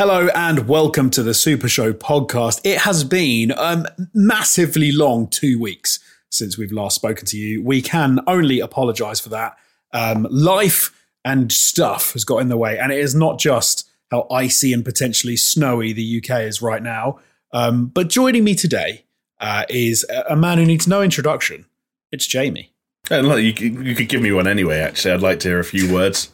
Hello and welcome to the Super Show podcast. It has been um, massively long two weeks since we've last spoken to you. We can only apologize for that. Um, life and stuff has got in the way, and it is not just how icy and potentially snowy the UK is right now. Um, but joining me today uh, is a man who needs no introduction. It's Jamie. And look, you, you could give me one anyway. Actually, I'd like to hear a few words.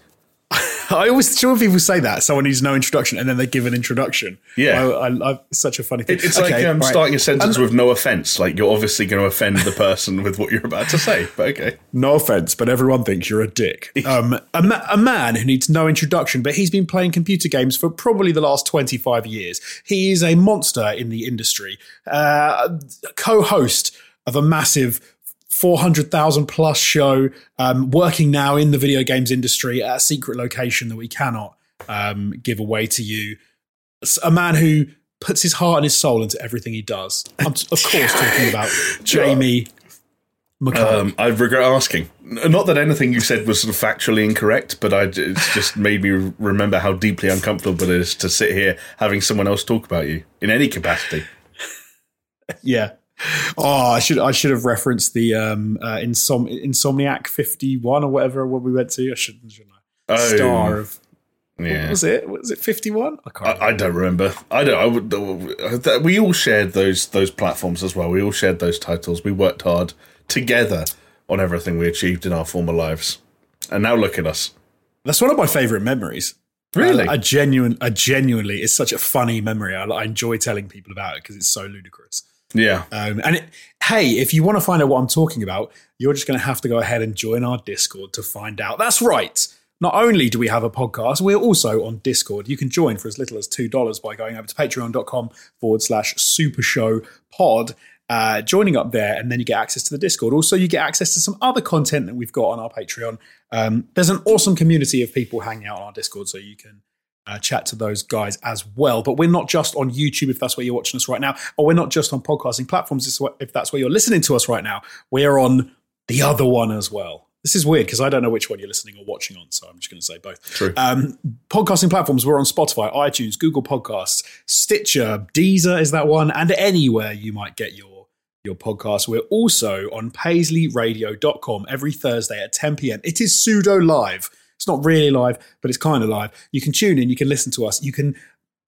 I always sure people say that someone needs no introduction and then they give an introduction. Yeah, I, I, I, it's such a funny thing. It, it's okay, like um, right. starting a sentence um, with no offense. Like you're obviously going to offend the person with what you're about to say. But okay, no offense, but everyone thinks you're a dick. Um, a, ma- a man who needs no introduction, but he's been playing computer games for probably the last 25 years. He is a monster in the industry, uh, co-host of a massive 400,000 plus show, um, working now in the video games industry at a secret location that we cannot um, give away to you. A man who puts his heart and his soul into everything he does. I'm, of course, talking about Jamie um, I regret asking. Not that anything you said was sort of factually incorrect, but I, it's just made me remember how deeply uncomfortable it is to sit here having someone else talk about you in any capacity. yeah, Oh, I should I should have referenced the um, uh, Insom- Insomniac fifty one or whatever when we went to. I shouldn't, shouldn't I? Oh, Star of yeah. What was it? Was it fifty one? I can't. I, I, don't remember. I don't. I would. Uh, we all shared those those platforms as well. We all shared those titles. We worked hard together on everything we achieved in our former lives, and now look at us. That's one of my favorite memories. Really, uh, a genuine, a genuinely, it's such a funny memory. I, I enjoy telling people about it because it's so ludicrous. Yeah. Um, and it, hey, if you want to find out what I'm talking about, you're just going to have to go ahead and join our Discord to find out. That's right. Not only do we have a podcast, we're also on Discord. You can join for as little as $2 by going over to patreon.com forward slash super show pod. Uh, joining up there, and then you get access to the Discord. Also, you get access to some other content that we've got on our Patreon. Um, there's an awesome community of people hanging out on our Discord, so you can uh, chat to those guys as well. But we're not just on YouTube if that's where you're watching us right now, or we're not just on podcasting platforms if that's where you're listening to us right now. We're on the other one as well. This is weird because I don't know which one you're listening or watching on, so I'm just going to say both. True. Um, podcasting platforms, we're on Spotify, iTunes, Google Podcasts, Stitcher, Deezer is that one, and anywhere you might get your your podcast. We're also on paisleyradio.com every Thursday at 10 p.m. It is pseudo live it's not really live, but it's kind of live. You can tune in, you can listen to us, you can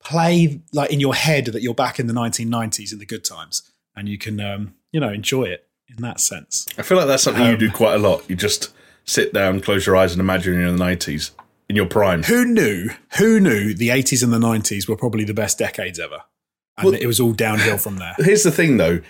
play like in your head that you're back in the 1990s in the good times, and you can um, you know enjoy it in that sense. I feel like that's something um, you do quite a lot. You just sit down, close your eyes, and imagine you're in the 90s in your prime. Who knew? Who knew the 80s and the 90s were probably the best decades ever? And well, it was all downhill from there. Here's the thing, though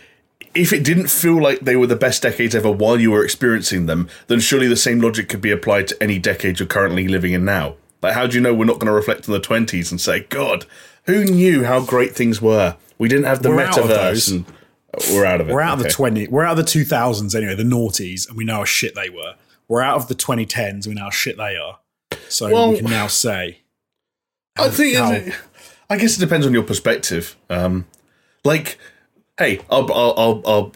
if it didn't feel like they were the best decades ever while you were experiencing them, then surely the same logic could be applied to any decade you're currently living in now. Like, how do you know we're not going to reflect on the 20s and say, God, who knew how great things were? We didn't have the we're metaverse. And, we're out of it. We're out okay. of the 20. We're out of the 2000s anyway, the noughties, and we know how shit they were. We're out of the 2010s, we know how shit they are. So well, we can now say. I think. How, I guess it depends on your perspective. Um, like hey, I'll, I'll, I'll, I'll,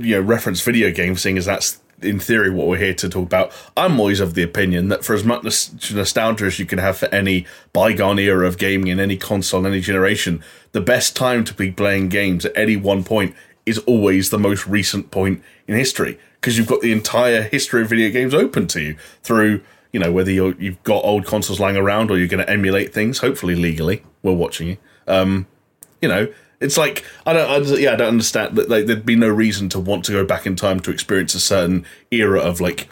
you know reference video games, seeing as that's in theory what we're here to talk about. I'm always of the opinion that for as much nostalgia as you can have for any bygone era of gaming in any console, any generation, the best time to be playing games at any one point is always the most recent point in history because you've got the entire history of video games open to you through you know whether you have got old consoles lying around or you're going to emulate things hopefully legally we're watching you um, you know it's like I don't, I, yeah, I don't understand that. Like, there'd be no reason to want to go back in time to experience a certain era of like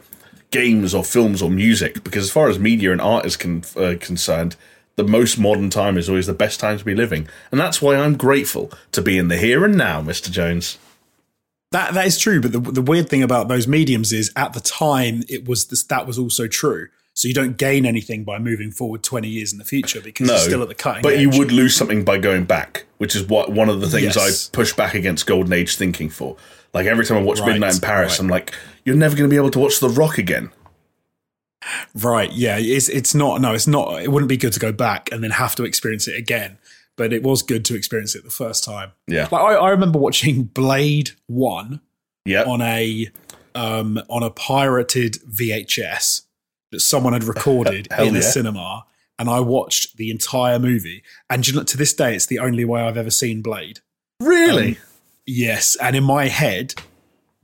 games or films or music, because as far as media and art is con- uh, concerned, the most modern time is always the best time to be living, and that's why I'm grateful to be in the here and now, Mister Jones. That that is true, but the the weird thing about those mediums is at the time it was this, that was also true. So you don't gain anything by moving forward 20 years in the future because no, you're still at the cutting But edge. you would lose something by going back, which is what one of the things yes. I push back against Golden Age thinking for. Like every time I watch right, Midnight in Paris, right. I'm like, you're never going to be able to watch The Rock again. Right. Yeah. It's it's not. No, it's not. It wouldn't be good to go back and then have to experience it again. But it was good to experience it the first time. Yeah. Like I, I remember watching Blade One. Yeah. On a um on a pirated VHS that someone had recorded in yeah. a cinema and I watched the entire movie. And you know, to this day, it's the only way I've ever seen Blade. Really? Um, yes, and in my head,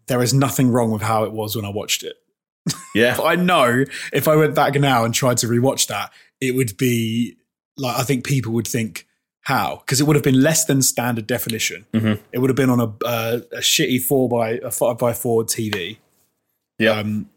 there is nothing wrong with how it was when I watched it. yeah. I know if I went back now and tried to rewatch that, it would be like I think people would think how because it would have been less than standard definition. Mhm. It would have been on a, uh, a shitty four by a five by four TV. Yeah. Um,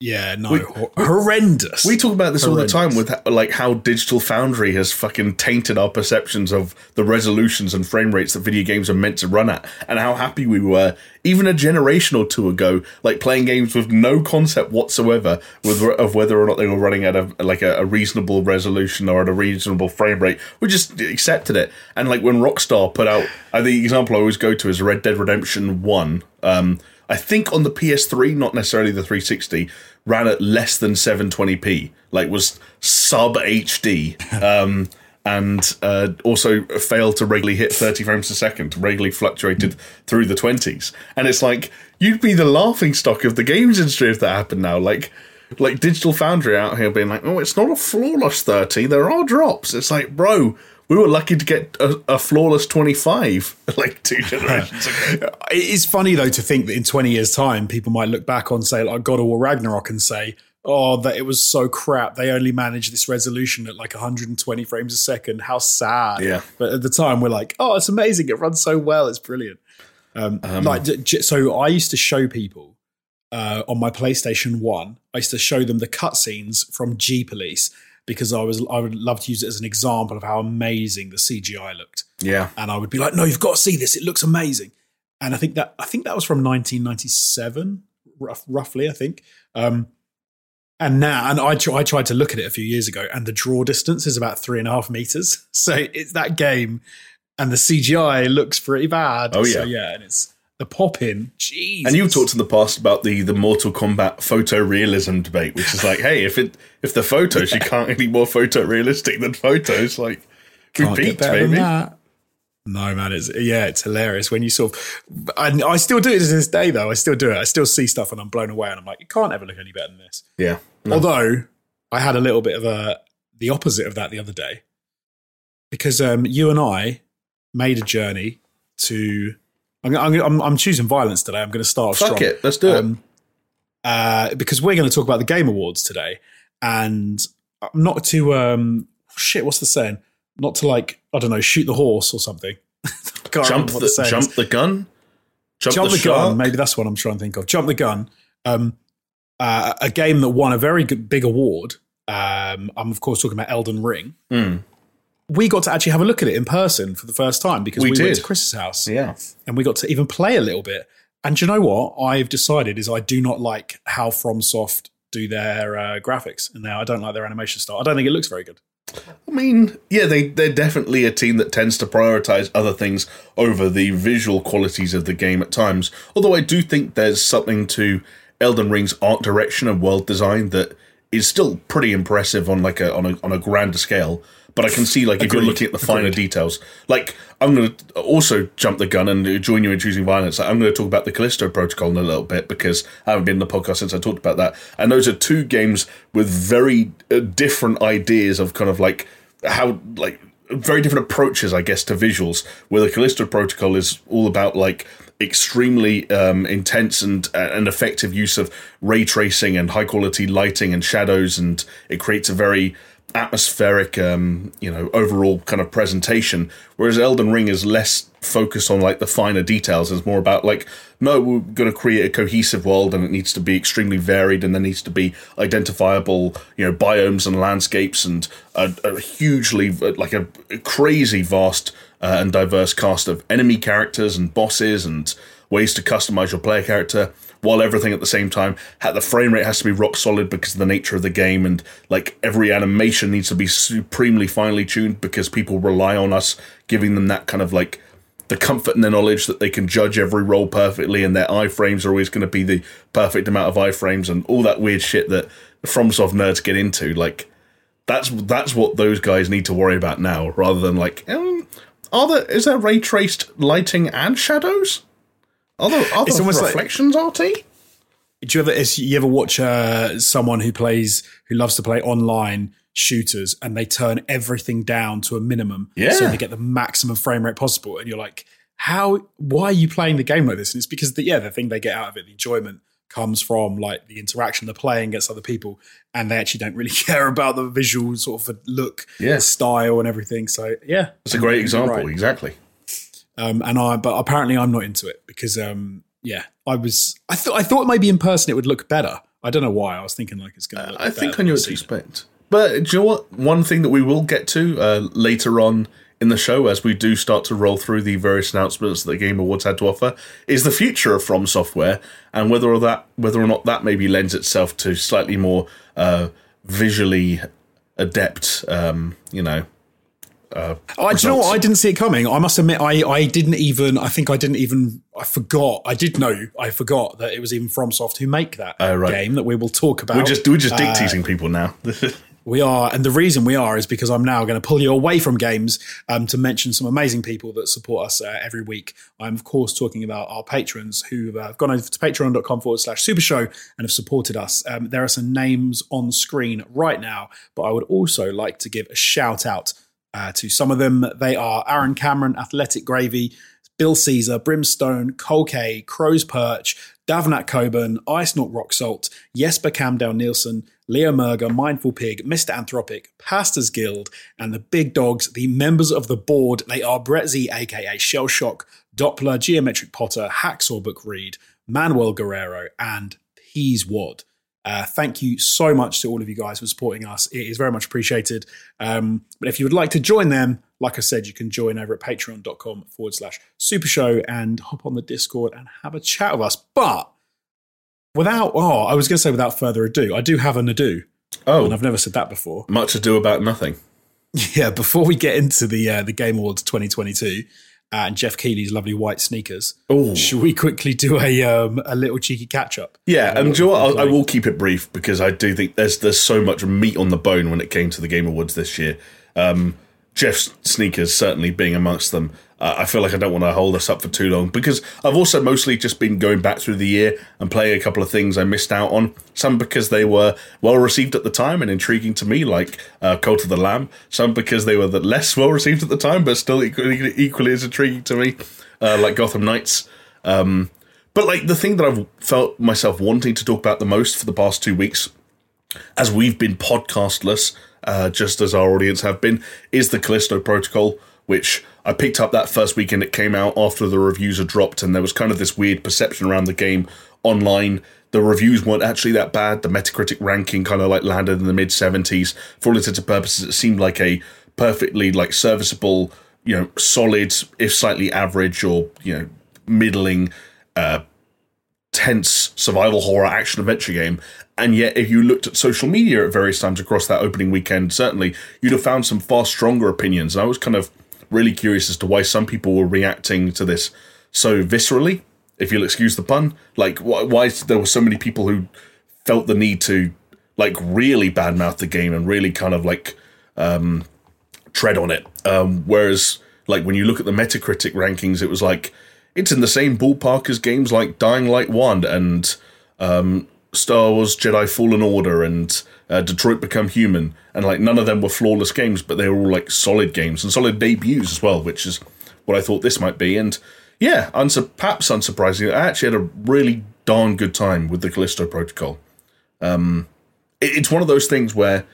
yeah, no, We- horrendous. We talk about this all the time with like how Digital Foundry has fucking tainted our perceptions of the resolutions and frame rates that video games are meant to run at, and how happy we were even a generation or two ago, like playing games with no concept whatsoever with, of whether or not they were running at a like a, a reasonable resolution or at a reasonable frame rate. We just accepted it, and like when Rockstar put out, uh, the example I always go to is Red Dead Redemption One. Um, I think on the PS3, not necessarily the 360, ran at less than 720p, like was sub HD, um, and uh, also failed to regularly hit 30 frames a second, regularly fluctuated through the 20s. And it's like you'd be the laughing stock of the games industry if that happened now. Like, like Digital Foundry out here being like, oh, it's not a flawless 30. There are drops. It's like, bro, we were lucky to get a, a flawless 25 like two generations ago. It is funny though to think that in 20 years' time, people might look back on say like God of War Ragnarok and say, "Oh, that it was so crap. They only managed this resolution at like 120 frames a second. How sad." Yeah. But at the time, we're like, "Oh, it's amazing. It runs so well. It's brilliant." Um, like, j- j- so I used to show people uh, on my PlayStation One. I used to show them the cutscenes from G Police because I was I would love to use it as an example of how amazing the CGI looked Yeah. and I would be like, "No, you've got to see this. It looks amazing." And I think that I think that was from 1997, rough, roughly. I think. Um, and now, and I, I tried to look at it a few years ago, and the draw distance is about three and a half meters. So it's that game, and the CGI looks pretty bad. Oh, So, yeah. yeah, and it's the pop in. Jeez. And you've talked in the past about the the Mortal Kombat photorealism debate, which is like, hey, if it if the photos you can't get any more photorealistic than photos, like we Can't get better than baby. that. No, man, it's yeah, it's hilarious when you sort of. And I still do it to this day, though. I still do it. I still see stuff and I'm blown away, and I'm like, you can't ever look any better than this. Yeah. No. Although I had a little bit of a the opposite of that the other day because um, you and I made a journey to. I'm, I'm, I'm, I'm choosing violence today. I'm going to start Fuck strong. it, let's do it. Um, uh, because we're going to talk about the Game Awards today, and not to um, shit. What's the saying? Not to like I don't know, shoot the horse or something. Jump what the, jump the gun. Jump, jump the, the, gun. Maybe that's what I'm trying to think of. Jump the gun. Um, uh, a game that won a very good, big award. Um, I'm of course talking about Elden Ring. Mm. We got to actually have a look at it in person for the first time because We we, went to Chris's house Yeah. and we got to even play a little bit. And you know what I've decided is I do not like how FromSoft do their uh, graphics and now I don't like their animation style. I don't think it looks very good. I mean, yeah, they they're definitely a team that tends to prioritize other things over the visual qualities of the game at times. Although I do think there's something to Elden Ring's art direction and world design that is still pretty impressive on like a on a on a grander scale. But I can see like if you're looking at the finer details, like I'm going to also jump the gun and join you in choosing violence. I'm going to talk about the Callisto Protocol in a little bit because I haven't been in the podcast since I talked about that. And those are two games with very uh, different ideas of kind of like how like very different approaches, I guess, to visuals. Where the Callisto Protocol is all about like extremely um, intense and uh, and effective use of ray tracing and high quality lighting and shadows, and it creates a very atmospheric, um, you know, overall kind of presentation. Whereas Elden Ring is less focused on like the finer details. It's more about like, no, we're going to create a cohesive world, and it needs to be extremely varied, and there needs to be identifiable, you know, biomes and landscapes, and a, a hugely like a, a crazy vast uh, and diverse cast of enemy characters and bosses and ways to customize your player character while everything at the same time the frame rate has to be rock solid because of the nature of the game and like every animation needs to be supremely finely tuned because people rely on us giving them that kind of like the comfort and the knowledge that they can judge every role perfectly and their iframes are always going to be the perfect amount of iframes and all that weird shit that FromSoft nerds get into. Like that's that's what those guys need to worry about now rather than like um, are there is there ray traced lighting and shadows there, are It's almost like- reflections RT Do you ever is, you ever watch uh, someone who plays who loves to play online shooters and they turn everything down to a minimum Yeah. so they get the maximum frame rate possible. And you're like, how, why are you playing the game like this? And it's because, the, yeah, the thing they get out of it, the enjoyment comes from like the interaction they're playing against other people and they actually don't really care about the visual sort of look, Yeah. the style and everything. So yeah. It's a great example. right. Exactly. Um, and I, but apparently I'm not into it because, um, yeah, I was, I thought, I thought maybe in person it would look better. I don't know why. I was thinking like it's going to look I think I knew what to it. expect. But do you know what? One thing that we will get to uh, later on in the show, as we do start to roll through the various announcements that the Game Awards had to offer, is the future of From Software and whether or that whether or not that maybe lends itself to slightly more uh, visually adept, um, you know. I, do you know what? I didn't see it coming. I must admit, I, I didn't even. I think I didn't even. I forgot. I did know. I forgot that it was even FromSoft who make that Oh, right. game that we will talk about. We're just we're just dick Uh, teasing people now. We are, and the reason we are is because I'm now going to pull you away from games um, to mention some amazing people that support us uh, every week. I'm, of course, talking about our patrons who uh, have gone over to patreon.com forward slash super show and have supported us. Um, there are some names on screen right now, but I would also like to give a shout out uh, to some of them. They are Aaron Cameron, Athletic Gravy, Bill Caesar, Brimstone, Cole K, Crow's Perch, Davnat Coburn, Ice Not Rock Salt, Jesper Camdale Nielsen, Leo Merger, Mindful Pig, Mr. Anthropic, Pastors Guild, and the big dogs, the members of the board. They are Brett Z, aka Shell Shock, Doppler, Geometric Potter, Hacksaw Book Read, Manuel Guerrero, and Peas Wad. Uh, thank you so much to all of you guys for supporting us. It is very much appreciated. Um, but if you would like to join them, like I said, you can join over at patreon.com forward slash super show and hop on the Discord and have a chat with us. But without, oh, I was going to say without further ado, I do have an ado. Oh. And I've never said that before. much ado about nothing. Yeah, before we get into the uh, the Game Awards 2022 uh, and Geoff Keighley's lovely white sneakers, Oh, should we quickly do a um, a little cheeky catch up? Yeah, and do you know what? I, I will keep it brief because I do think there's there's so much meat on the bone when it came to the Game Awards this year. Um, Geoff's sneakers certainly being amongst them. Uh, I feel like I don't want to hold us up for too long because I've also mostly just been going back through the year and playing a couple of things I missed out on. Some because they were well received at the time and intriguing to me, like uh, Cult of the Lamb. Some because they were the less well received at the time, but still equally, equally as intriguing to me, uh, like Gotham Knights. Um, but like the thing that I've felt myself wanting to talk about the most for the past two weeks, as we've been podcastless, uh, just as our audience have been, is the Callisto Protocol, which I picked up that first weekend it came out after the reviews had dropped, and there was kind of this weird perception around the game online. The reviews weren't actually that bad. The Metacritic ranking kind of like landed in the mid 70s. For all intents and purposes, it seemed like a perfectly like serviceable, you know, solid, if slightly average or you know, middling uh, tense survival horror action adventure game. And yet, if you looked at social media at various times across that opening weekend, certainly you'd have found some far stronger opinions. And I was kind of really curious as to why some people were reacting to this so viscerally, if you'll excuse the pun. Like, why, why there were so many people who felt the need to, like, really badmouth the game and really kind of like um, tread on it. Um, whereas, like, when you look at the Metacritic rankings, it was like it's in the same ballpark as games like Dying Light 1 and um, Star Wars Jedi Fallen Order and uh, Detroit Become Human. And, like, none of them were flawless games, but they were all, like, solid games and solid debuts as well, which is what I thought this might be. And, yeah, unsu- perhaps unsurprisingly, I actually had a really darn good time with the Callisto Protocol. it- it's one of those things where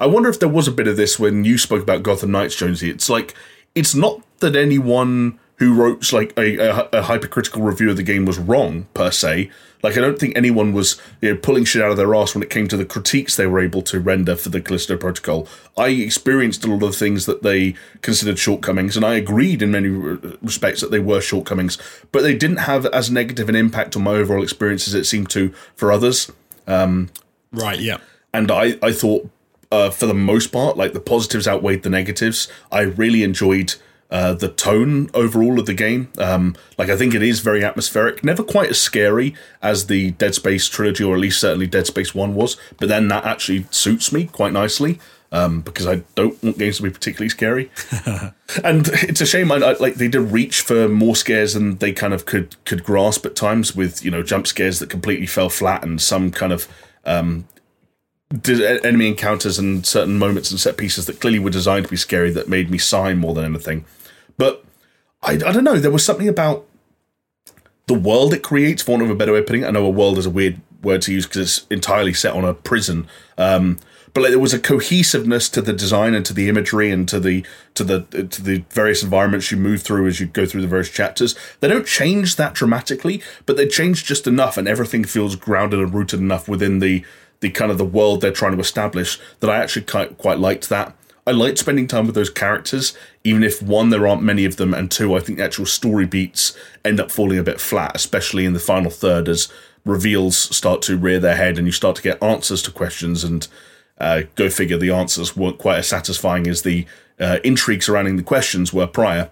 I wonder if there was a bit of this when you spoke about Gotham Knights, Jonesy. It's like it's not that anyone who wrote like a, a, a hypercritical review of the game was wrong per se. Like I don't think anyone was you know pulling shit out of their ass when it came to the critiques they were able to render for the Callisto Protocol. I experienced a lot of things that they considered shortcomings, and I agreed in many respects that they were shortcomings, but they didn't have as negative an impact on my overall experience as it seemed to for others Right, yeah. and I I thought uh, for the most part like the positives outweighed the negatives. I really enjoyed. Uh, the tone overall of the game, um, like I think it is very atmospheric, never quite as scary as the Dead Space trilogy, or at least certainly Dead Space One was. But then that actually suits me quite nicely um, because I don't want games to be particularly scary. and it's a shame. I, I, like they did reach for more scares than they kind of could could grasp at times, with you know jump scares that completely fell flat and some kind of um, enemy encounters and certain moments and set pieces that clearly were designed to be scary that made me sigh more than anything. But I, I don't know. There was something about the world it creates, for want of a better way of putting it. I know a world is a weird word to use because it's entirely set on a prison. Um, but like, there was a cohesiveness to the design and to the imagery and to the to the to the various environments you move through as you go through the various chapters. They don't change that dramatically, but they change just enough, and everything feels grounded and rooted enough within the the kind of the world they're trying to establish that I actually quite, quite liked that. I liked spending time with those characters, even if one, there aren't many of them, and two, I think the actual story beats end up falling a bit flat, especially in the final third as reveals start to rear their head and you start to get answers to questions and uh, go figure the answers weren't quite as satisfying as the uh, intrigue surrounding the questions were prior.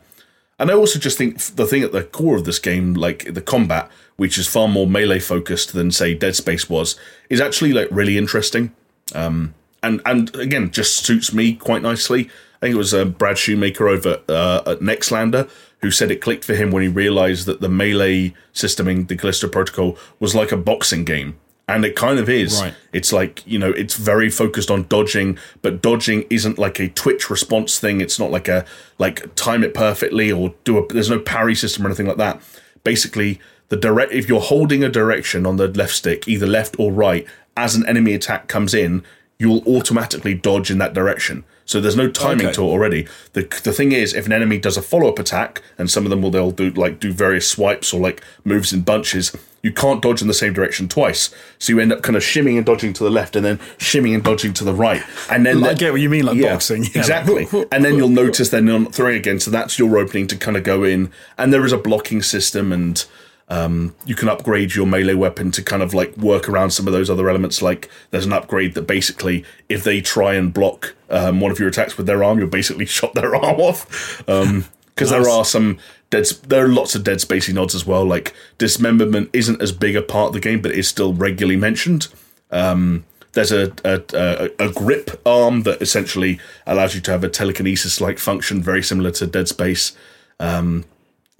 And I also just think the thing at the core of this game, like the combat, which is far more melee focused than say Dead Space was, is actually like really interesting. Um, and and again, just suits me quite nicely. I think it was uh, Brad Shoemaker over uh, at Nextlander who said it clicked for him when he realized that the melee system in the Callisto Protocol was like a boxing game. And it kind of is. Right. It's like, you know, it's very focused on dodging, but dodging isn't like a twitch response thing. It's not like a, like, time it perfectly or do a, there's no parry system or anything like that. Basically, the direct, if you're holding a direction on the left stick, either left or right, as an enemy attack comes in, you'll automatically dodge in that direction. So there's no timing okay. to it already. The the thing is, if an enemy does a follow up attack, and some of them will they'll do like do various swipes or like moves in bunches, you can't dodge in the same direction twice. So you end up kind of shimming and dodging to the left, and then shimming and dodging to the right, and then I get what you mean, like yeah, boxing, yeah. exactly. and then you'll notice they're not throwing again, so that's your opening to kind of go in, and there is a blocking system and um, you can upgrade your melee weapon to kind of like work around some of those other elements. Like there's an upgrade that basically, if they try and block um, one of your attacks with their arm, you'll basically shot their arm off. Because um, nice. there are some dead, there are lots of dead spacey nods as well. Like dismemberment isn't as big a part of the game, but is still regularly mentioned. Um, there's a, a, a, a, grip arm that essentially allows you to have a telekinesis like function, very similar to Dead Space. Um,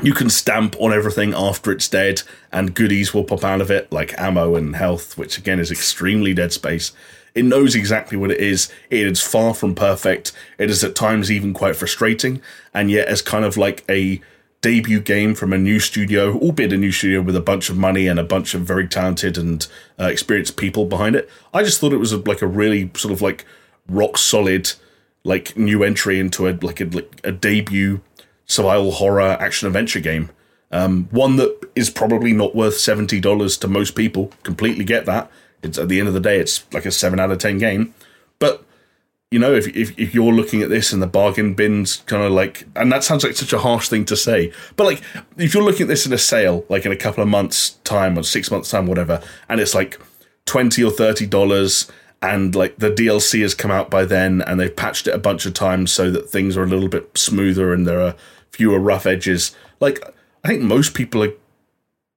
you can stamp on everything after it's dead, and goodies will pop out of it, like ammo and health, which again is extremely Dead Space. It knows exactly what it is. It is far from perfect. It is at times even quite frustrating, and yet as kind of like a debut game from a new studio, albeit a new studio with a bunch of money and a bunch of very talented and uh, experienced people behind it. I just thought it was a, like a really sort of like rock solid, like new entry into a like a, like a debut survival horror action adventure game. Um, one that is probably not worth seventy dollars to most people. Completely get that. It's at the end of the day, it's like a seven out of ten game. But you know, if if, if you're looking at this and the bargain bins kind of like, and that sounds like such a harsh thing to say, but like if you're looking at this in a sale, like in a couple of months' time or six months' time, whatever, and it's like twenty or thirty dollars and like the DLC has come out by then and they've patched it a bunch of times so that things are a little bit smoother and there are fewer rough edges. Like I think most people are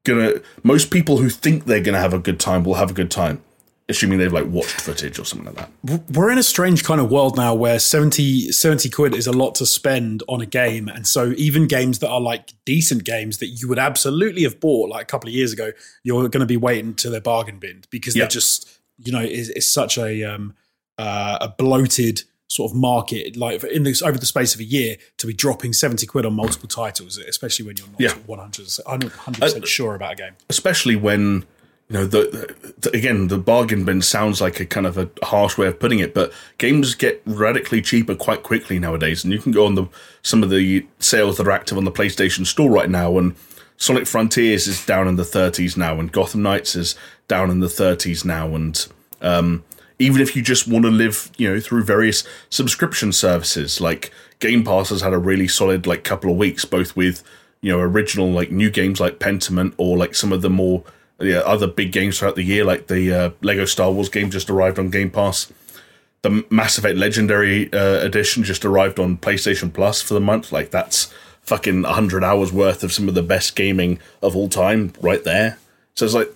gonna most people who think they're gonna have a good time will have a good time. Assuming they've like watched footage or something like that. We're in a strange kind of world now where 70, 70 quid is a lot to spend on a game. And so even games that are like decent games that you would absolutely have bought like a couple of years ago, you're going to be waiting till they're bargain bin because yep. they're just, you know, it's, it's such a, um, uh, a bloated sort of market, like in this over the space of a year, to be dropping seventy quid on multiple titles, especially when you're not yeah. one hundred percent sure about a game. Especially when you know the, the, again the bargain bin sounds like a kind of a harsh way of putting it, but games get radically cheaper quite quickly nowadays, and you can go on the some of the sales that are active on the PlayStation Store right now and. Sonic Frontiers is down in the 30s now, and Gotham Knights is down in the 30s now, and um, even if you just want to live, you know, through various subscription services. Like Game Pass has had a really solid like couple of weeks, both with you know original like new games like Pentiment or like some of the more yeah, other big games throughout the year, like the uh, Lego Star Wars game just arrived on Game Pass. The Mass Effect Legendary uh, Edition just arrived on PlayStation Plus for the month. Like that's fucking 100 hours worth of some of the best gaming of all time right there. So it's like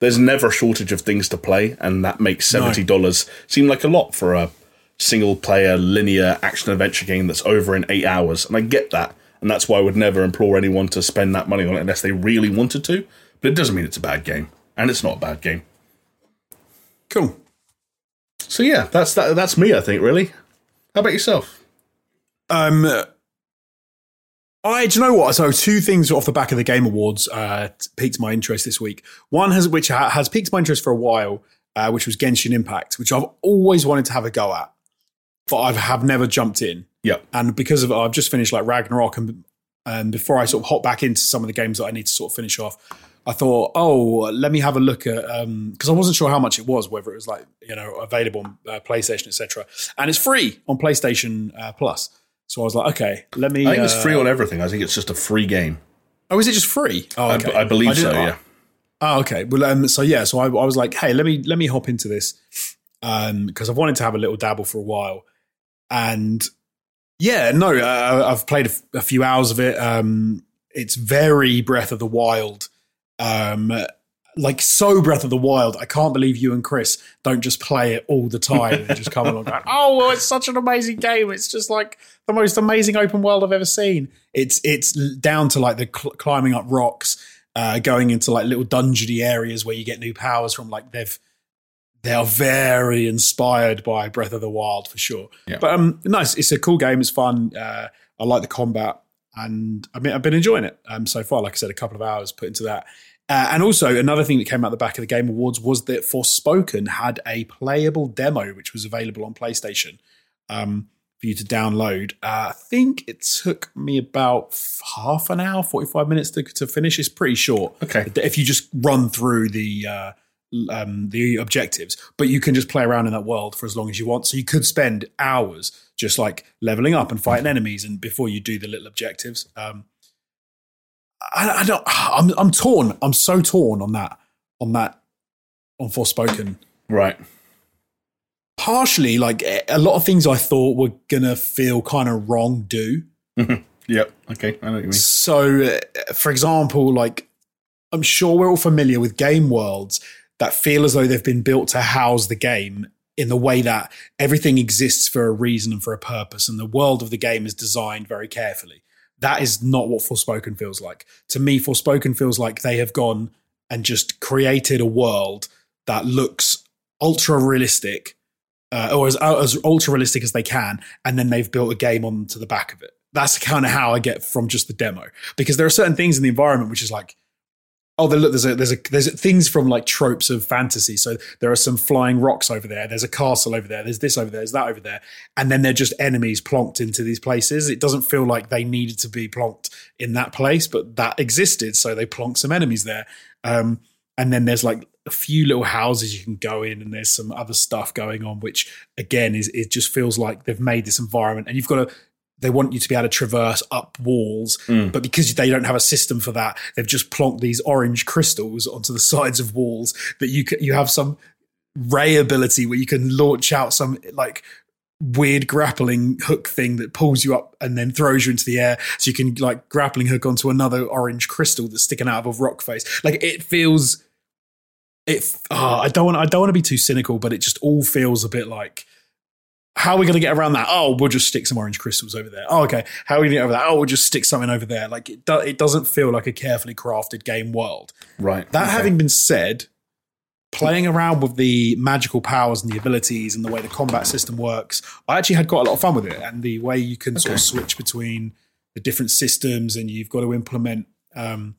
there's never a shortage of things to play, and that makes seventy dollars no. seem like a lot for a single player linear action adventure game that's over in eight hours. And I get that, and that's why I would never implore anyone to spend that money on it unless they really wanted to. But it doesn't mean it's a bad game, and it's not a bad game. Cool. So yeah, that's that. That's me. I think really. How about yourself? Um, I do you know what? So two things off the back of the Game Awards uh, piqued my interest this week. One has which ha- has piqued my interest for a while, uh, which was Genshin Impact, which I've always wanted to have a go at, but I have never jumped in. Yeah. And because of I've just finished like Ragnarok, and and before I sort of hop back into some of the games that I need to sort of finish off, I thought, oh, let me have a look at because I wasn't sure how much it was, whether it was like you know available on uh, PlayStation, etc. And it's free on PlayStation uh, Plus. So I was like, okay, let me. I think it's uh, free on everything. I think it's just a free game. Oh, is it just free? Oh, I- okay. I, believe so. didn't- Yeah. Oh, okay. Well, um, so yeah, so I, I was like, hey, let me let me hop into this because I've wanted to have a little dabble for a while, and yeah, no, uh, I've played a, f- a few hours of it. Um, it's very Breath of the Wild, um, like so Breath of the Wild. I can't believe you and Chris don't just play it all the time and just come along. Going, oh, well, it's such an amazing game. It's just like the most amazing open world I've ever seen. It's it's down to like the cl- climbing up rocks uh, going into like little dungeony areas where you get new powers from. Like they've they are very inspired by Breath of the Wild for sure. Yeah. But um, nice. It's a cool game. It's fun. Uh, I like the combat, and I mean I've been enjoying it um, so far. Like I said, a couple of hours put into that. Uh, and also another thing that came out the back of the Game Awards was that Forspoken had a playable demo which was available on PlayStation um, for you to download. Uh, I think it took me about half an hour, forty five minutes to, to finish. It's pretty short Okay. if you just run through the uh, um, the objectives, but you can just play around in that world for as long as you want. So you could spend hours just like leveling up and fighting enemies, and before you do the little objectives. Um, I, I don't. I'm I'm torn. I'm so torn on that. On that. On Forspoken. Right. Partially, like a lot of things I thought were gonna feel kind of wrong. Do Yep. Okay. I know what you mean. So, uh, for example, like I'm sure we're all familiar with game worlds that feel as though they've been built to house the game in the way that everything exists for a reason and for a purpose, and the world of the game is designed very carefully. That is not what Forspoken feels like. To me, Forspoken feels like they have gone and just created a world that looks ultra realistic, uh, or as, as ultra realistic as they can, and then they've built a game onto the back of it. That's kind of how I get from just the demo, because there are certain things in the environment which is like, oh, look, there's a there's a there's things from like tropes of fantasy. So there are some flying rocks over there. There's a castle over there. There's this over there. There's that over there, and then they're just enemies plonked into these places. It doesn't feel like they needed to be plonked in that place, but that existed, so they plonked some enemies there. Um, and then there's like a few little houses you can go in, and there's some other stuff going on, which again is it just feels like they've made this environment, and you've got to. They want you to be able to traverse up walls, mm. but because they don't have a system for that, they've just plonked these orange crystals onto the sides of walls that you can, you have some ray ability where you can launch out some like weird grappling hook thing that pulls you up and then throws you into the air. So you can like grappling hook onto another orange crystal that's sticking out of a rock face. Like it feels it oh, i don't want i don't want to be too cynical but it just all feels a bit like how are we going to get around that? Oh, we'll just stick some orange crystals over there. Oh, okay. How are we going to get over that? Oh, we'll just stick something over there. Like it, do, it doesn't feel like a carefully crafted game world. Right. That Okay. having been said, playing around with the magical powers and the abilities and the way the combat system works, I actually had quite a lot of fun with it. And the way you can sort of switch between the different systems and you've got to implement um,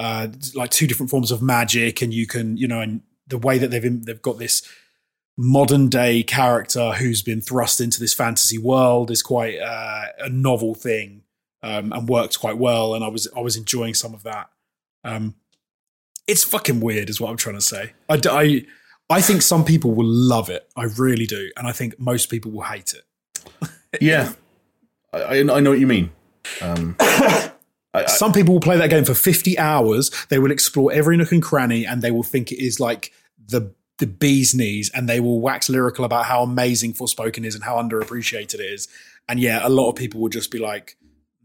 uh, like two different forms of magic, and you can, you know, and the way that they've they've got this modern day character who's been thrust into this fantasy world is quite uh, a novel thing um, and worked quite well. And I was I was enjoying some of that. Um, it's fucking weird, is what I'm trying to say. I I think some people will love it. I really do, and I think most people will hate it. Yeah. I, I I know what you mean. Um, Some people will play that game for 50 hours. They will explore every nook and cranny, and they will think it is like the the bee's knees, and they will wax lyrical about how amazing Forspoken is and how underappreciated it is. And yeah, a lot of people will just be like,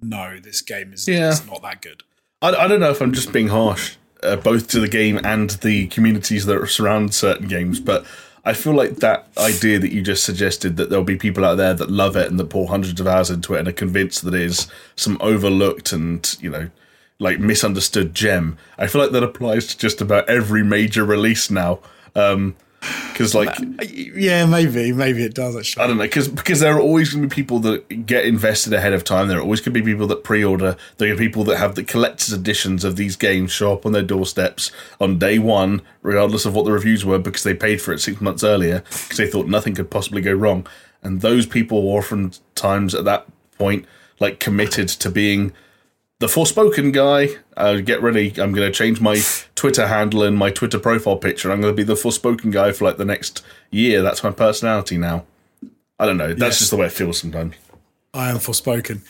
"No, this game is Yeah. not that good." I, I don't know if I'm just being harsh, uh, both to the game and the communities that surround certain games, but I feel like that idea that you just suggested that there'll be people out there that love it and that pour hundreds of hours into it and are convinced that it is some overlooked and, you know, like misunderstood gem. I feel like that applies to just about every major release now. Um, Because like yeah, maybe, maybe it does actually. I don't know because because there are always going to be people that get invested ahead of time. There are always going to be people that pre-order. There are people that have the collector's editions of these games show up on their doorsteps on day one, regardless of what the reviews were, because they paid for it six months earlier because they thought nothing could possibly go wrong. And those people were oftentimes at that point like committed to being the Forspoken guy. Uh, get ready. I'm going to change my Twitter handle and my Twitter profile picture. I'm going to be the Forspoken guy for like the next year. That's my personality now. I don't know. That's yes. just the way it feels sometimes. I am Forspoken.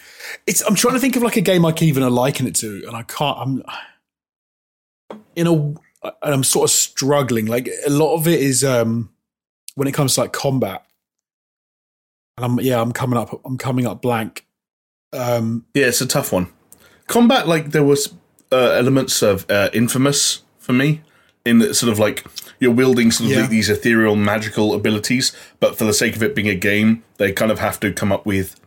It's. I'm trying to think of like a game I can even liken it to, and I can't. I'm in a. I'm sort of struggling. Like a lot of it is um when it comes to like combat, and I'm yeah I'm coming up I'm coming up blank. Um, yeah, it's a tough one combat like there was uh, elements of uh, inFAMOUS for me in that sort of like you're wielding sort of yeah. these ethereal magical abilities but for the sake of it being a game they kind of have to come up with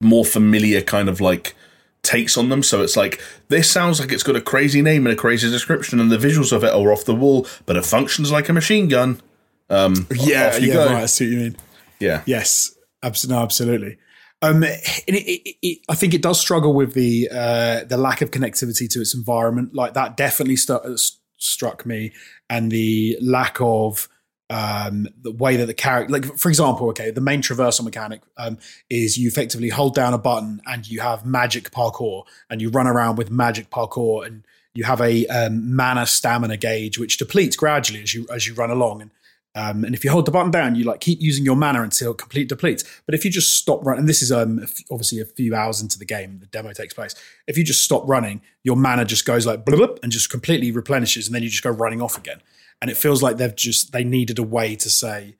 more familiar kind of like takes on them. So it's like this sounds like it's got a crazy name and a crazy description and the visuals of it are off the wall but it functions like a machine gun. Um yeah yeah go. right i see what you mean. Yeah. Yes absolutely no, absolutely um, it, it, it, I think it does struggle with the uh, the lack of connectivity to its environment. Like that definitely st- struck me, and the lack of um, the way that the character, like for example, okay, the main traversal mechanic um, is you effectively hold down a button and you have magic parkour, and you run around with magic parkour, and you have a um, mana stamina gauge which depletes gradually as you as you run along, and um, and if you hold the button down, you like keep using your mana until it complete depletes. But if you just stop running, and this is um, obviously a few hours into the game, the demo takes place. If you just stop running, your mana just goes like blub and just completely replenishes, and then you just go running off again. And it feels like they've just they needed a way to say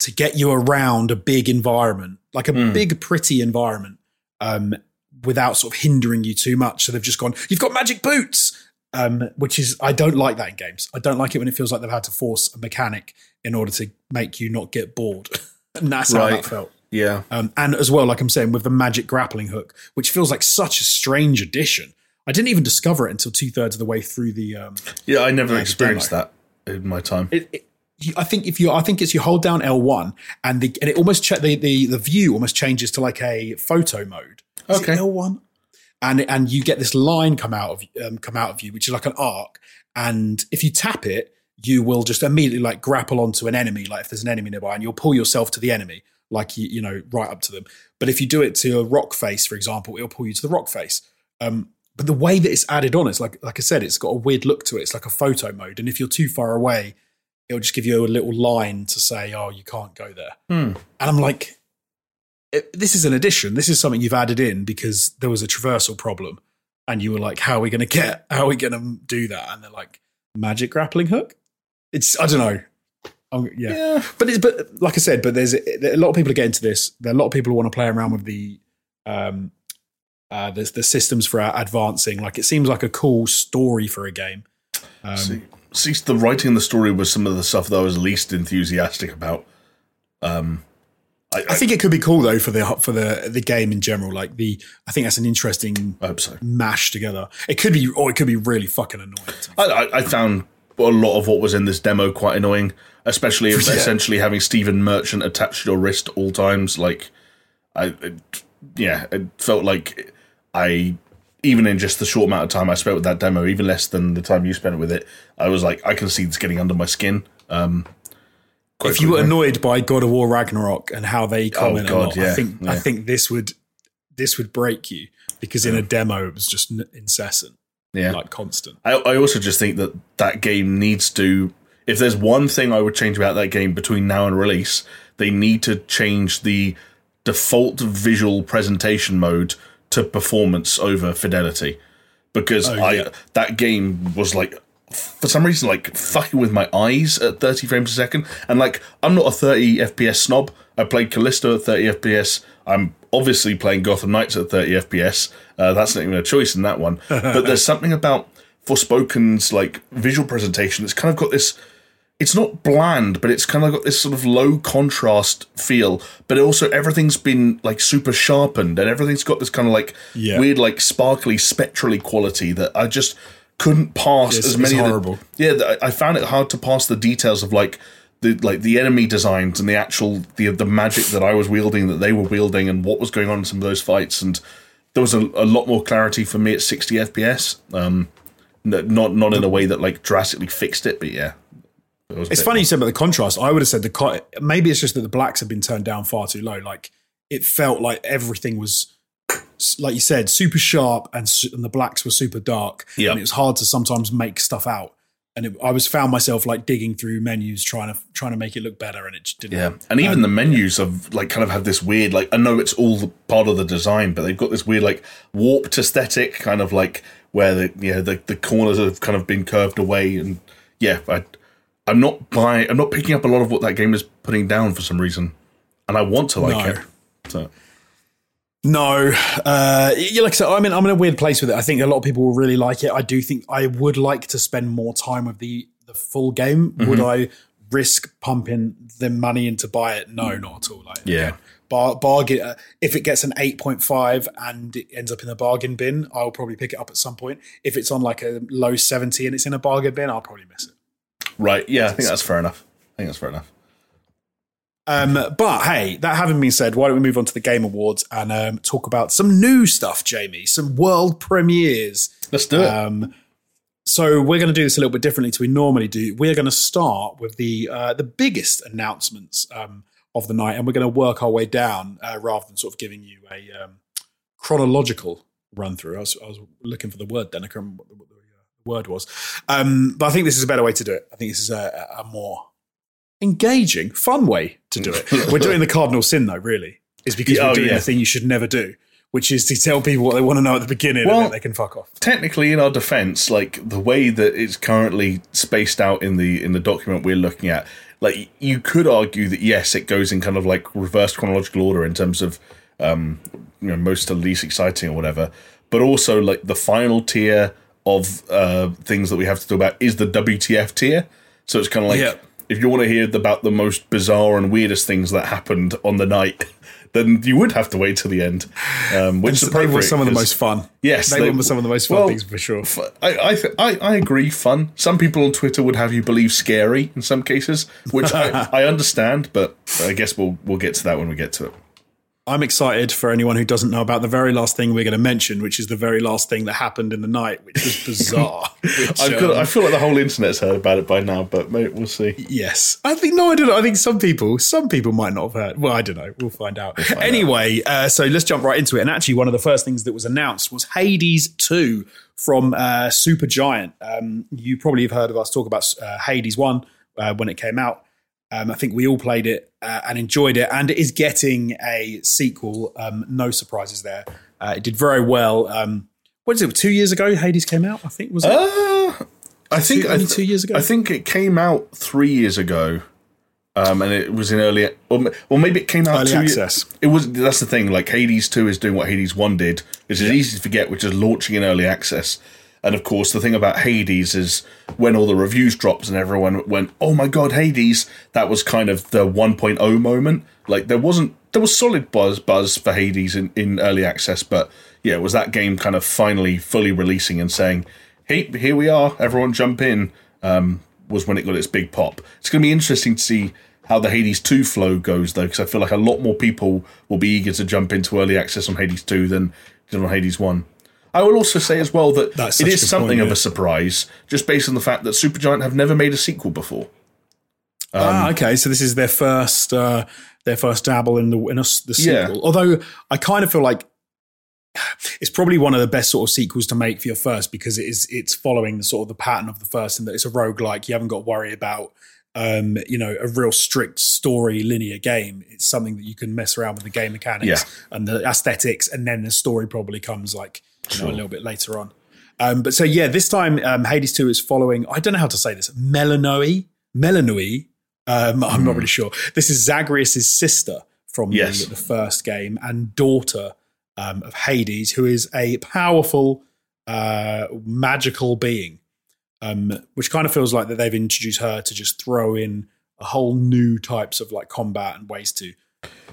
to get you around a big environment, like a mm. big pretty environment, um, without sort of hindering you too much. So they've just gone, you've got magic boots um, which is I don't like that in games. I don't like it when it feels like they've had to force a mechanic in order to make you not get bored. and that's right. how that felt. Yeah. Um, and as well, like I'm saying, with the magic grappling hook, which feels like such a strange addition. I didn't even discover it until two thirds of the way through the. Um, yeah, I never experienced that in my time. It, it, I think if you, I think it's you hold down L one and the and it almost check the, the the view almost changes to like a photo mode. Is okay. L one and and you get this line come out of um, come out of you, which is like an arc. And if you tap it, you will just immediately like grapple onto an enemy. Like if there's an enemy nearby, and you'll pull yourself to the enemy, like you you know right up to them. But if you do it to a rock face, for example, it'll pull you to the rock face. Um, but the way that it's added on, it's like like I said, it's got a weird look to it. It's like a photo mode, and if you're too far away, it'll just give you a little line to say, "Oh, you can't go there." Hmm. And I'm like, it, this is an addition. This is something you've added in because there was a traversal problem, and you were like, "How are we going to get? How are we going to do that?" And they're like, "Magic grappling hook." It's I don't know. Um, yeah. yeah. but it's but like I said, but there's a, a lot of people are getting to this. There are a lot of people who want to play around with the um uh there's the systems for advancing. Like it seems like a cool story for a game. Um, see, see, the writing the story was some of the stuff that I was least enthusiastic about. Um, I, I, think it could be cool though for the for the the game in general. Like the, I think that's an interesting I hope so. mash together. It could be, or it could be really fucking annoying. I, I, found a lot of what was in this demo quite annoying, especially yeah. essentially having Stephen Merchant attached to your wrist all times. Like, I, it, yeah, it felt like I even in just the short amount of time I spent with that demo, even less than the time you spent with it, I was like, I can see this getting under my skin. Um, if you were annoyed by God of War Ragnarok and how they come oh, in God, lot, yeah, I think yeah. I think this would this would break you because in a demo it was just incessant, yeah, like constant. I, I also just think that that game needs to. If there's one thing I would change about that game between now and release, they need to change the default visual presentation mode to performance over fidelity because oh, I that game was like for some reason like fucking with my eyes at 30 frames a second. And like i'm not a 30 fps snob. I played callisto at 30 fps i'm obviously playing gotham knights at 30 fps uh, that's not even a choice in that one. But there's something about forspoken's like visual presentation it's kind of got this it's not bland but it's kind of got this sort of low contrast feel but also everything's been like super sharpened and everything's got this kind of like yeah. weird like sparkly spectrally quality that i just couldn't pass as many. of the- yeah, I found it hard to pass the details of like the like the enemy designs and the actual the the magic that I was wielding that they were wielding and what was going on in some of those fights and there was a, a lot more clarity for me at 60 FPS. Um, not not in a way that like drastically fixed it, but yeah. It It's funny you said about the contrast. I would have said the co- maybe it's just that the blacks have been turned down far too low. Like it felt like everything was, like you said, super sharp, and, and the blacks were super dark. Yeah. and it was hard to sometimes make stuff out. And it, I was found myself like digging through menus trying to trying to make it look better, and it just didn't. Yeah, and even um, the menus have like kind of had this weird like I know it's all the part of the design, but they've got this weird like warped aesthetic, kind of like where the yeah the, the corners have kind of been curved away, and yeah, I I'm not buying, I'm not picking up a lot of what that game is putting down for some reason, and I want to like No. it. So No, uh, yeah, like I said, I'm in, I'm in a weird place with it. I think a lot of people will really like it. I do think I would like to spend more time with the the full game. Mm-hmm. Would I risk pumping the money in to buy it? No, not at all. Like, Yeah. bar, bargain. Uh, if it gets an eight point five and it ends up in the bargain bin, I'll probably pick it up at some point. If it's on like a low seventy and it's in a bargain bin, I'll probably miss it. right, yeah, I think that's fair enough. I think that's fair enough. Um, but hey, that having been said, why don't we move on to the Game Awards and um, talk about some new stuff, Jamie? Some world premieres. Let's do it. Um, so we're going to do this a little bit differently to we normally do. We're going to start with the uh, the biggest announcements um, of the night, and we're going to work our way down uh, rather than sort of giving you a um, chronological run through. I was, I was looking for the word then. I can't remember what the, uh, word was, um, but I think this is a better way to do it. I think this is a, a more engaging, fun way to do it. we're doing the cardinal sin though, really, is because we're oh, doing yeah. the thing you should never do. Which is to tell people what they want to know at the beginning Well- and then they can fuck off. technically in our defense like the way that it's currently spaced out in the in the document we're looking at like you could argue that yes it goes in kind of like reverse chronological order in terms of um you know most to least exciting or whatever but also like the final tier of uh things that we have to talk about is the WTF tier so it's kind of like Yeah. If you want to hear about the most bizarre and weirdest things that happened on the night then you would have to wait till the end um which is they were some of the most fun. Yes, they, they- were some of the most fun well, things for sure. I I, th- I I agree. Fun. Some people on Twitter would have you believe scary in some cases, which I, I understand. But I guess we'll we'll get to that when we get to it. I'm excited for anyone who doesn't know about the very last thing we're going to mention, which is the very last thing that happened in the night, which was bizarre. Which, I've got, um, I feel like the whole internet's heard about it by now, but maybe we'll see. Yes, I think no, I don't know. I think some people, some people might not have heard. Well, I don't know. We'll find out. anyway, Uh, so let's jump right into it. And actually, one of the first things that was announced was Hades Two from uh, Supergiant. Um, you probably have heard of us talk about uh, Hades One uh, when it came out. Um, I think we all played it uh, and enjoyed it, and it is getting a sequel. Um, no surprises there. Uh, it did very well. Um, what is it? Two years ago, Hades came out. I think was it? Uh, I think two- I th- two years ago? I think it came out three years ago, um, and it was in early. Or, or maybe it came out Early two access. It was. That's the thing. Like Hades Two is doing what Hades One did, which is easy to forget, which is launching in early access. And of course, the thing about Hades is when all the reviews dropped and everyone went, "Oh my god, Hades!" That was kind of the 1.0 moment. Like there wasn't there was solid buzz buzz for Hades in, in early access, but yeah, it was that game kind of finally fully releasing and saying, "Hey, here we are, everyone, jump in." Um, was when it got its big pop. It's going to be interesting to see how the Hades 2 flow goes, though, because I feel like a lot more people will be eager to jump into early access on Hades 2 than did on Hades 1. I will also say as well that That's it is something point, of a surprise, just based on the fact that Supergiant have never made a sequel before. Um, ah, okay. So this is their first uh, their first dabble in the in a, the Yeah. sequel. Although I kind of feel like it's probably one of the best sort of sequels to make for your first because it is it's following the sort of the pattern of the first and that it's a roguelike. You haven't got to worry about um, you know, a real strict story linear game. It's something that you can mess around with the game mechanics Yeah. and the aesthetics, and then the story probably comes like Sure. a little bit later on. Um, but so yeah, this time um, Hades Two is following. I don't know how to say this. Melanoe, Melanoe. Um, I'm not really sure. This is Zagreus' sister from Yes. the, the first game and daughter um, of Hades, who is a powerful uh, magical being, um, which kind of feels like that they've introduced her to just throw in a whole new types of like combat and ways to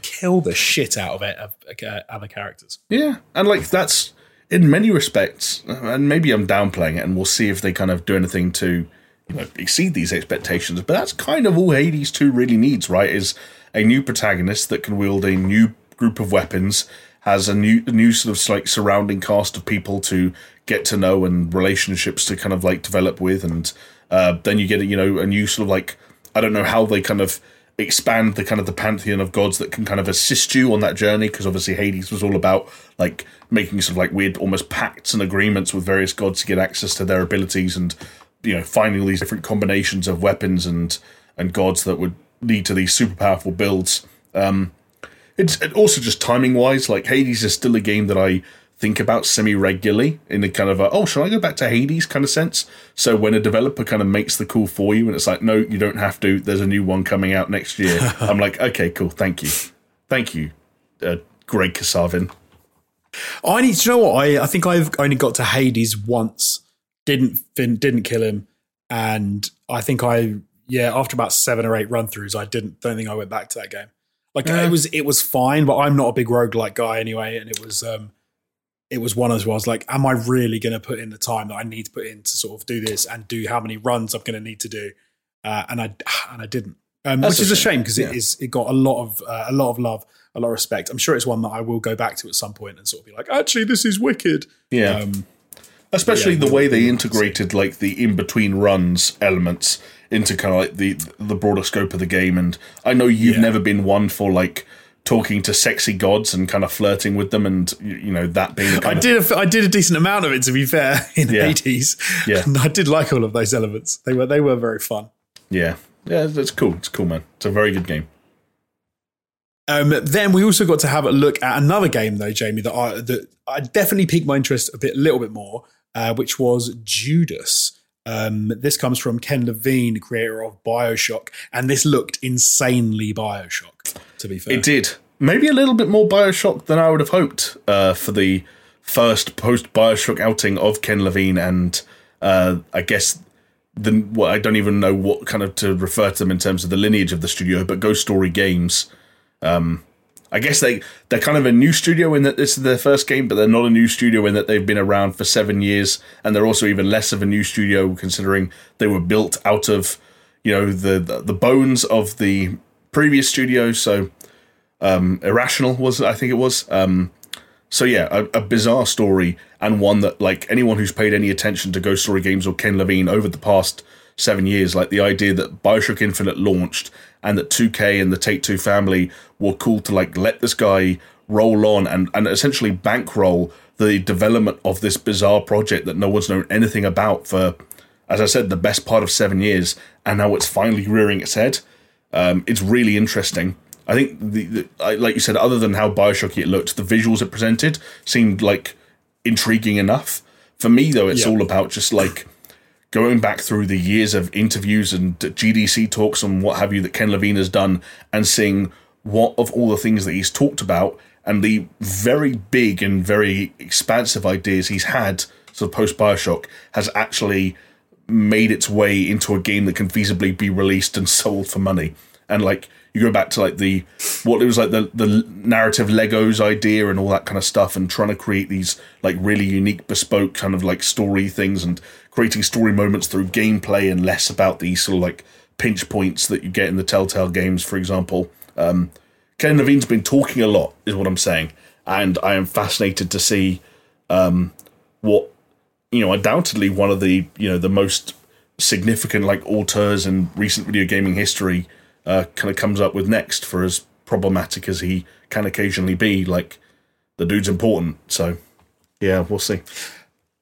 kill the shit out of it of uh, other characters. Yeah, and like that's in many respects, and maybe I'm downplaying it, and we'll see if they kind of do anything to you know, exceed these expectations. But that's kind of all Hades 2 really needs, right? Is a new protagonist that can wield a new group of weapons, has a new, new sort of like surrounding cast of people to get to know and relationships to kind of like develop with, and uh, then you get you know a new sort of like I don't know how they kind of expand the kind of the pantheon of gods that can kind of assist you on that journey because obviously Hades was all about like making sort of like weird almost pacts and agreements with various gods to get access to their abilities and you know finding these different combinations of weapons and and gods that would lead to these super powerful builds. Um, it's it also just timing wise, like Hades is still a game that I think about semi regularly in a kind of a, oh, should I go back to Hades kind of sense? So when a developer kind of makes the call for you and it's like, no, you don't have to, there's a new one coming out next year, I'm like, okay, cool, thank you. Thank you, uh, Greg Kasavin. I need to know what I, I think I've only got to Hades once, didn't didn't kill him, and I think I yeah after about seven or eight run throughs I didn't don't think I went back to that game. Like Yeah. it was it was fine, but I'm not a big roguelike guy anyway, and it was um it was one of those where I was like, am I really going to put in the time that I need to put in to sort of do this and do how many runs I'm going to need to do? Uh, and I and I didn't, um, which is a shame, shame because yeah. it is it got a lot of uh, a lot of love, a lot of respect. I'm sure it's one that I will go back to at some point and sort of be like, actually, this is wicked. Yeah. Um, especially Yeah, the way they integrated like the in between runs elements into kind of like the the broader scope of the game and i know you've Yeah. never been one for like talking to sexy gods and kind of flirting with them and you know that being kind I of, did a, I did a decent amount of it to be fair in Yeah. Hades. Yeah. and I did like all of those elements. They were they were very fun. yeah yeah that's cool it's cool man it's a very good game Um, then we also got to have a look at another game, though, Jamie, that I that I definitely piqued my interest a bit, a little bit more, uh, which was Judas. Um, this comes from Ken Levine, creator of Bioshock, and this looked insanely Bioshock. To be fair, it did maybe a little bit more bioshock than i would have hoped uh, for the first post bioshock outing of ken levine and uh, i guess the well, I don't even know what kind of to refer to them in terms of the lineage of the studio, but Ghost Story Games. Um, I guess they they're kind of a new studio in that this is their first game, but they're not a new studio in that they've been around for seven years, and they're also even less of a new studio considering they were built out of you know the the, the bones of the previous studio. So um, Irrational was I think it was. Um, so yeah, a, a bizarre story and one that like anyone who's paid any attention to Ghost Story games or Ken Levine over the past seven years, like the idea that Bioshock Infinite launched and that 2K and the Take Two family were cool to like let this guy roll on and and essentially bankroll the development of this bizarre project that no one's known anything about for, as I said, the best part of seven years, and now it's finally rearing its head. Um, it's really interesting. I think the, the I- like you said, other than how Bioshocky it looked, the visuals it presented seemed like intriguing enough. For me, though, it's Yeah. all about just like going back through the years of interviews and GDC talks and what have you that Ken Levine has done, and seeing what of all the things that he's talked about and the very big and very expansive ideas he's had sort of post Bioshock has actually made its way into a game that can feasibly be released and sold for money. And like you go back to like the what it was like the the narrative Legos idea and all that kind of stuff, and trying to create these like really unique, bespoke kind of like story things and creating story moments through gameplay and less about these sort of like pinch points that you get in the Telltale games, for example. Um, Ken Levine's been talking a lot, is what I'm saying, and I am fascinated to see um, what you know, undoubtedly one of the you know the most significant like auteurs in recent video gaming history uh, kind of comes up with next for as problematic as he can occasionally be. Like the dude's important, so yeah, we'll see.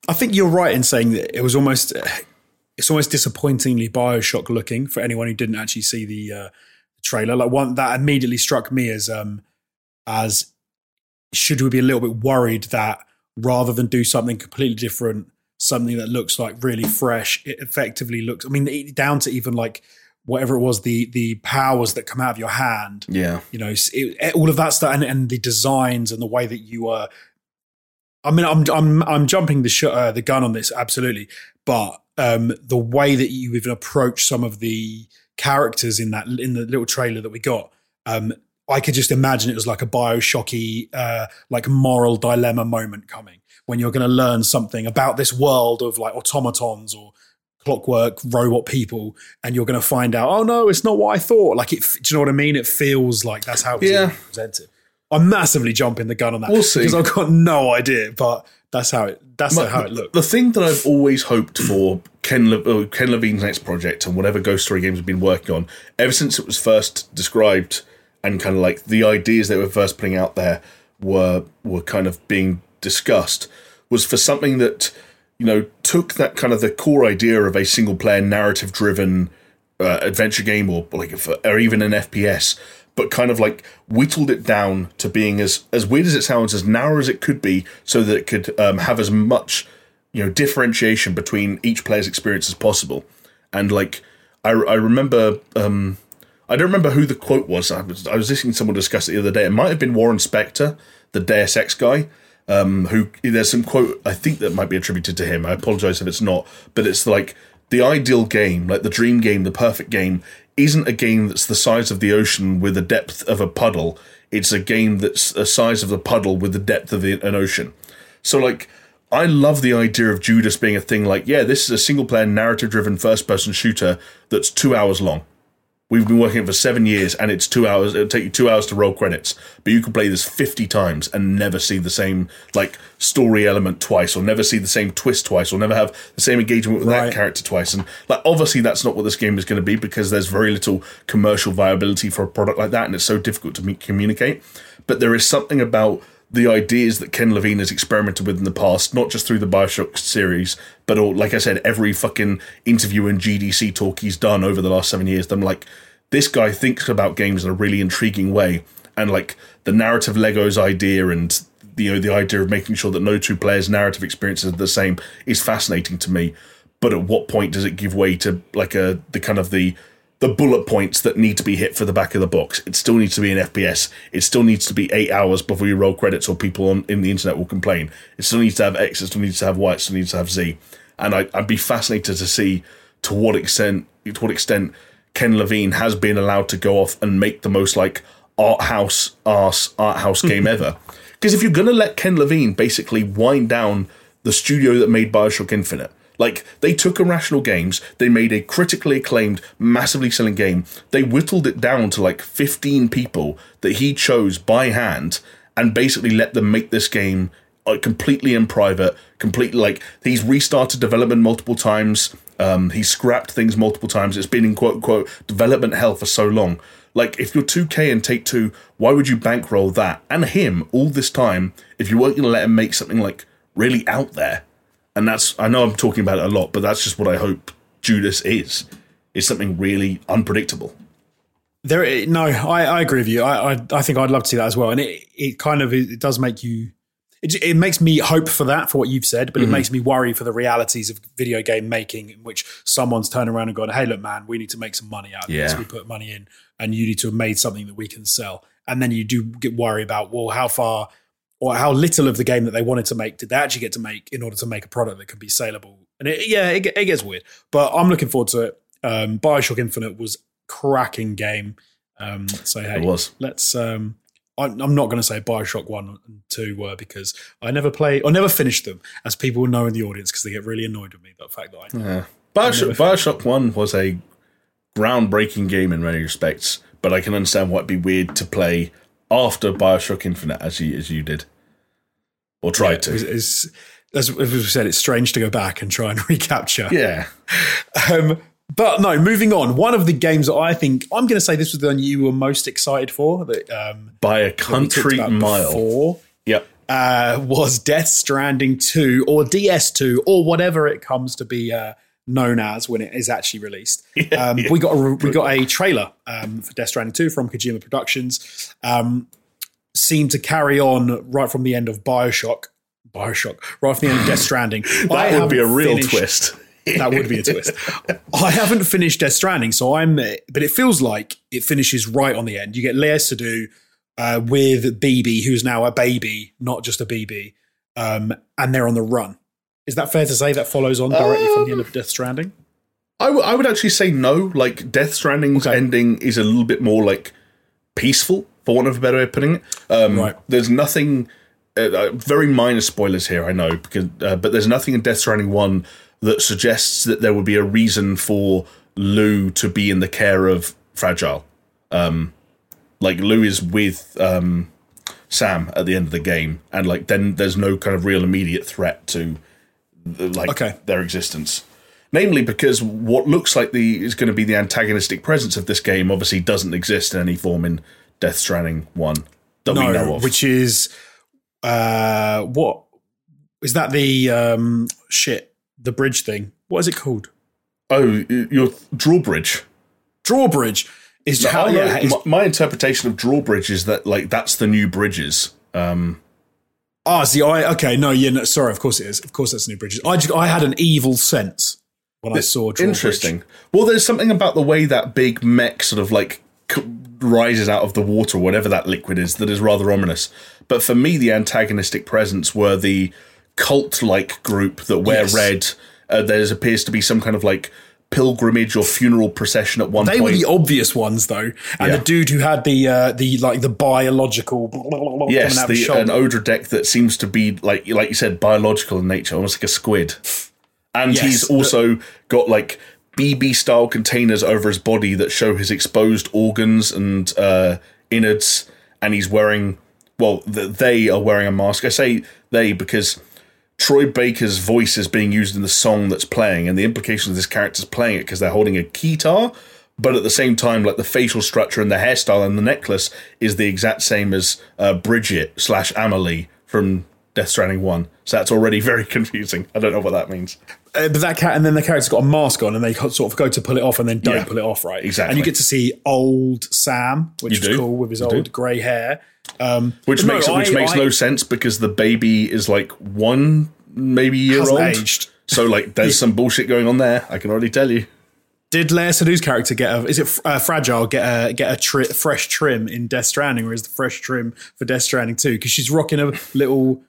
I think you're right in saying that it was almost it's almost disappointingly Bioshock looking for anyone who didn't actually see the uh, trailer. Like one that immediately struck me as um as should we be a little bit worried that rather than do something completely different, something that looks like really fresh, it effectively looks. I mean, down to even like whatever it was, the the powers that come out of your hand Yeah, you know it, all of that stuff and, and the designs and the way that you are i mean i'm i'm i'm jumping the sh- uh, the gun on this absolutely. But um the way that you even approach some of the characters in that in the little trailer that we got um i could just imagine it was like a bioshocky uh like moral dilemma moment coming when you're going to learn something about this world of like automatons or clockwork robot people and you're going to find out oh no it's not what i thought. Like it do you know what i mean? It feels like that's how it's Yeah. presented i'm massively jumping the gun on that We'll see. because i've got no idea but that's how it that's how it looked The thing that I've always hoped for Ken, Le- uh, Ken Levine's next project and whatever Ghost Story games have been working on, ever since it was first described and kind of like the ideas they were first putting out there were were kind of being discussed, was for something that you know took that kind of the core idea of a single player narrative driven uh, adventure game or like if, or even an FPS, but kind of like whittled it down to being as as weird as it sounds, as narrow as it could be, so that it could um, have as much you know differentiation between each player's experience as possible. And like I, I remember. Um, I don't remember who the quote was. I was I was listening to someone discuss it the other day. It might have been Warren Spector, the Deus Ex guy, um, who there's some quote I think that might be attributed to him. I apologize if it's not, but it's like the ideal game, like the dream game, the perfect game, isn't a game that's the size of the ocean with the depth of a puddle. It's a game that's the size of the puddle with the depth of the, an ocean. So like. I love the idea of Judas being a thing like, yeah, this is a single player narrative driven first person shooter that's two hours long. We've been working it for seven years, and it's two hours. It'll take you two hours to roll credits, but you can play this fifty times and never see the same like story element twice, or never see the same twist twice, or never have the same engagement with Right. that character twice. And like, obviously, that's not what this game is going to be because there's very little commercial viability for a product like that, and it's so difficult to communicate. But there is something about the ideas that Ken Levine has experimented with in the past, not just through the Bioshock series, but all, like I said, every fucking interview and GDC talk he's done over the last seven years. I'm like, this guy thinks about games in a really intriguing way, and like the narrative Legos idea and you know the idea of making sure that no two players' narrative experiences are the same is fascinating to me. But at what point does it give way to like a the kind of the the bullet points that need to be hit for the back of the box. It still needs to be an FPS. It still needs to be eight hours before you roll credits, or people on in the internet will complain. It still needs to have X. It still needs to have Y. It still needs to have Z. And I, I'd be fascinated to see to what extent to what extent Ken Levine has been allowed to go off and make the most like art house arse art house game ever. Because if you're gonna let Ken Levine basically wind down the studio that made Bioshock Infinite. Like they took Irrational Games, they made a critically acclaimed, massively selling game. They whittled it down to like 15 people that he chose by hand and basically let them make this game uh, completely in private, completely like he's restarted development multiple times. Um, he's scrapped things multiple times. It's been in quote unquote development hell for so long. Like if you're 2K and Take Two, why would you bankroll that and him all this time if you weren't going to let him make something like really out there? And that's I know I'm talking about it a lot, but that's just what I hope Judas is. Is something really unpredictable. There, eh, no, I, I agree with you. I, I, I think I'd love to see that as well, and it, it kind of it does make you. It, it makes me hope for that for what you've said, but it mm-hmm. makes me worry for the realities of video game making, in which someone's turned around and gone, "Hey, look, man, we need to make some money out of this. Yeah. We put money in, and you need to have made something that we can sell." And then you do get worry about, well, how far or how little of the game that they wanted to make did they actually get to make in order to make a product that could be saleable? And it, yeah, it, it gets weird, but I'm looking forward to it. Um, Bioshock Infinite was cracking game. Um, so hey, It was. let's. Um, I'm, I'm not going to say Bioshock one and two were because I never play or never finished them, as people will know in the audience because they get really annoyed with me. The fact that I Yeah. Bioshock, Bioshock One was a groundbreaking game in many respects, but I can understand why it'd be weird to play after Bioshock Infinite as you as you did, or tried to. is, is as as we said, it's strange to go back and try and recapture. yeah, Um, but no, moving on. One of the games that I think I'm going to say this was the one you were most excited for that um, by a country mile. before. Yep. uh, was Death Stranding 2 or DS2 or whatever it comes to be uh, known as when it is actually released. um, We got a, we got a trailer um, for Death Stranding 2 from Kojima Productions. Um, seemed to carry on right from the end of Bioshock. Bioshock, right from the end of Death Stranding. That would be a real twist. that would be a twist. I haven't finished Death Stranding, so I'm. But it feels like it finishes right on the end. You get Lea Seydoux uh, with BB, who's now a baby, not just a BB, um, and they're on the run. Is that fair to say that follows on directly from the end of Death Stranding? I, w- I would actually say no. Like Death Stranding's Okay. ending is a little bit more like peaceful, for want of a better way of putting it. Um, Right. There's nothing uh, uh, very minor spoilers here, I know, because uh, but there's nothing in Death Stranding one that suggests that there would be a reason for Lou to be in the care of Fragile. Um, like Lou is with um, Sam at the end of the game, and like then there's no kind of real immediate threat to like Okay. their existence. Namely, because what looks like the is going to be the antagonistic presence of this game obviously doesn't exist in any form in Death Stranding one that we know No, of. which is uh, what is that? The um, shit, the bridge thing. What is it called? oh, your drawbridge. Drawbridge is how. Oh, yeah, is- my, my interpretation of drawbridge is that like that's the new bridges. Um, Ah, see, I okay, no, yeah, no, sorry, of course it is. Of course, that's New Bridges. I just, I had an evil sense when I saw Drawbridge. Interesting. Well, there's something about the way that big mech sort of like rises out of the water, whatever that liquid is, that is rather ominous. But for me, the antagonistic presence were the cult-like group that wear Yes. red. Uh, there appears to be some kind of like pilgrimage or funeral procession at one They point. were the obvious ones, though, and Yeah. the dude who had the uh, the like the biological yes, coming out of his the, an odor deck that seems to be like like you said, biological in nature, almost like a squid. And Yes, he's the- also got like BB style containers over his body that show his exposed organs and uh, innards, and he's wearing well, th- they are wearing a mask. I say they because Troy Baker's voice is being used in the song that's playing, and the implication of this character's playing it because they're holding a guitar, but at the same time, like the facial structure and the hairstyle and the necklace is the exact same as uh, Bridget slash Amelie from Death Stranding One. So that's already very confusing. I don't know what that means. Uh, but that cat, and then the character's got a mask on, and they sort of go to pull it off, and then don't Yeah, pull it off, right? exactly. And you get to see old Sam, which You is do, cool with his you old do. grey hair. Um, Which but no, makes which I- makes I- no sense because the baby is like one maybe year old. aged. So like, there's some bullshit going on there. I can already tell you. Did Lea Seydoux's character get a? Is it uh, fragile? Get a get a tri- fresh trim in Death Stranding, or is the fresh trim for Death Stranding too? Because she's rocking a little.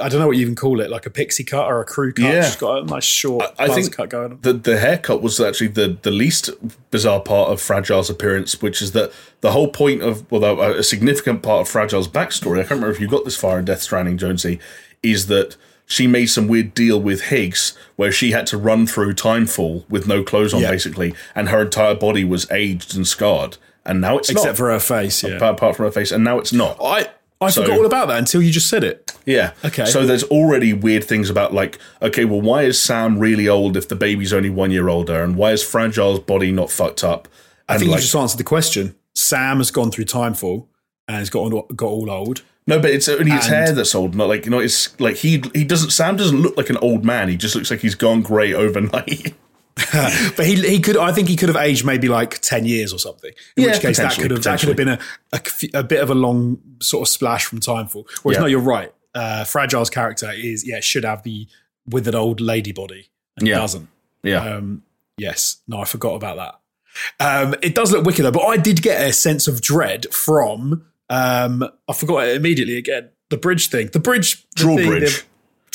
I don't know what you even call it, like a pixie cut or a crew cut. Yeah. She's got a nice short I buzz think cut going on. the the haircut was actually the the least bizarre part of Fragile's appearance, which is that the whole point of well, a significant part of Fragile's backstory. I can't remember if you got this far in Death Stranding, Jonesy, is that she made some weird deal with Higgs where she had to run through Timefall with no clothes on, Yeah. basically, and her entire body was aged and scarred, and now it's Except not. for her face, yeah. apart from her face, and now it's not. I I So- forgot all about that until you just said it. Yeah. Okay. So there's already weird things about like, okay, well, why is Sam really old if the baby's only one year older, and why is Fragile's body not fucked up? I think like, you just answered the question. Sam has gone through Timefall and has got all, got all old. no, but it's only his and- hair that's old. Not like you know, it's like he he doesn't. Sam doesn't look like an old man. He just looks like he's gone grey overnight. But he he could I think he could have aged maybe like ten years or something. In Yeah, which case that could have that could have been a a bit of a long sort of splash from Timefall. Whereas Yeah. no, you're right. Uh, Fragile's character is yeah should have the withered old lady body and Yeah. doesn't. yeah. Um, yes, no, I forgot about that. Um, it does look wicked though, but I did get a sense of dread from um, I forgot it immediately again. The bridge thing, the bridge, the thing, Drawbridge. the-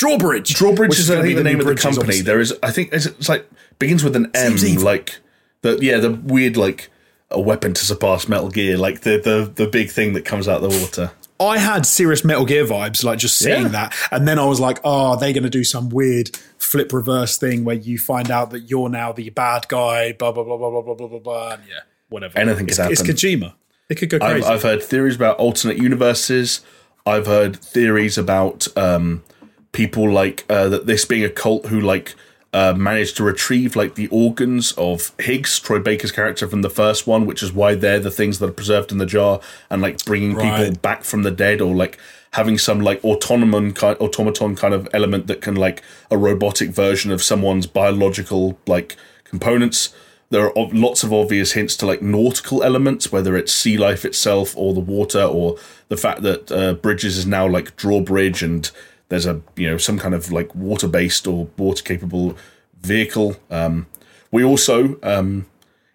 Drawbridge. Drawbridge is, think the name of the company. obviously. There is, I think, it's, it's like begins with an M, like the yeah, the weird like a weapon to surpass Metal Gear, like the the the big thing that comes out of the water. I had serious Metal Gear vibes, like just seeing Yeah. that, and then I was like, "Oh, are they going to do some weird flip reverse thing where you find out that you're now the bad guy?" Blah blah blah blah blah blah blah blah. blah. And yeah, whatever. Anything it's, could it's happen. Kojima. It could go I've, crazy. I've heard theories about alternate universes. I've heard theories about um, people like uh, that this being a cult who like uh, managed to retrieve like the organs of Higgs, Troy Baker's character from the first one, which is why they're the things that are preserved in the jar, and like bringing people back from the dead, or like having some like automaton kind, automaton kind of element that can like a robotic version of someone's biological like components. There are ob- lots of obvious hints to like nautical elements, whether it's sea life itself or the water, or the fact that uh, Bridges is now like drawbridge and there's a you know some kind of like water based or water capable vehicle. Um, we also, um,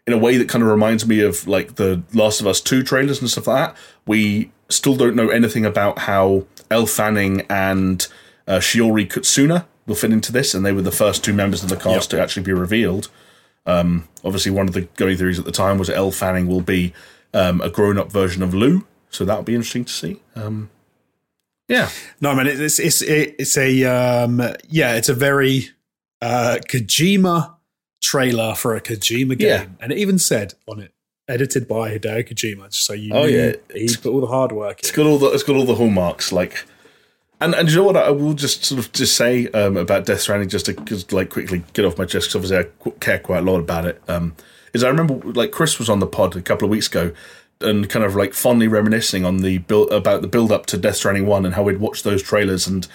in a way that kind of reminds me of like the Last of Us Two trailers and stuff like that, we still don't know anything about how Elle Fanning and uh, Shiori Kutsuna will fit into this, and they were the first two members of the cast to actually be revealed. Um, obviously, one of the going theories at the time was that Elle Fanning will be um, a grown-up version of Lou, so that'll be interesting to see. Um, Yeah. No, man, it's it's it's a um, yeah, it's a very uh, Kojima trailer for a Kojima game, Yeah. and it even said on it, edited by Hideo Kojima. So you Oh, yeah. he put all the hard work. It's In. got all the it's got all the hallmarks like and and you know what I will just sort of just say um, about Death Stranding just to just like quickly get off my chest because obviously I care quite a lot about it. Um, is I remember like Chris was on the pod a couple of weeks ago and kind of like fondly reminiscing on the build about the build up to Death Stranding one and how we'd watch those trailers and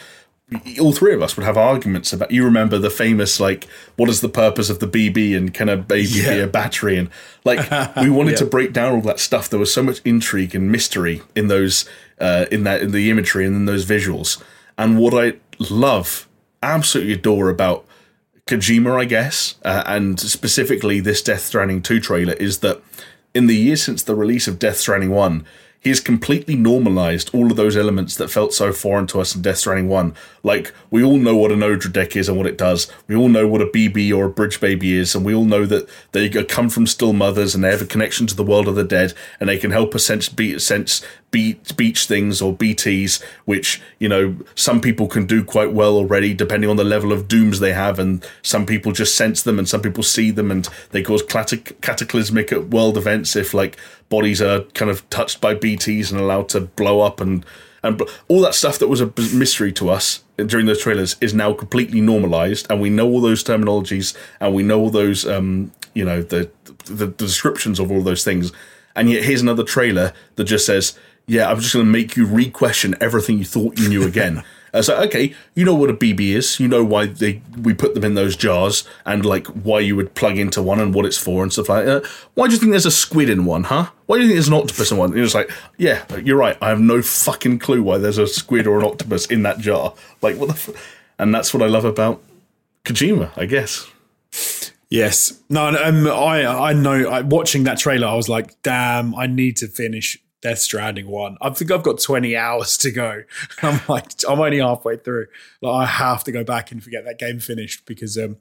all three of us would have arguments about. You remember the famous like, what is the purpose of the BB and can a baby be a battery? And like, we wanted to break down all that stuff. There was so much intrigue and mystery in those, uh, in that, in the imagery and in those visuals. And what I love, absolutely adore about Kojima, I guess, uh, and specifically this Death Stranding 2 trailer is that in the years since the release of Death Stranding 1, he has completely normalized all of those elements that felt so foreign to us in Death Stranding 1. Like, we all know what an Odradek is and what it does. We all know what a BB or a Bridge Baby is, and we all know that they come from still mothers and they have a connection to the world of the dead, and they can help us sense, be, sense beat, beach things or BTs, which, you know, some people can do quite well already, depending on the level of dooms they have, and some people just sense them and some people see them and they cause cataclysmic world events if, like, bodies are kind of touched by BTs and allowed to blow up and and all that stuff that was a mystery to us during those trailers is now completely normalized and we know all those terminologies and we know all those um you know the the, the descriptions of all those things and yet here's another trailer that just says yeah i'm just going to make you re-question everything you thought you knew again so okay you know what a bb is you know why they we put them in those jars and like why you would plug into one and what it's for and stuff like that why do you think there's a squid in one huh why do you think there's an octopus in one and just like yeah you're right i have no fucking clue why there's a squid or an octopus in that jar like what the f-? and that's what i love about kojima i guess Yes. No, um, I I know. I, watching that trailer, I was like, "Damn, I need to finish Death Stranding one." I think I've got twenty hours to go. I'm like, I'm only halfway through. Like, I have to go back and forget that game finished because um,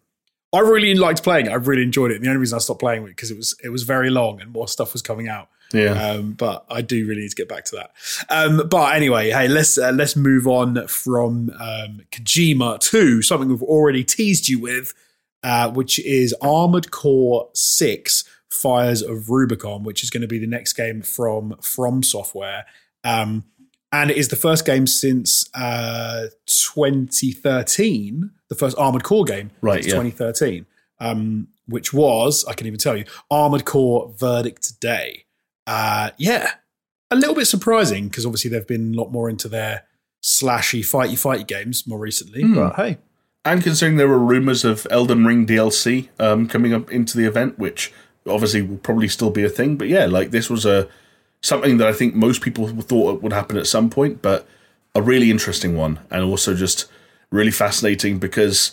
I really liked playing it. I really enjoyed it. And the only reason I stopped playing it because it was it was very long and more stuff was coming out. yeah Um, but I do really need to get back to that. Um, but anyway, hey, let's uh, let's move on from um, Kojima to something we've already teased you with, uh, which is Armored Core Six: Fires of Rubicon, which is going to be the next game from From Software. Um, and it is the first game since uh, 2013, the first Armored Core game, Right, since yeah. 2013, um, which was I can even tell you Armored Core Verdict Day. Uh, yeah, a little bit surprising because obviously they've been a lot more into their slashy, fighty, fighty games more recently. Hmm. But hey, And considering there were rumors of Elden Ring DLC um, coming up into the event, which obviously will probably still be a thing, but yeah, like this was a something that I think most people thought would happen at some point, but a really interesting one, and also just really fascinating because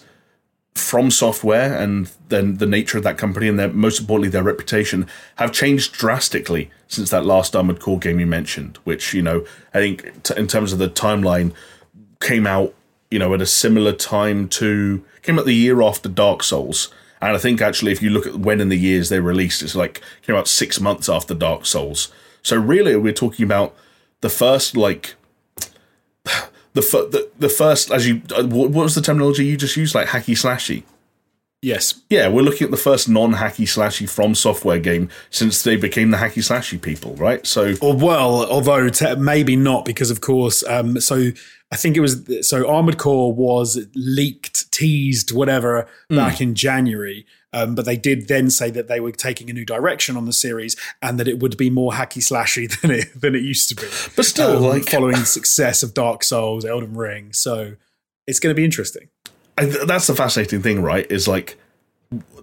from software and then the nature of that company and their most importantly their reputation have changed drastically since that last Armored Core game you mentioned, which you know I think t- in terms of the timeline came out you know at a similar time to came out the year after Dark Souls. And I think actually, if you look at when in the years they released, it's like came out six months after Dark Souls. So really, we're talking about the first like the the, the first as you uh, what what was the terminology you just used like hacky slashy yes, yeah we're looking at the first non-hacky slashy from software game since they became the hacky slashy people right so or well, although te- maybe not because of course. Um, so I think it was so Armored Core was leaked, teased, whatever back in January. Um, but they did then say that they were taking a new direction on the series and that it would be more hacky slashy than it than it used to be. but still um, like following the success of Dark Souls, Elden Ring. So it's going to be interesting. I, that's the fascinating thing right is like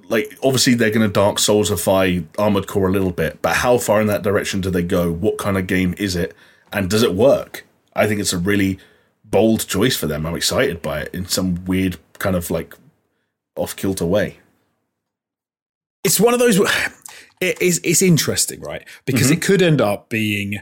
like obviously they're going to dark soulsify armored core a little bit but how far in that direction do they go what kind of game is it and does it work i think it's a really bold choice for them i'm excited by it in some weird kind of like off kilter way It's one of those. It is. It's interesting, right? Because mm-hmm. it could end up being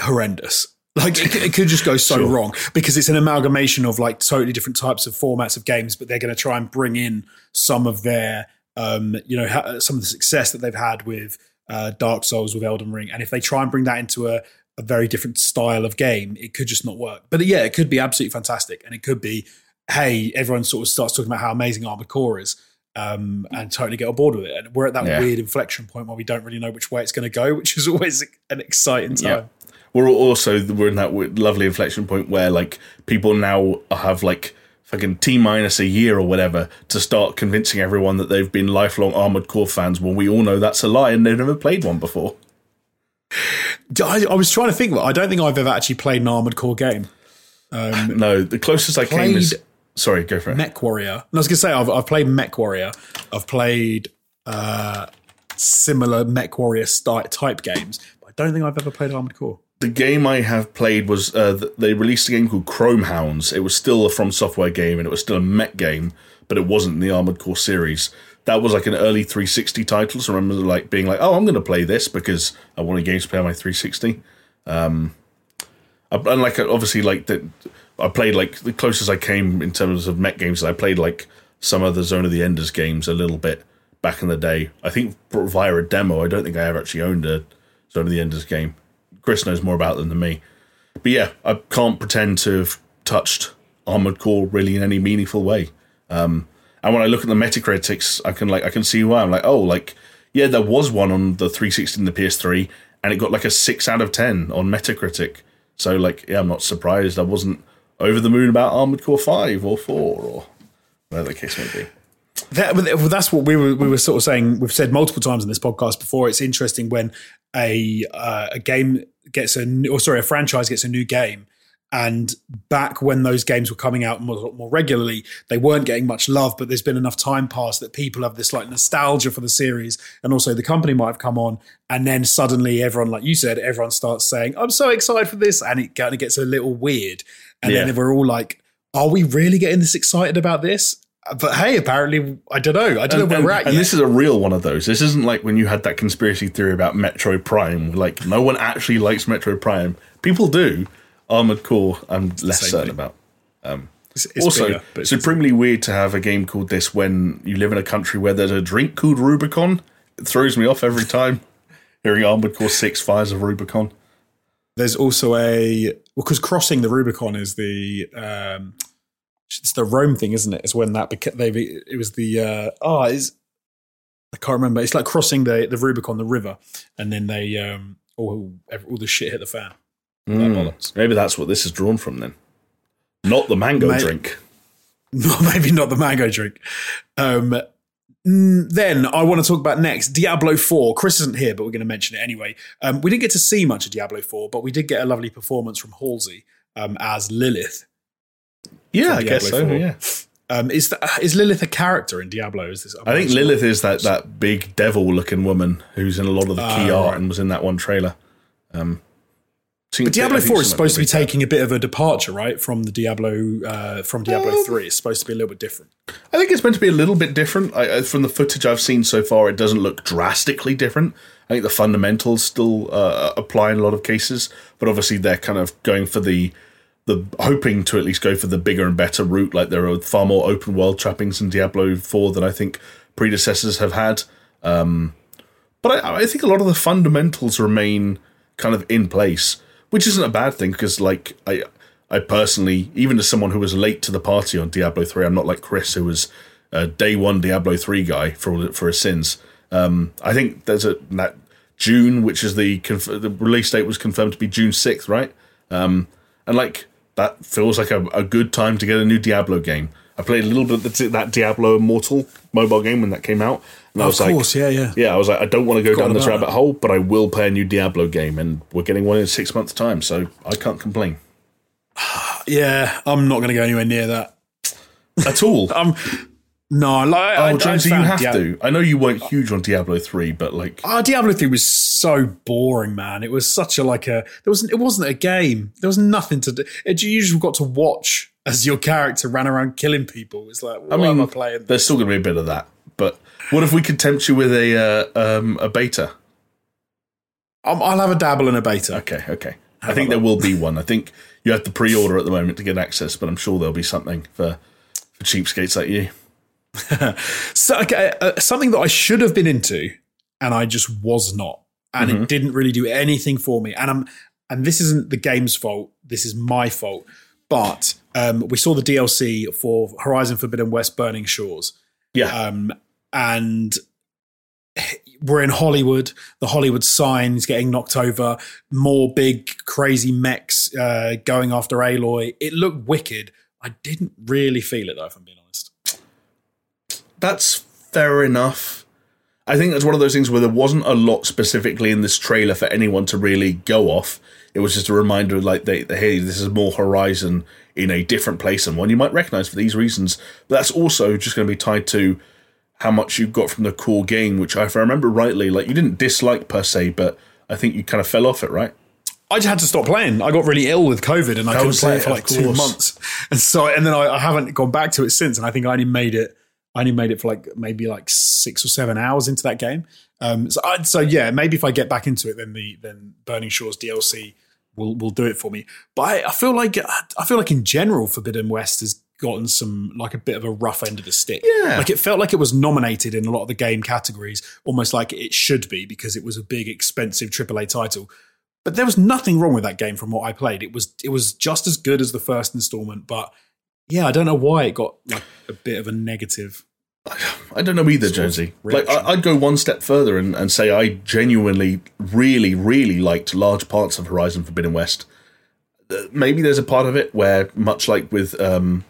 horrendous. Like it, could- it could just go so Sure. wrong because it's an amalgamation of like totally different types of formats of games, but they're going to try and bring in some of their, um, you know, ha- some of the success that they've had with uh, Dark Souls with Elden Ring, and if they try and bring that into a a very different style of game, it could just not work. But yeah, it could be absolutely fantastic, and it could be, hey, everyone sort of starts talking about how amazing Armored Core is. Um, and totally get on board with it. And we're at that Yeah. weird inflection point where we don't really know which way it's going to go, which is always an exciting time. We're also we're in that lovely inflection point where like people now have like fucking T minus a year or whatever to start convincing everyone that they've been lifelong Armored Core fans. When we all know that's a lie and they've never played one before. I, I was trying to think, I don't think I've ever actually played an Armored Core game. No, the closest I came is sorry, go for it. MechWarrior. And I was going to say, I've, I've played MechWarrior. I've played uh, similar MechWarrior type games, but I don't think I've ever played Armored Core. The game I have played was uh, they released a game called Chromehounds. It was still a From Software game and it was still a mech game, but it wasn't in the Armored Core series. That was like an early 360 title. So I remember like being like, "Oh, I'm going to play this because I want a game to play on my 360." Um, and like obviously like that, I played like the closest I came in terms of mech games. I played like some of the Zone of the Enders games a little bit back in the day. I think via a demo. I don't think I ever actually owned a Zone of the Enders game. Chris knows more about them than me. But yeah, I can't pretend to have touched Armored Core really in any meaningful way. Um, and when I look at the Metacritics, I can like I can see why. I'm like, oh, like yeah, there was one on the 360 and the PS3, and it got like a six out of ten on Metacritic. So like, yeah, I'm not surprised. I wasn't over the moon about Armored Core Five or Four or whatever the case may be. That, well, that's what we were we were sort of saying. We've said multiple times in this podcast before. It's interesting when a uh, a game gets a new, or sorry, a franchise gets a new game, and back when those games were coming out more, more regularly, they weren't getting much love. But there's been enough time passed that people have this like nostalgia for the series, and also the company might have come on, and then suddenly everyone, like you said, everyone starts saying, "I'm so excited for this," and it kind of gets a little weird, and Yeah. then we're all like, "Are we really getting this excited about this?" But hey, apparently, I don't know. I don't know where and, we're at and yet. this is a real one of those. This isn't like when you had that conspiracy theory about Metroid Prime. Like no one actually likes Metroid Prime. People do. Armored Core, I'm less certain thing. about. It's- it's also, bigger, it's- supremely weird to have a game called this when you live in a country where there's a drink called Rubicon. It throws me off every time hearing Armored Core Six Fires of Rubicon. there's also a because crossing the Rubicon is the um, it's the Rome thing, isn't it? It's when that beca- they it was the uh, oh is I can't remember. It's like crossing the the Rubicon, the river, and then they um all all the shit hit the fan. Mm, maybe that's what this is drawn from then. Not the mango drink. No, maybe not the mango drink. Um, then I want to talk about next Diablo 4. Chris isn't here, but we're going to mention it anyway. Um, we didn't get to see much of Diablo 4, but we did get a lovely performance from Halsey um, as Lilith. Yeah, I guess so. 4. Yeah. Um, is the, is Lilith a character in Diablo? Is this? I think Lilith is that, that big devil looking woman who's in a lot of the key Ah, art right. and was in that one trailer. Um, But Diablo Four is supposed to be taking a bit of a departure, right, from the Diablo uh, from Diablo Um, Three. It's supposed to be a little bit different. I think it's meant to be a little bit different. I, I- from the footage I've seen so far, it doesn't look drastically different. I think the fundamentals still uh, apply in a lot of cases, but obviously they're kind of going for the the hoping to at least go for the bigger and better route. Like there are far more open world trappings in Diablo Four than I think predecessors have had. Um, but I, I think a lot of the fundamentals remain kind of in place, which isn't a bad thing because, like, I I personally, even as someone who was late to the party on Diablo three, I'm not like Chris who was a day one Diablo three guy for for his sins. Um, I think there's a that June, which is the conf- the release date was confirmed to be June sixth, right? Um, and like that feels like a, a good time to get a new Diablo game. I played a little bit of that Diablo Immortal mobile game when that came out, and I was like, yeah, yeah. yeah, I was like, I don't want to go down this rabbit hole, but I will play a new Diablo game, and we're getting one in six months' time, so I can't complain Yeah, I'm not going to go anywhere near that. at all. Um, no, like, I, oh, I Jonesy, you have Diablo- to. I know you weren't huge on Diablo three, but like, Oh, Diablo 3 was so boring, man. It was such a like a there wasn't it wasn't a game. There was nothing to do. It, you just got to watch as your character ran around killing people. It's like, I mean, am I playing? there's still going to be a bit of that. But what if we could tempt you with a uh, um, a beta? Um, I'll have a dabble in a beta. Okay, okay. I think there will be one. I think you have to pre-order at the moment to get access, but I'm sure there'll be something for for cheapskates like you. So, okay, uh, something that I should have been into, and I just was not, and Mm-hmm. it didn't really do anything for me. And I'm and this isn't the game's fault. This is my fault. But um, we saw the DLC for Horizon Forbidden West: Burning Shores. Yeah. Um, and we're in Hollywood. The Hollywood sign is getting knocked over. More big, crazy mechs uh, going after Aloy. It looked wicked. I didn't really feel it though, if I'm being. That's fair enough. I think that's one of those things where there wasn't a lot specifically in this trailer for anyone to really go off. It was just a reminder, like, they, hey, this is more Horizon in a different place and one you might recognize for these reasons. But that's also just going to be tied to how much you got from the core game, which, if I remember rightly, like you didn't dislike per se, but I think you kind of fell off it, right? I just had to stop playing. I got really ill with COVID, and I couldn't play it for like two months. And so, and then I, I, haven't gone back to it since. And I think I only made it. I only made it for like maybe like six or seven hours into that game. Um, so, I, so yeah, maybe if I get back into it, then the then Burning Shores DLC will will do it for me. But I, I feel like I feel like in general, Forbidden West has gotten some like a bit of a rough end of the stick. Yeah. Like it felt like it was nominated in a lot of the game categories, almost like it should be because it was a big, expensive AAA title. But there was nothing wrong with that game from what I played. It was it was just as good as the first installment, but yeah, I don't know why it got like a bit of a negative. I don't know either, Jonesy. Like I, would go one step further and, and say I genuinely, really, really liked large parts of Horizon Forbidden West. Uh, maybe there's a part of it where, much like with um,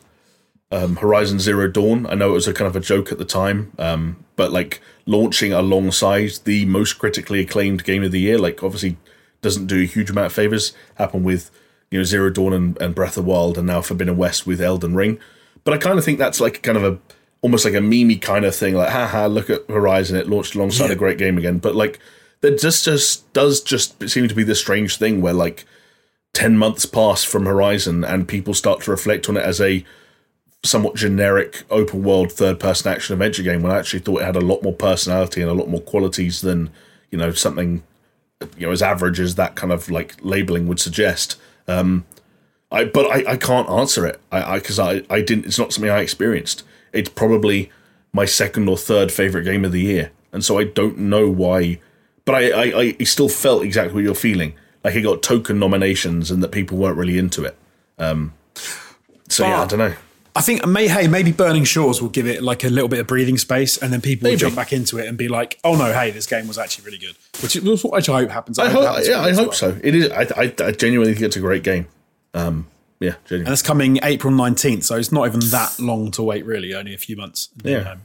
um, Horizon Zero Dawn. I know it was a kind of a joke at the time, um, but like launching alongside the most critically acclaimed game of the year, like obviously doesn't do a huge amount of favors. Happened with you know Zero Dawn and, and Breath of Wild, and now Forbidden West with Elden Ring. But I kind of think that's like kind of a almost like a memey kind of thing, like haha, look at Horizon, it launched alongside yeah. a great game again. But like there just just does just seem to be this strange thing where like ten months pass from Horizon and people start to reflect on it as a somewhat generic open world third person action adventure game when I actually thought it had a lot more personality and a lot more qualities than you know something you know as average as that kind of like labeling would suggest. Um, I but I, I can't answer it I because I, I, I didn't it's not something I experienced. It's probably my second or third favorite game of the year, and so I don't know why. But I I, I still felt exactly what you're feeling. Like it got token nominations and that people weren't really into it. Um, so but, yeah, I don't know. I think may hey maybe Burning Shores will give it like a little bit of breathing space, and then people will jump back into it and be like, "Oh no, hey, this game was actually really good." Which, which I hope happens. I, I hope, happens yeah, I hope well. so. It is. I, I, I, genuinely think it's a great game. Um, yeah, genuinely. and it's coming April nineteenth, so it's not even that long to wait. Really, only a few months. Yeah, um,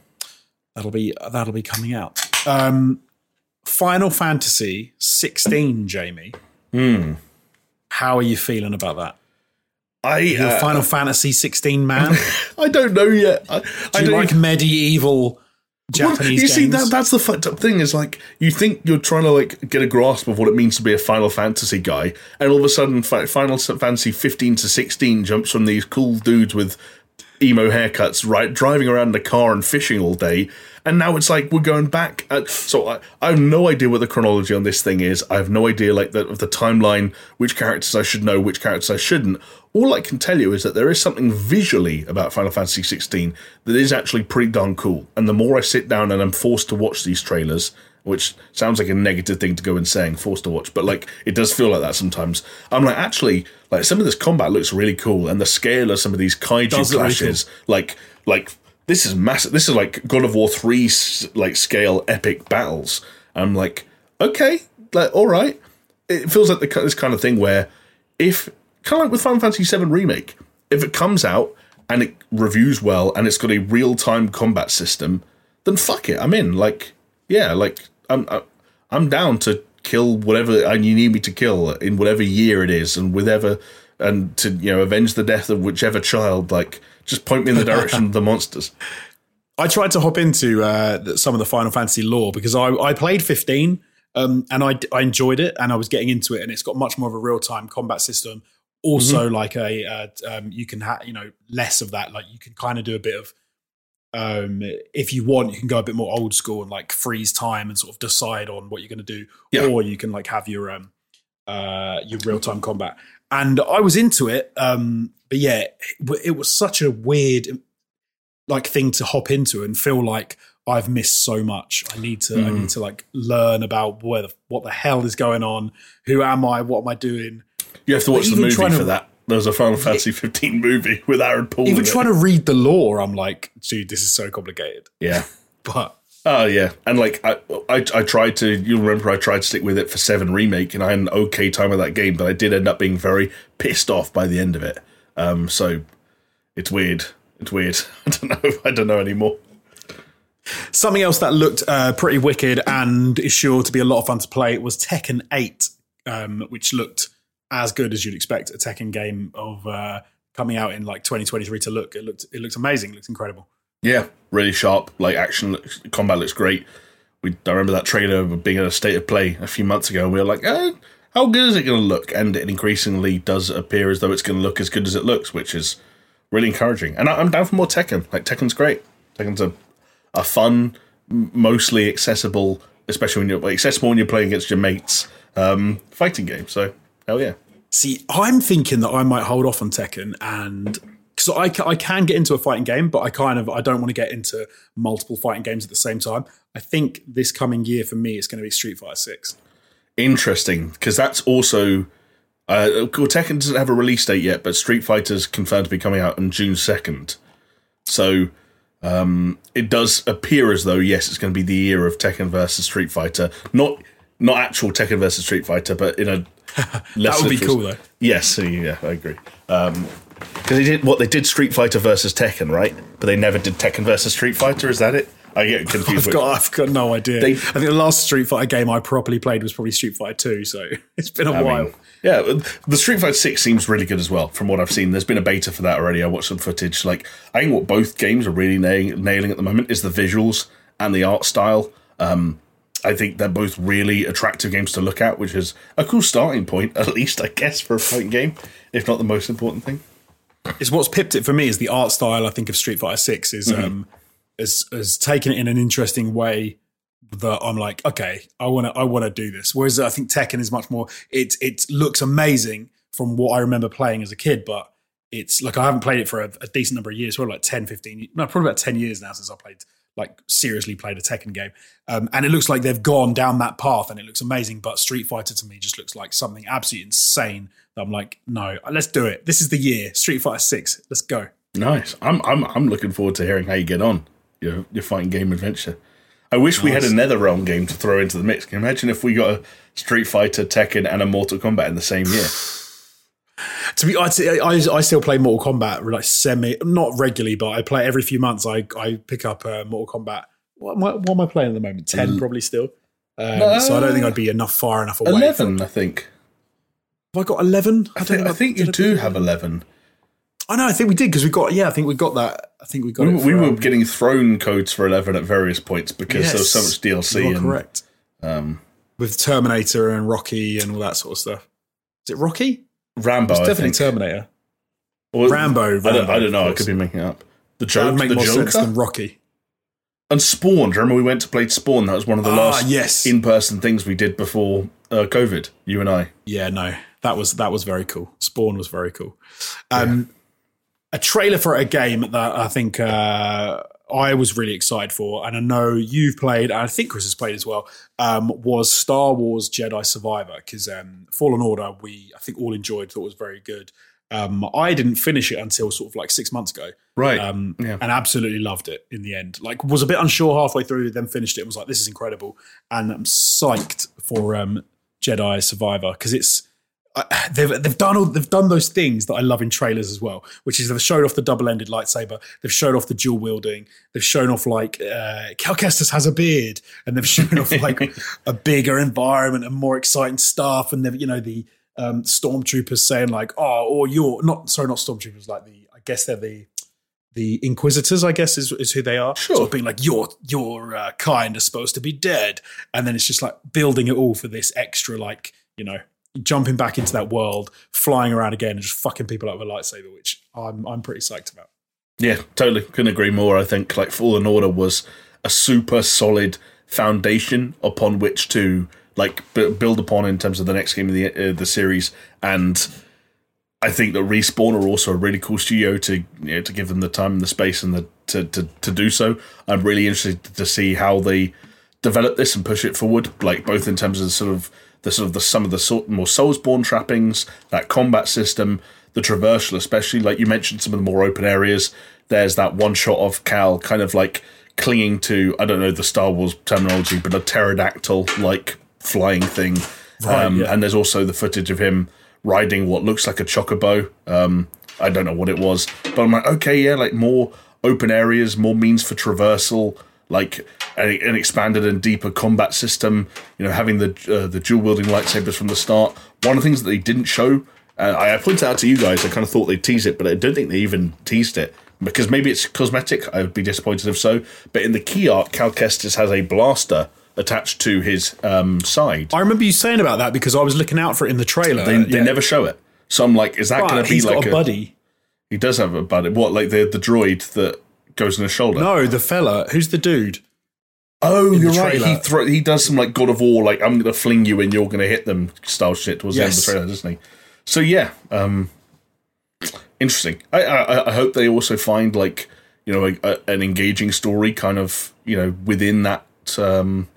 that'll be that'll be coming out. Um, Final Fantasy sixteen, Jamie. Hmm. How are you feeling about that? I you uh, Final Fantasy 16 man. I don't know yet. I, Do I you like medieval Japanese well, you games? see that that's the fucked up thing is like you think you're trying to like get a grasp of what it means to be a Final Fantasy guy, and all of a sudden Final Fantasy 15 to 16 jumps from these cool dudes with emo haircuts, right, driving around in a car and fishing all day, and now it's like we're going back. At, so I, I have no idea what the chronology on this thing is. I have no idea like the, of the timeline, which characters I should know, which characters I shouldn't. All I can tell you is that there is something visually about Final Fantasy 16 that is actually pretty darn cool. And the more I sit down and I'm forced to watch these trailers, which sounds like a negative thing to go and saying forced to watch, but like it does feel like that sometimes. I'm like, actually, like some of this combat looks really cool, and the scale of some of these kaiju clashes, really cool. like like this is massive. This is like God of War three like scale epic battles. I'm like, okay, like all right. It feels like the, this kind of thing where if kind of like with Final Fantasy VII remake, if it comes out and it reviews well and it's got a real time combat system, then fuck it, I'm in. Like, yeah, like I'm I'm down to kill whatever and you need me to kill in whatever year it is and whatever and to you know avenge the death of whichever child. Like, just point me in the direction of the monsters. I tried to hop into uh, some of the Final Fantasy lore because I, I played 15 um, and I, I enjoyed it and I was getting into it and it's got much more of a real time combat system. Also, mm-hmm. like a uh, um, you can have you know less of that. Like you can kind of do a bit of um, if you want, you can go a bit more old school and like freeze time and sort of decide on what you're going to do, yeah. or you can like have your um, uh, your real time combat and I was into it. Um, but yeah, it, it was such a weird like thing to hop into and feel like I've missed so much. I need to I need to like learn about where the, what the hell is going on. Who am I? What am I doing? You have to watch the movie for to- that. There was a Final Fantasy 15 movie with Aaron Paul. Even trying to read the lore, I'm like, dude, this is so complicated. yeah. But Oh yeah, and like I, I, I tried to. You remember I tried to stick with it for Seven remake, and I had an okay time with that game, but I did end up being very pissed off by the end of it. Um, so it's weird. It's weird. I don't know. I don't know anymore. Something else that looked uh, pretty wicked and is sure to be a lot of fun to play was Tekken 8, um, which looked as good as you'd expect a Tekken game of uh, coming out in like 2023 to look. It looked it looked amazing. It looked incredible. Yeah, really sharp. Like action, combat looks great. We I remember that trailer being in a state of play a few months ago, and we were like, eh, "How good is it going to look?" And it increasingly does appear as though it's going to look as good as it looks, which is really encouraging. And I, I'm down for more Tekken. Like Tekken's great. Tekken's a a fun, mostly accessible, especially when you're accessible when you're playing against your mates, um, fighting game. So hell yeah. See, I'm thinking that I might hold off on Tekken and because I, I can get into a fighting game, but I kind of I don't want to get into multiple fighting games at the same time. I think this coming year for me it's going to be Street Fighter Six. interesting because that's also uh, well, Tekken doesn't have a release date yet, but Street Fighter's confirmed to be coming out on June second. So um, it does appear as though yes, it's going to be the year of Tekken versus Street Fighter, not not actual Tekken versus Street Fighter, but in a That would be cool though. Yes, yeah, I agree. Because they did what they did Street Fighter versus Tekken, right? But they never did Tekken versus Street Fighter. Is that it? I get confused. I've got I've got no idea. They- I think the last Street Fighter game I properly played was probably Street Fighter Two, so it's been a I while. mean, yeah, the Street Fighter Six seems really good as well. From what I've seen, there's been a beta for that already. I watched some footage. Like, I think what both games are really nailing, nailing at the moment is the visuals and the art style. Um, I think they're both really attractive games to look at, which is a cool starting point, at least I guess, for a fighting game, if not the most important thing. It's what's pipped it for me is the art style. I think of Street Fighter Six is Mm-hmm. um has has taken it in an interesting way that I'm like, okay, I want to I want to do this. Whereas I think Tekken is much more. It it looks amazing from what I remember playing as a kid, but it's like I haven't played it for a, a decent number of years, probably like 10, 15, no, probably about 10 years now since I played like seriously played a Tekken game. Um, and it looks like they've gone down that path and it looks amazing. But Street Fighter to me just looks like something absolutely insane. I'm like, no, let's do it. This is the year. Street Fighter Six. Let's go. Nice. I'm I'm I'm looking forward to hearing how you get on your your fighting game adventure. I wish we had a NetherRealm game to throw into the mix. Can you imagine if we got a Street Fighter, Tekken, and a Mortal Kombat in the same year? To be, I'd I, I still play Mortal Kombat like semi, not regularly, but I play every few months. I I pick up uh, Mortal Kombat. What am, I, what am I playing at the moment? Ten, probably still. Um, so I don't think I'd be enough far enough away. Eleven, I think. Have I got eleven? I think, I think you do have eleven. I know. I think we did because we got. Yeah, I think we got that. I think we got. We, it we were um, getting thrown codes for eleven at various points because there was so much DLC. And, correct. Um, With Terminator and Rocky and all that sort of stuff. Is it Rocky? Rambo, It's I definitely. Terminator. Or- Rambo, I don't, I don't know. I could be making it up. The That joke, would make the more sense than Rocky. and Spawn. Do you remember we went to play Spawn? That was one of the Ah, last yes. in-person things we did before uh, COVID. You and I. Yeah, no, that was that was very cool. Spawn was very cool. Um, A trailer for a game that I think uh, I was really excited for, and I know you've played, and I think Chris has played as well. Um, was Star Wars Jedi Survivor because um, Fallen Order we I think all enjoyed, thought was very good. Um, I didn't finish it until sort of like six months ago, Right. um, Yeah. and absolutely loved it in the end. Like, was a bit unsure halfway through, then finished it and was like, "This is incredible," and I'm psyched for um, Jedi Survivor because it's uh, they've they've done all they've done those things that I love in trailers as well, which is they've showed off the double ended lightsaber, they've shown off the dual wielding, they've shown off like uh, Cal Kestis has a beard, and they've shown off like a bigger environment and more exciting stuff, and they've you know the um, stormtroopers saying like, oh, or you're not sorry, not stormtroopers, like the I guess they're the the inquisitors i guess is, is who they are Sure. of being like your your uh, kind are supposed to be dead and then it's just like building it all for this extra like you know jumping back into that world flying around again and just fucking people up with a lightsaber which i'm i'm pretty psyched about Yeah, totally. Couldn't agree more. I think like Fallen Order was a super solid foundation upon which to like b- build upon in terms of the next game of the uh, the series, and I think that Respawn are also a really cool studio to you know, to give them the time and the space and the to, to, to do so. I'm really interested to see how they develop this and push it forward, like both in terms of sort of the sort of the some of the sort more Soulsborne trappings, that combat system, the traversal, especially like you mentioned some of the more open areas. There's that one shot of Cal kind of like clinging to I don't know the Star Wars terminology, but a pterodactyl like flying thing. Right, um, yeah. And there's also the footage of him riding what looks like a chocobo. Um, I don't know what it was, but I'm like, okay, yeah, like more open areas, more means for traversal, like an, an expanded and deeper combat system. You know, having the uh, the dual wielding lightsabers from the start. One of the things that they didn't show, uh, I I pointed out to you guys, I kind of thought they'd tease it, but I don't think they even teased it because maybe it's cosmetic. I would be disappointed if so. But in the key art, Cal Kestis has a blaster attached to his um, side. I remember you saying about that because I was looking out for it in the trailer. They, they Yeah. never show it. So I'm like, is that going to be like got a buddy. He does have a buddy. What, like the the droid that goes on his shoulder? No, the fella. Who's the dude? Oh, you're right. He thro- he does some like God of War, like I'm going to fling you and you're going to hit them style shit towards Yes. the end of the trailer, doesn't he? So yeah, um, interesting. I, I I hope they also find like you know a, a, an engaging story, kind of you know within that um,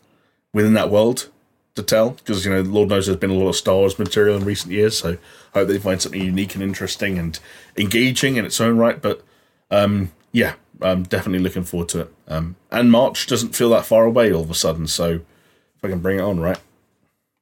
within that world to tell because you know Lord knows there's been a lot of Star Wars material in recent years, so I hope they find something unique and interesting and engaging in its own right. But um, yeah, I'm definitely looking forward to it. Um, and March doesn't feel that far away all of a sudden, so if I can bring it on, right?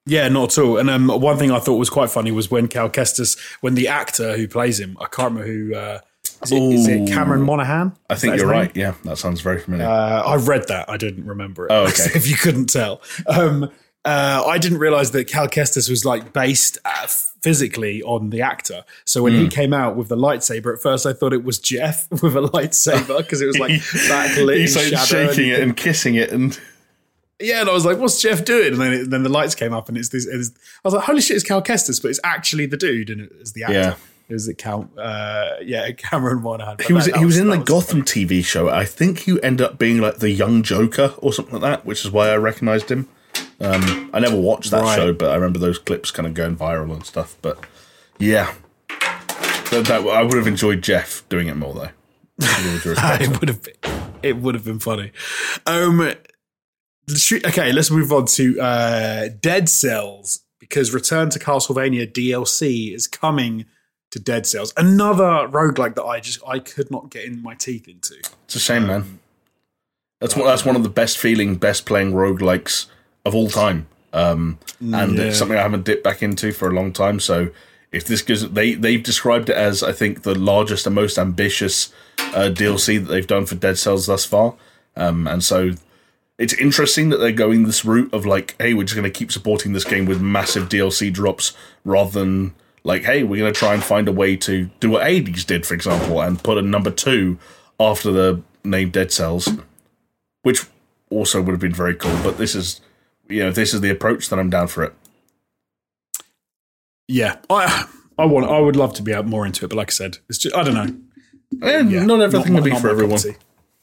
Yeah, not at all. And um, one thing I thought was quite funny was when Cal Kestis, when the actor who plays him, I can't remember who. Uh, is, it, is it Cameron Monaghan? I think you're right. Yeah, that sounds very familiar. Uh, I read that. I didn't remember it. Oh, okay. if you couldn't tell. Um, uh, I didn't realize that Cal Kestis was like based uh, physically on the actor. So when he Hmm. came out with the lightsaber, at first I thought it was Geoff with a lightsaber because it was like backlit He's like shaking and, it and kissing it, and Yeah, and I was like, "What's Geoff doing?" And then, it, then the lights came up, and it's this. It's, I was like, "Holy shit, it's Cal Kestis!" But it's actually the dude, and it's the actor. Yeah. It was it Cal? Uh, yeah, Cameron. But he was that- that he was in the Gotham TV show. I think he ended up being like the young Joker or something like that, which is why I recognised him. Um, I never watched that Right. show, but I remember those clips kind of going viral and stuff. But yeah, that, that I would have enjoyed Geoff doing it more though. With all due respect. it would have been, it would have been funny. Um, okay, let's move on to uh, Dead Cells because Return to Castlevania DLC is coming to Dead Cells. Another roguelike that I just I could not get in my teeth into. It's a shame, man. That's one, that's one of the best feeling, best playing roguelikes of all time. Um, and Yeah. it's something I haven't dipped back into for a long time. So if this gives they they've described it as I think the largest and most ambitious uh, DLC that they've done for Dead Cells thus far. Um, and so it's interesting that they're going this route of like, hey, we're just going to keep supporting this game with massive DLC drops rather than like, hey, we're going to try and find a way to do what Hades did, for example, and put a number two after the name Dead Cells, which also would have been very cool. But this is, you know, if this is the approach, then I'm down for it. Yeah, I I want I would love to be out more into it, but like I said, it's just I don't know. Eh, Yeah, not everything will be for my cup of everyone.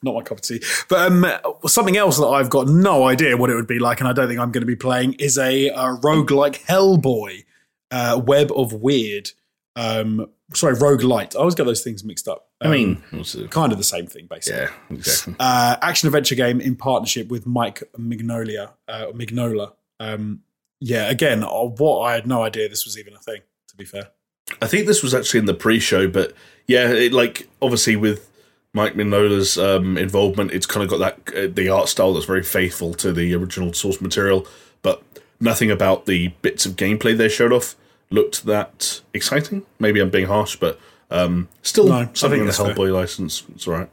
Not my cup of tea. But um, something else that I've got no idea what it would be like, and I don't think I'm going to be playing, is a, a roguelike Hellboy, uh, Web of Wyrd. Um, sorry, light. I always get those things mixed up. I Um, mean, it? kind of the same thing, basically. yeah, exactly. Uh, action adventure game in partnership with Mike Mignola. Uh, Mignola. Um, yeah, again, uh, what I had no idea this was even a thing. To be fair. I think this was actually in the pre-show, but yeah, it, like obviously with Mike Mignola's um, involvement, it's kind of got that uh, the art style that's very faithful to the original source material, but nothing about the bits of gameplay they showed off looked that exciting. Maybe I'm being harsh, but um, still No, I something think in the that's fair. Hellboy license. It's all right.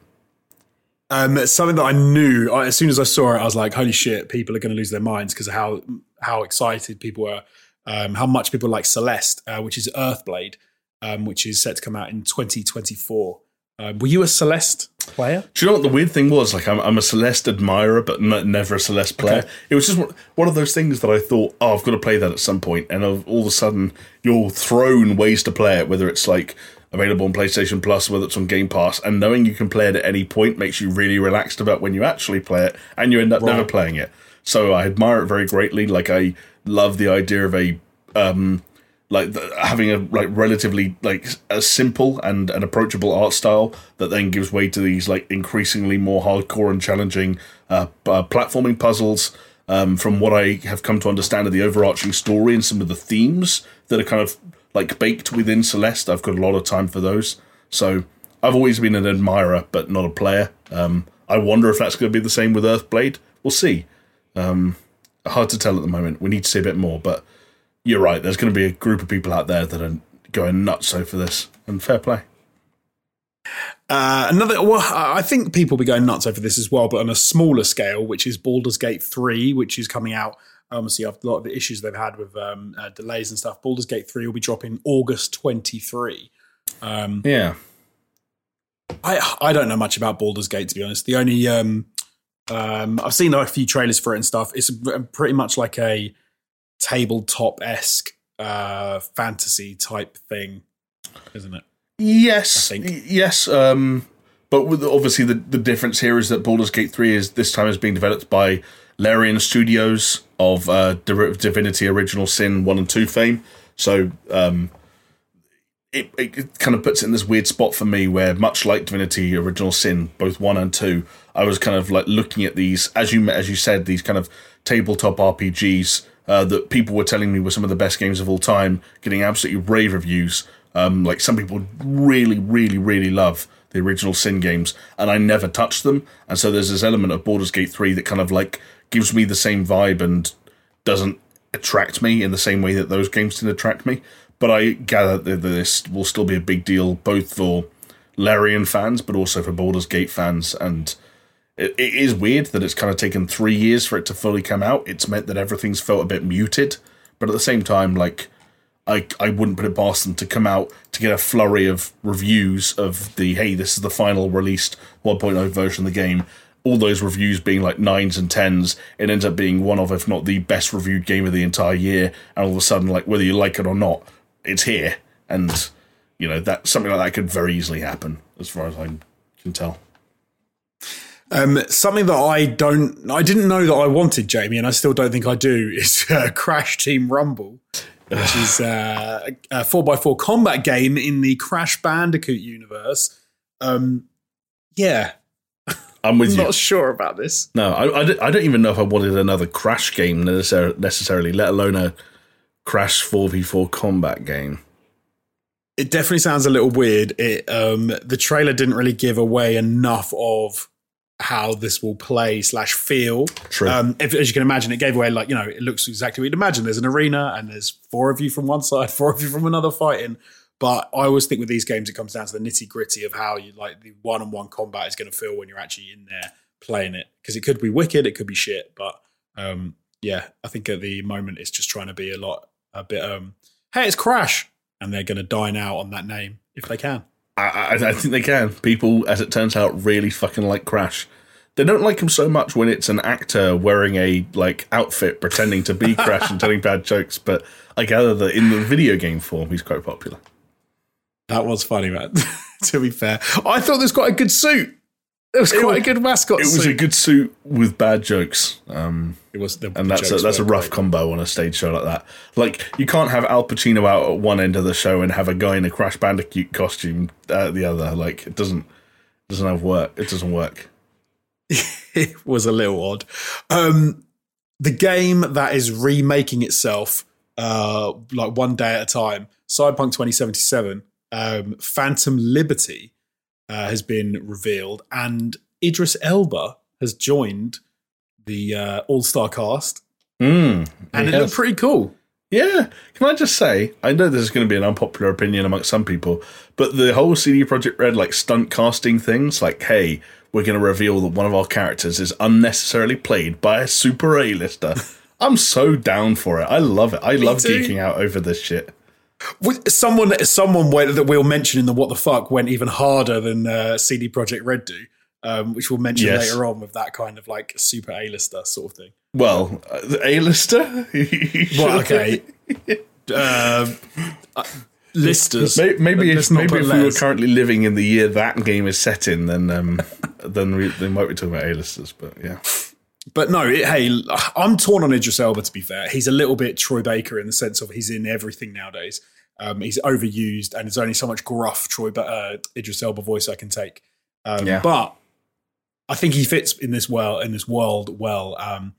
Um, something that I knew I, as soon as I saw it. I was like, "Holy shit! People are going to lose their minds because how how excited people were, um, how much people like Celeste, uh, which is Earthblade, um, which is set to come out in 2024. Um, were you a Celeste player? Do you know what the weird thing was? Like, I'm, I'm a Celeste admirer, but n- never a Celeste player. Okay. It was just one, one of those things that I thought, oh, I've got to play that at some point. point, and all of a sudden, you're thrown ways to play it, whether it's like available on PlayStation Plus, whether it's on Game Pass, and knowing you can play it at any point makes you really relaxed about when you actually play it, and you end up never playing it. So I admire it very greatly. Like, I love the idea of a um, like the, having a like relatively like a simple and an approachable art style that then gives way to these like increasingly more hardcore and challenging uh, uh, platforming puzzles. Um, from what I have come to understand of the overarching story and some of the themes that are kind of like baked within Celeste, I've got a lot of time for those. So I've always been an admirer, but not a player. Um, I wonder if that's going to be the same with Earthblade. We'll see. Um, hard to tell at the moment. We need to see a bit more, but you're right. There's going to be a group of people out there that are going nuts over this, and fair play. Uh, another, well, I think people will be going nuts over this as well, but on a smaller scale, which is Baldur's Gate 3, which is coming out obviously after a lot of the issues they've had with um, uh, delays and stuff. Baldur's Gate 3 will be dropping August 23. Um, yeah. I I don't know much about Baldur's Gate to be honest. The only um, um, I've seen a few trailers for it and stuff. It's pretty much like a tabletop esque uh, fantasy type thing, isn't it? Yes, yes. Um, but with, obviously, the, the difference here is that Baldur's Gate three is this time is being developed by Larian Studios of uh, Divinity Original Sin one and two fame. So um, it, it kind of puts it in this weird spot for me where, much like Divinity Original Sin, both one and two, I was kind of like looking at these as you as you said these kind of tabletop RPGs uh, that people were telling me were some of the best games of all time, getting absolutely rave reviews. Um, like some people really, really, really love the original Sin games, and I never touched them. And so there's this element of Baldur's Gate three that kind of like gives me the same vibe and doesn't attract me in the same way that those games didn't attract me. But I gather that this will still be a big deal both for Larian fans, but also for Baldur's Gate fans. And it, it is weird that it's kind of taken three years for it to fully come out. It's meant that everything's felt a bit muted, but at the same time, like I I wouldn't put it past them to come out to get a flurry of reviews of the hey, this is the final released 1.0 version of the game. All those reviews being like nines and tens, it ends up being one of, if not the best reviewed game of the entire year. And all of a sudden, like whether you like it or not, it's here, and you know that something like that could very easily happen, as far as I can tell. Um, something that I don't, I didn't know that I wanted, Jamie, and I still don't think I do, is uh, Crash Team Rumble, which is uh, a four x four combat game in the Crash Bandicoot universe. Um, yeah, I'm with I'm you. Not sure about this. No, I, I, don't even know if I wanted another Crash game necessarily, let alone a Crash 4v4 combat game. It definitely sounds a little weird. It um, the trailer didn't really give away enough of how this will play slash feel. True. Um, if, as you can imagine, it gave away like you know it looks exactly what you'd imagine. There's an arena and there's four of you from one side, four of you from another fighting. But I always think with these games, it comes down to the nitty gritty of how you like the one on one combat is going to feel when you're actually in there playing it. Because it could be wicked, it could be shit. But um, yeah, I think at the moment it's just trying to be a lot a bit um hey it's crash and they're going to dine out on that name if they can I, I, I, think they can people as it turns out really fucking like crash they don't like him so much when it's an actor wearing a like outfit pretending to be crash and telling bad jokes but i gather that in the video game form he's quite popular that was funny man to be fair i thought this quite a good suit it was quite it, a good mascot. It suit. was a good suit with bad jokes. Um, it was, the, and that's a, that's a rough great. combo on a stage show like that. Like you can't have Al Pacino out at one end of the show and have a guy in a Crash Bandicoot costume at the other. Like it doesn't it doesn't have work. It doesn't work. it was a little odd. Um, the game that is remaking itself, uh, like one day at a time, Cyberpunk 2077, um, Phantom Liberty uh, has been revealed, and Idris Elba has joined the uh, All Star cast, mm, and it has. looked pretty cool. Yeah, can I just say, I know this is going to be an unpopular opinion amongst some people, but the whole CD Projekt Red like stunt casting things, like, hey, we're going to reveal that one of our characters is unnecessarily played by a super A-lister. I'm so down for it. I love it. I Me love too. geeking out over this shit. Someone, someone that we'll mention in the what the fuck went even harder than uh, CD Projekt Red do, um, which we'll mention yes. later on with that kind of like super A-lister sort of thing. Well, uh, A-lister. well, okay. Um, uh, listers. Maybe maybe if, maybe if we were currently living in the year that game is set in, then um, then we, they might be talking about A-listers. But yeah. But no, it, hey, I'm torn on Idris Elba. To be fair, he's a little bit Troy Baker in the sense of he's in everything nowadays. Um, he's overused, and there's only so much gruff Troy uh, Idris Elba voice I can take. Um, yeah. But I think he fits in this well in this world well, um,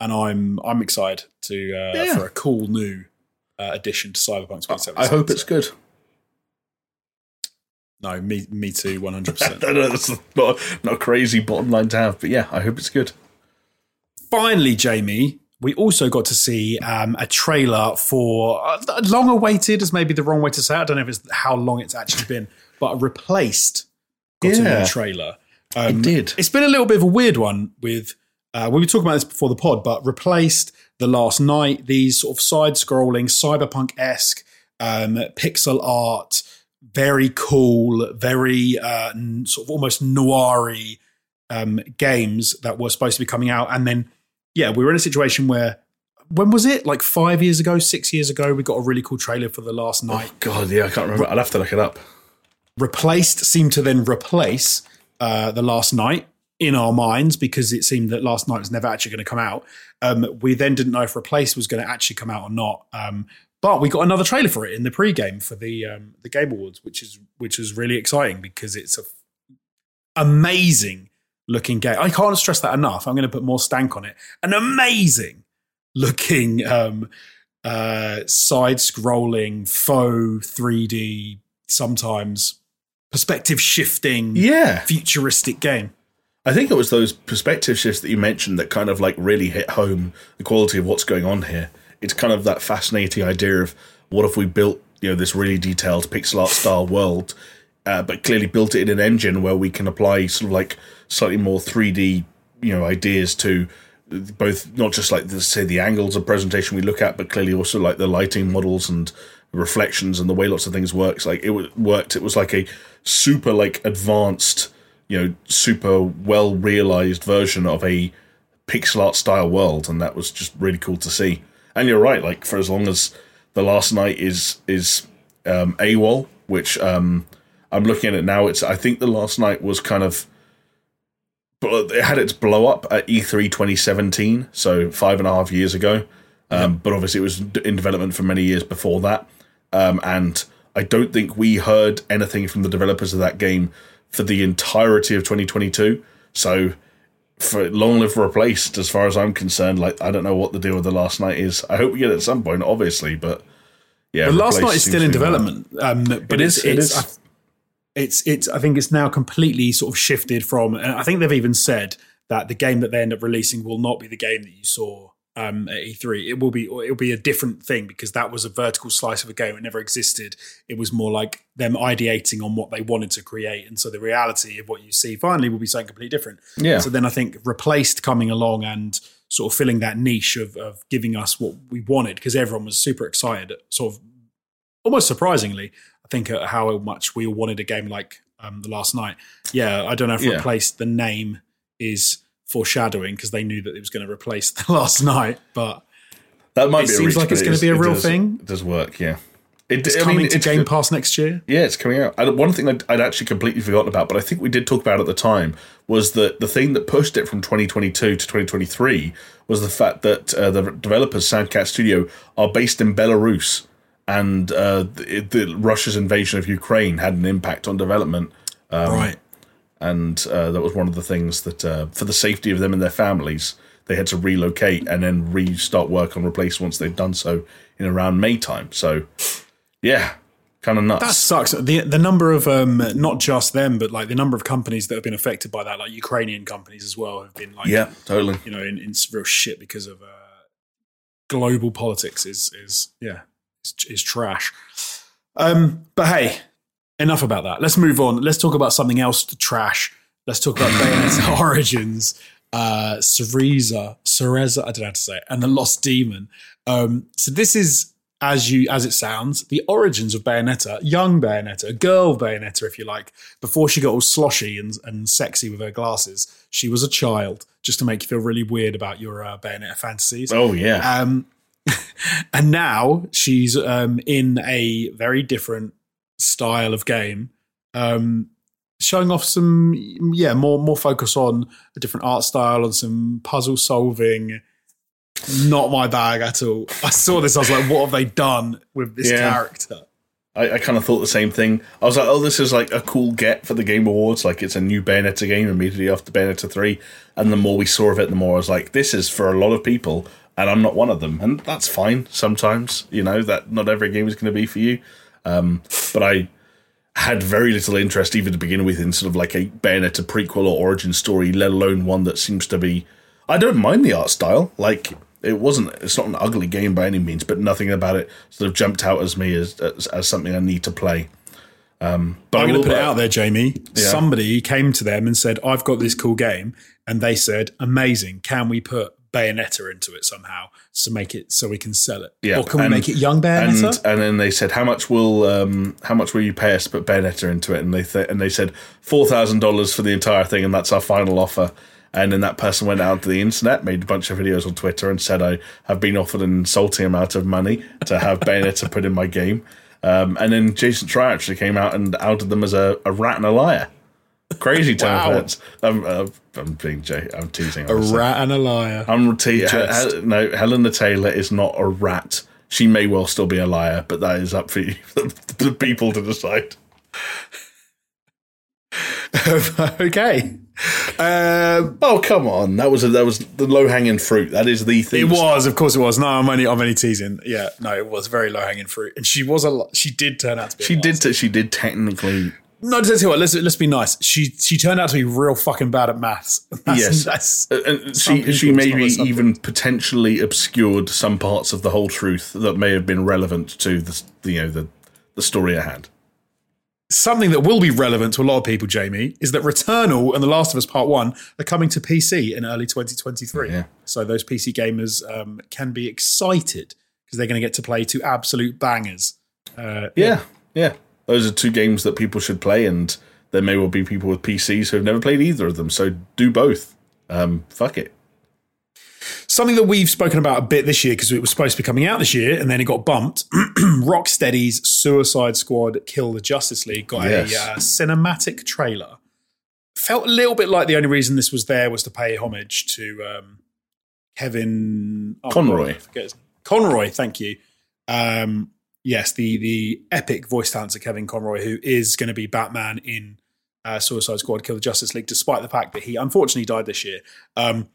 and I'm I'm excited to uh, yeah. for a cool new uh, addition to Cyberpunk 2077. I hope it's good. No, me me too, one hundred percent. That's not not a crazy bottom line to have, but yeah, I hope it's good. Finally, Jamie, we also got to see um, a trailer for uh, long awaited is maybe the wrong way to say it. I don't know if it's how long it's actually been, but replaced got yeah. a new trailer. Um, it did. It's been a little bit of a weird one with. Uh, we were talking about this before the pod, but replaced the last night these sort of side-scrolling cyberpunk esque um, pixel art, very cool, very uh, sort of almost noiry um, games that were supposed to be coming out, and then yeah, we were in a situation where when was it? Like five years ago, six years ago, we got a really cool trailer for the last night. Oh, God, yeah, I can't remember. I'll have to look it up. Replaced seemed to then replace uh, the last night in our minds because it seemed that last night was never actually going to come out. Um, we then didn't know if replace was going to actually come out or not. Um, but we got another trailer for it in the pre-game for the um, the Game Awards, which is which is really exciting because it's a f- amazing looking game. I can't stress that enough. I'm going to put more stank on it. An amazing looking um, uh, side scrolling faux 3D, sometimes perspective shifting, yeah, futuristic game. I think it was those perspective shifts that you mentioned that kind of like really hit home the quality of what's going on here. It's kind of that fascinating idea of what if we built you know this really detailed pixel art style world, uh, but clearly built it in an engine where we can apply sort of like slightly more 3D, you know, ideas to both not just like the, say the angles of presentation we look at, but clearly also like the lighting models and reflections and the way lots of things works. Like it worked. It was like a super like advanced, you know, super well realized version of a pixel art style world, and that was just really cool to see. And you're right. Like for as long as the last night is is um, AWOL, which um, I'm looking at it now. It's I think the last night was kind of it had its blow up at E3 2017, so five and a half years ago. Um, But obviously, it was in development for many years before that. Um, and I don't think we heard anything from the developers of that game for the entirety of 2022. So, for long live replaced, as far as I'm concerned, like I don't know what the deal with the last night is. I hope we get it at some point, obviously, but yeah, the last night is still in development. Um, but it it's, is, it it's, is it's it's I think it's now completely sort of shifted from and I think they've even said that the game that they end up releasing will not be the game that you saw um, at E3. It will be it'll be a different thing because that was a vertical slice of a game. It never existed. It was more like them ideating on what they wanted to create, and so the reality of what you see finally will be something completely different. Yeah. So then I think replaced coming along and sort of filling that niche of, of giving us what we wanted because everyone was super excited, sort of almost surprisingly think at how much we all wanted a game like um, the last night. Yeah, I don't know if yeah. replace the name is foreshadowing because they knew that it was going to replace the last night, but that might it be seems like it's going to be a real does, thing. It does work, yeah. It, it's I coming mean, to it's Game Pass next year. Yeah, it's coming out. one thing I'd, I'd, actually completely forgotten about, but I think we did talk about at the time, was that the thing that pushed it from 2022 to 2023 was the fact that uh, the developers, Sad Cat Studio, are based in Belarus and uh, the, the, Russia's invasion of Ukraine had an impact on development. Um, right. And uh, that was one of the things that, uh, for the safety of them and their families, they had to relocate and then restart work on replace once they'd done so in around May time. So, yeah, kind of nuts. That sucks. The the number of um, not just them, but like the number of companies that have been affected by that, like Ukrainian companies as well, have been like, yeah, totally, you know, in, in real shit because of uh, global politics. Is is yeah, is, is trash. Um, but hey, enough about that. Let's move on. Let's talk about something else to trash. Let's talk about Bayonetta Origins, uh, Cereza, Cereza, I don't know how to say it, and the Lost Demon. Um, so this is as you as it sounds, the origins of Bayonetta, young Bayonetta, girl Bayonetta, if you like, before she got all sloshy and, and sexy with her glasses, she was a child, just to make you feel really weird about your uh, Bayonetta fantasies. Oh yeah. Um, and now she's um, in a very different style of game. Um, showing off some yeah more more focus on a different art style and some puzzle solving. Not my bag at all. I saw this. I was like, what have they done with this Yeah. character? I, I kind of thought the same thing. I was like, oh, this is like a cool get for the Game Awards. Like, it's a new Bayonetta game immediately after Bayonetta 3. And the more we saw of it, the more I was like, this is for a lot of people, and I'm not one of them. And that's fine sometimes, you know, that not every game is going to be for you. Um, but I had very little interest, even to begin with, in sort of like a Bayonetta prequel or origin story, let alone one that seems to be. I don't mind the art style. Like, it wasn't it's not an ugly game by any means but nothing about it sort of jumped out as me as as, as something i need to play um but I'm going to put it out there, Jamie. Somebody came to them and said, "I've got this cool game," and they said, "Amazing! Can we put Bayonetta into it somehow to make it so we can sell it? Yeah, or can we and- make it young and Bayonetta?" and then they said how much will um how much will you pay us to put bayonetta into it and they th- and they said four thousand dollars for the entire thing and that's our final offer and then that person went out to the internet made a bunch of videos on twitter and said i have been offered an insulting amount of money to have bayonetta put in my game um, and then Jason Schreier actually came out and outed them as a, a rat and a liar crazy turn Wow. i'm, uh, I'm being j- i'm teasing a honestly. rat and a liar. I'm te- He- no, Hellena Taylor is not a rat. She may well still be a liar, but that is up for you, the people to decide. okay. Um, Oh come on, that was a, that was the low hanging fruit. That is the thing. it was, of course, it was. No, I'm only, I'm only teasing. Yeah, no, it was very low hanging fruit, and she was a, she did turn out to be. She did. T- she did technically. No, tell you what. Let's let's be nice. She she turned out to be real fucking bad at maths. That's, Yes. that's uh, And she she maybe not a subject. even potentially obscured some parts of the whole truth that may have been relevant to the you know the the story at hand. something that will be relevant to a lot of people. Jamie is that Returnal and The Last of Us Part One are coming to PC in early 2023. Yeah. So those PC gamers um, can be excited because they're going to get to play two absolute bangers. Uh, Yeah, yeah. Those are two games that people should play, and there may well be people with PCs who have never played either of them. So do both. Um, fuck it. Something that we've spoken about a bit this year because it was supposed to be coming out this year and then it got bumped. Rocksteady's Suicide Squad Kill the Justice League got Yes. a uh, cinematic trailer. Felt a little bit like the only reason this was there was to pay homage to um, Kevin oh, Conroy. I forget his- Conroy, thank you. Um, yes, the the epic voice talent of Kevin Conroy, who is going to be Batman in uh, Suicide Squad Kill the Justice League, despite the fact that he unfortunately died this year. Um,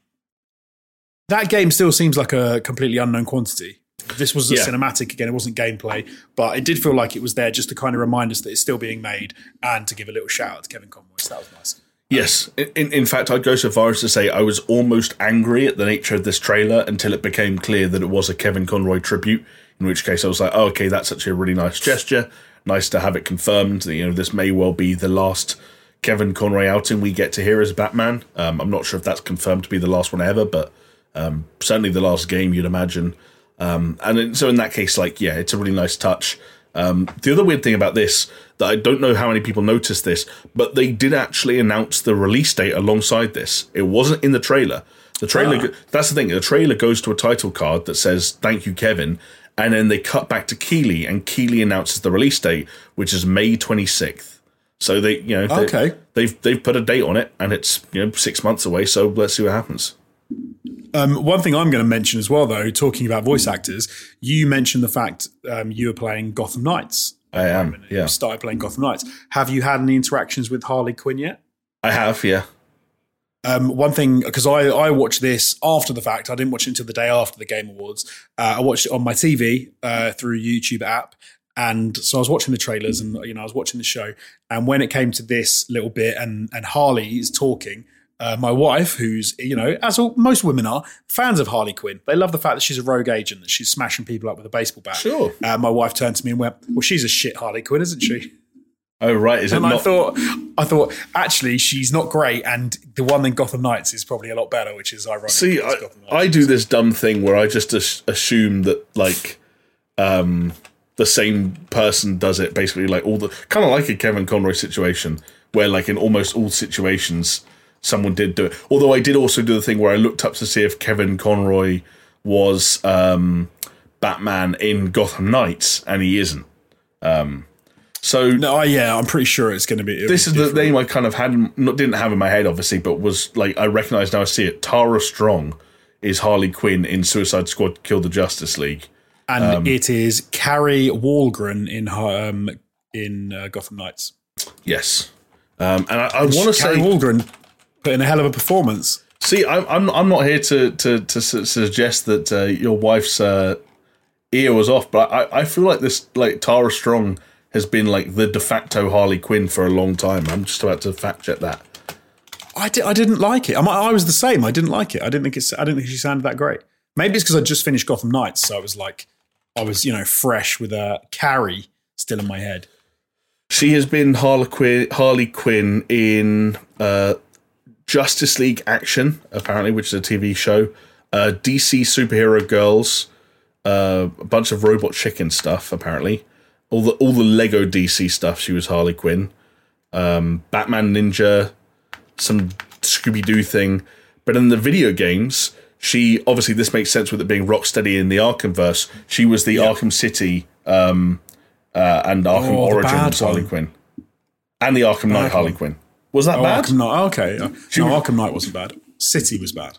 that game still seems like a completely unknown quantity. This was a Yeah. cinematic again; it wasn't gameplay, but it did feel like it was there just to kind of remind us that it's still being made and to give a little shout out to Kevin Conroy. So that was nice. Yes. In, in, in fact, I'd go so far as to say I was almost angry at the nature of this trailer until it became clear that it was a Kevin Conroy tribute. In which case, I was like, oh, okay, that's actually a really nice gesture. Nice to have it confirmed that you know this may well be the last Kevin Conroy outing we get to hear as Batman. Um, I'm not sure if that's confirmed to be the last one ever, but um, certainly the last game you'd imagine. Um, and so in that case, like, yeah, it's a really nice touch. Um, the other weird thing about this that I don't know how many people noticed this, but they did actually announce the release date alongside this. It wasn't in the trailer. The trailer. Ah. That's the thing. The trailer goes to a title card that says "Thank you, Kevin," and then they cut back to Keighley, and Keighley announces the release date, which is May twenty sixth. So they, you know, they, Okay. they've they've put a date on it, and it's you know six months away. So let's see what happens. Um, one thing I'm going to mention as well, though, talking about voice actors, you mentioned the fact um, you were playing Gotham Knights. I am, You yeah, started playing Gotham Knights. Have you had any interactions with Harley Quinn yet? I have, yeah. Um, one thing, because I, I watched this after the fact, I didn't watch it until the day after the Game Awards. Uh, I watched it on my TV uh, through YouTube app. And so I was watching the trailers and, you know, I was watching the show. And when it came to this little bit and, and Harley is talking, uh, my wife, who's, you know, as all, most women are, fans of Harley Quinn, they love the fact that she's a rogue agent, that she's smashing people up with a baseball bat. Sure. Uh, my wife turned to me and went, Well, she's a shit Harley Quinn, isn't she? Oh right, is it And I not? thought, I thought, actually, she's not great, and the one in Gotham Knights is probably a lot better, which is ironic. See, I, I do this dumb thing where I just as- assume that like um, the same person does it. Basically, like all the kind of like a Kevin Conroy situation, where like in almost all situations someone did do it. Although I did also do the thing where I looked up to see if Kevin Conroy was um, Batman in Gotham Knights, and he isn't. Um, So No, yeah, I'm pretty sure it's going to be. this is the name I kind of had, not didn't have in my head, obviously, but was like I recognize now. I see it. Tara Strong is Harley Quinn in Suicide Squad: Kill the Justice League. and um, it is Kari Wahlgren in um, in uh, Gotham Knights. Yes, um, and I, I want to say, Wahlgren put in a hell of a performance. see, I'm I'm, I'm not here to to to su- suggest that uh, your wife's uh, ear was off, but I, I feel like this like Tara Strong has been like the de facto Harley Quinn for a long time. I'm just about to fact check that. I, di- I didn't like it. I'm, I was the same. I didn't like it. I didn't think it's. I didn't think she sounded that great. Maybe it's because I just finished Gotham Knights, so I was like, I was you know fresh with a Kari still in my head. She has been Harley Quinn, Harley Quinn in uh, Justice League Action, apparently, which is a TV show. Uh, DC Superhero Girls, uh, a bunch of Robot Chicken stuff, apparently. All the all the Lego DC stuff. She was Harley Quinn. Um, Batman Ninja, some Scooby Doo thing. But in the video games, she obviously this makes sense with it being Rocksteady in the Arkhamverse. She was the Arkham City um, uh, and Arkham Oh, Origins Harley one. Quinn, and the Arkham Knight Harley Quinn. Was that Oh, bad? Arkham Knight. Okay, no, Arkham Knight wasn't bad. City was bad.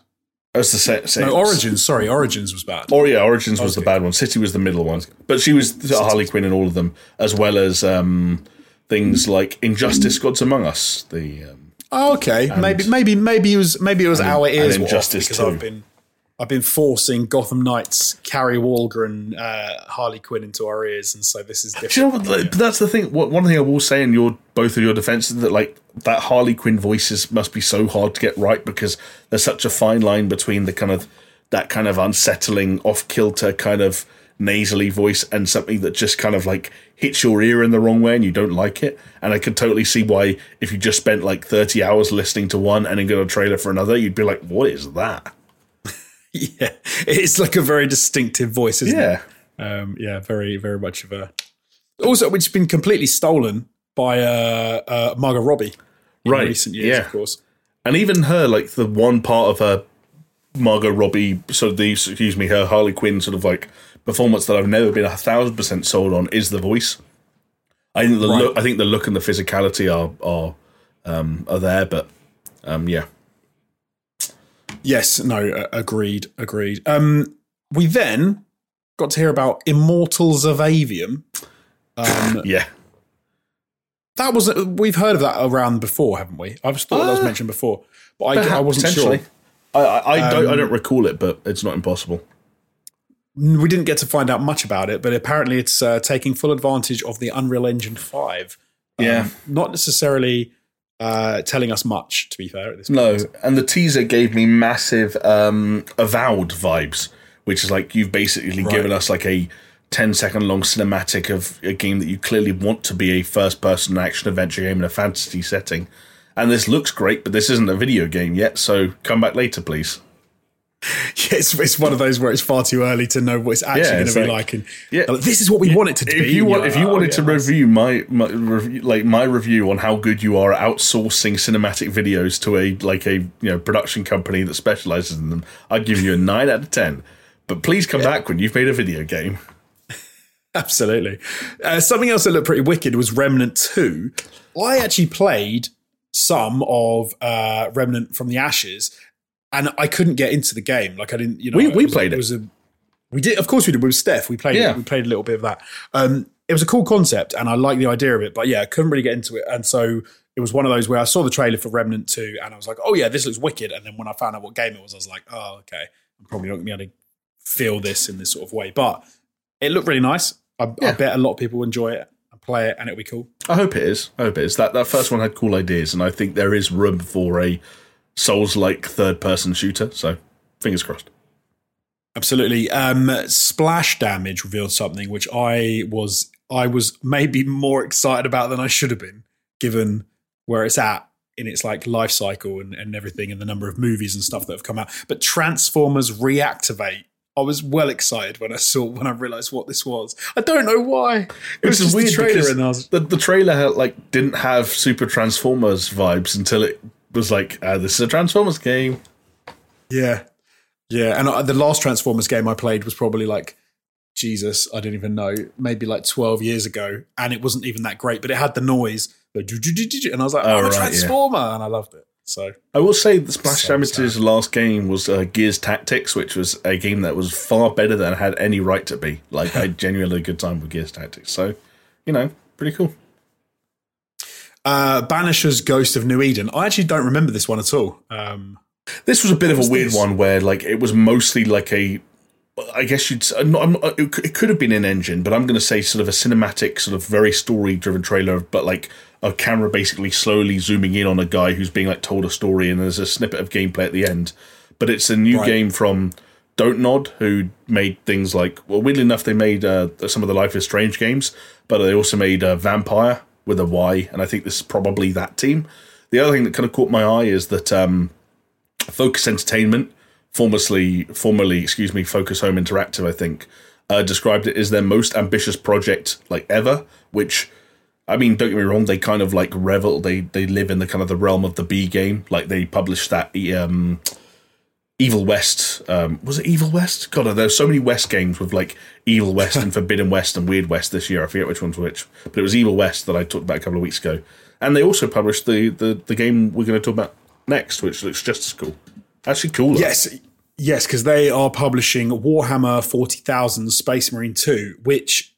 That's the same. No, Origins. Sorry, Origins was bad. Or yeah, Origins was the bad one. City was the middle one, but she was the Harley Quinn in all of them, as well as um, things like Injustice: Gods Among Us. The um, Oh, okay, maybe maybe maybe it was maybe it was our ears and off Injustice because 2. I've been I've been forcing Gotham Knights, Kari Wahlgren, uh, Harley Quinn into our ears, and so this is different. You know what? like, But that's the thing. One thing I will say in your both of your defenses that like that Harley Quinn voices must be so hard to get right because there's such a fine line between the kind of that kind of unsettling, off kilter kind of nasally voice and something that just kind of like hits your ear in the wrong way and you don't like it. And I can totally see why if you just spent like 30 hours listening to one and then got a trailer for another, you'd be like, what is that? yeah, it's like a very distinctive voice, isn't Yeah. it? Um, yeah, very very much of a. Also, which has been completely stolen by uh, uh, Margot Robbie in Right, recent years, yeah. of course. And even her, like the one part of her Margot Robbie, sort of the excuse me, her Harley Quinn sort of like performance that I've never been a thousand percent sold on is the voice. I think the Right. look, I think the look and the physicality are are um, are there, but um, yeah, Yes, no, uh, agreed, agreed. Um, we then got to hear about Immortals of Aveum. Um, yeah, that was we've heard of that around before, haven't we? I've just thought that was Uh, mentioned before, but I, I wasn't sure. I, I, I don't I Um, don't recall it, but it's not impossible. We didn't get to find out much about it, but apparently it's uh, taking full advantage of the Unreal Engine Five. Um, Yeah. not necessarily uh, telling us much. To be fair, at this point. No, and the teaser gave me massive um, avowed vibes, which is like you've basically Right. given us like a 10 second long cinematic of a game that you clearly want to be a first person action adventure game in a fantasy setting. And this looks great, but this isn't a video game yet, so come back later, please. Yeah, it's, it's one of those where it's far too early to know what it's actually Yeah, going to be like- like, and Yeah. like, this is what we want it to be. If you want, if you like, oh, wanted to yeah. review my, my review, like my review on how good you are at outsourcing cinematic videos to a like a you know production company that specializes in them, I'd give you a nine out of ten. But please come back when you've made a video game. Absolutely. Uh, something else that looked pretty wicked was Remnant 2. I actually played some of uh, Remnant from the Ashes, and I couldn't get into the game. Like I didn't, you know, We- we was- played it. Was a, we did, of course, we did with Steph. We played, Yeah. we played a little bit of that. Um, it was a cool concept, and I liked the idea of it. But yeah, I couldn't really get into it, and so it was one of those where I saw the trailer for Remnant 2, and I was like, oh yeah, this looks wicked. And then when I found out what game it was, I was like, oh okay, I'm probably not going to be able to feel this in this sort of way, but it looked really nice. I, I bet a lot of people enjoy it and play it, and it'll be cool. I hope it is. I hope it is. That that first one had cool ideas, and I think there is room for a Souls like third person shooter. So fingers crossed. Absolutely. Um, Splash Damage revealed something which I was I was maybe more excited about than I should have been, given where it's at in its like life cycle and, and everything, and the number of movies and stuff that have come out. But Transformers Reactivate. I was well excited when I saw when I realized what this was. I don't know why. It was just weird the trailer, and I was the the trailer like didn't have Super Transformers vibes until it was like uh, this is a Transformers game. Yeah, yeah. And I, the last Transformers game I played was probably like Jesus, I don't even know, maybe like 12 years ago, and it wasn't even that great, but it had the noise, and I was like, oh, I'm a right, yeah. Transformer, and I loved it. So I will say that Splash So Damage's last game was uh, Gears Tactics, which was a game that was far better than it had any right to be. Like I genuinely had a good time with Gears Tactics. So, you know, pretty cool. Uh, Banisher's Ghost of New Eden. I actually don't remember this one at all. Um, This was a bit of a weird this? one where like it was mostly like a I guess you'd. Not, I'm it, it could have been an engine, but I'm going to say sort of a cinematic, sort of very story-driven trailer. But like a camera basically slowly zooming in on a guy who's being like told a story, and there's a snippet of gameplay at the end. But it's a new Right. game from Don't Nod, who made things like well, weirdly enough, they made uh, some of the Life is Strange games, but they also made uh, Vampire with a Y, and I think this is probably that team. The other thing that kind of caught my eye is that um, Focus Entertainment, formerly, formerly, excuse me, Focus Home Interactive, I think, uh, described it as their most ambitious project like ever. Which, I mean, don't get me wrong, they kind of like revel. They they live in the kind of the realm of the B game. Like they published that um, Evil West. Um, was it Evil West? God, there's so many West games with like Evil West and Forbidden West and Weird West this year. I forget which one's which, but it was Evil West that I talked about a couple of weeks ago. And they also published the the, the game we're going to talk about next, which looks just as cool. Actually, cooler. yes, yes, because they are publishing Warhammer 40,000 Space Marine 2, which,